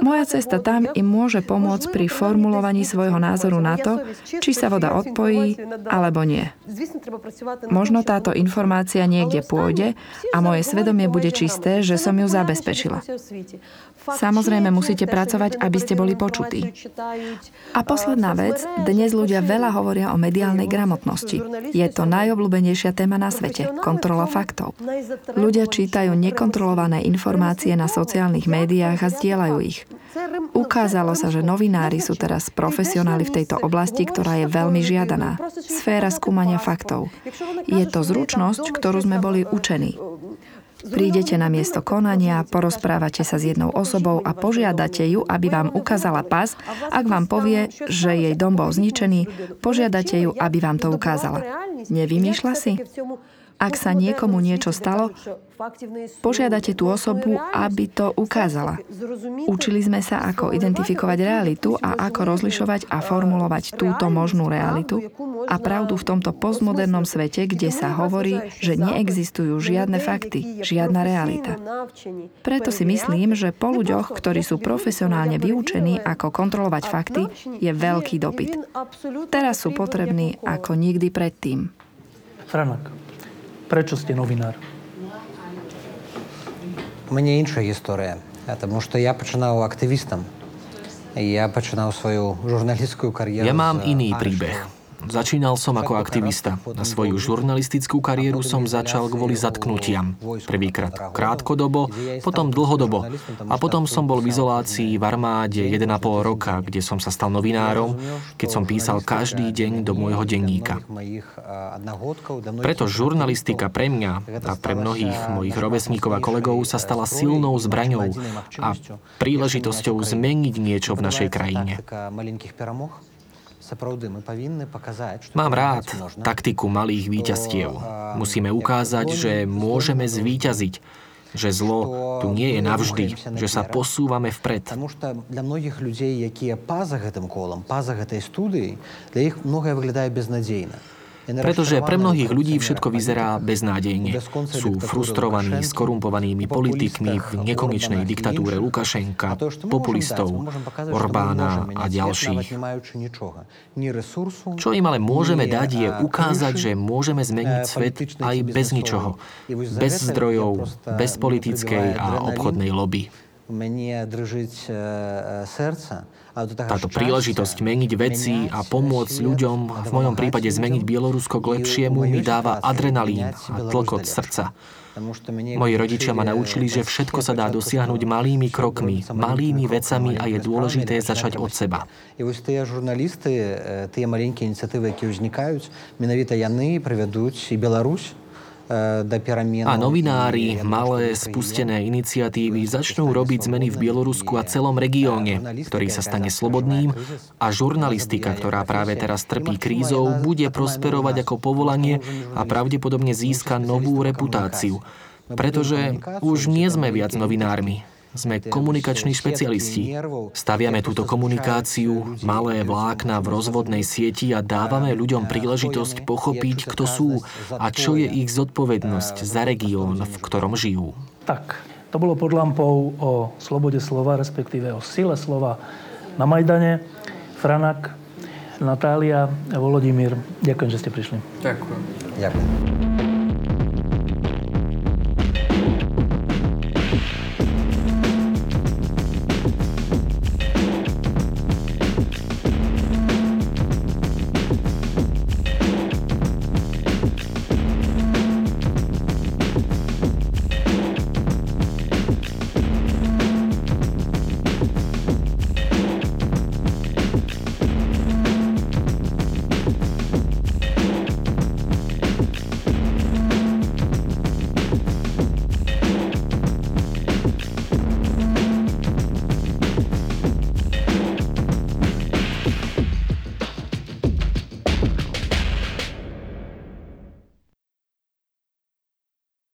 Moja cesta tam im môže pomôcť pri formulovaní svojho názoru na to, či sa voda odpojí alebo nie. Možno táto informácia niekde pôjde a moje svedomie bude čisté, že som ju zabezpečila. Samozrejme musíte pracovať, aby ste boli počutí. A posledná vec, dnes ľudia veľa hovoria o mediálnej gramotnosti. Je to najobľúbenejšia téma na svete, kontrola faktov. Ľudia čítajú nekontrolované informácie na sociálnych médiách a zdieľajú ich. Ukázalo sa, že novinári sú teraz profesionáli v tejto oblasti, ktorá je veľmi žiadaná. Sféra skúmania faktov. Je to zručnosť, ktorú sme boli učení. Prídete na miesto konania, porozprávate sa s jednou osobou a požiadate ju, aby vám ukázala pas. Ak vám povie, že jej dom bol zničený, požiadate ju, aby vám to ukázala. Nevymýšľa si? Ak sa niekomu niečo stalo, požiadate tú osobu, aby to ukázala. Učili sme sa, ako identifikovať realitu a ako rozlišovať a formulovať túto možnú realitu a pravdu v tomto postmodernom svete, kde sa hovorí, že neexistujú žiadne fakty, žiadna realita. Preto si myslím, že po ľuďoch, ktorí sú profesionálne vyučení, ako kontrolovať fakty, je veľký dopyt. Teraz sú potrební ako nikdy predtým. Franak. Prečo ste novinár? У мене інша історія, тому що я починав активістом. Я починав свою журналістську кар'єру. Я mám iný príbeh. Začínal som ako aktivista. Na svoju žurnalistickú kariéru som začal kvôli zatknutiam. Prvýkrát krátkodobo, potom dlhodobo. A potom som bol v izolácii v armáde 1,5 roka, kde som sa stal novinárom, keď som písal každý deň do môjho denníka. Preto žurnalistika pre mňa a pre mnohých mojich rovesníkov a kolegov sa stala silnou zbraňou a príležitosťou zmeniť niečo v našej krajine. Mám rád taktiku malých víťazstiev. Musíme ukázať, že môžeme zvíťaziť, že zlo tu nie je navždy, že sa posúvame vpred. Потому что для многих людей, якія па-за гэтым колам, па-за гэтай студыяй, для іх многае выглядае безнадзейна. Pretože pre mnohých ľudí všetko vyzerá beznádejne. Sú frustrovaní skorumpovanými politikmi v nekonečnej diktatúre Lukašenka, populistov, Orbána a ďalších. Čo im ale môžeme dať je ukázať, že môžeme zmeniť svet aj bez ničoho. Bez zdrojov, bez politickej a obchodnej lobby. Mne držíť srdce Táto príležitosť meniť veci a pomôcť ľuďom, v mojom prípade zmeniť Bielorusko k lepšiemu, mi dáva adrenalín a tlkot srdca. Moji rodičia ma naučili, že všetko sa dá dosiahnuť malými krokmi, malými vecami a je dôležité začať od seba. I ось tie žurnalisty, tie malinké iniciatívy, ktoré vznikajú, menovite яны приведуть і Білорусь a novinári, malé spustené iniciatívy začnú robiť zmeny v Bielorusku a celom regióne, ktorý sa stane slobodným a žurnalistika, ktorá práve teraz trpí krízou, bude prosperovať ako povolanie a pravdepodobne získa novú reputáciu. Pretože už nie sme viac novinármi, sme komunikační špecialisti. Staviame túto komunikáciu, malé vlákna v rozvodnej sieti a dávame ľuďom príležitosť pochopiť, kto sú a čo je ich zodpovednosť za región, v ktorom žijú. Tak, to bolo pod lampou o slobode slova, respektíve o sile slova na Majdane. Franak, Natália a Volodimír, ďakujem, že ste prišli. Ďakujem. Ďakujem.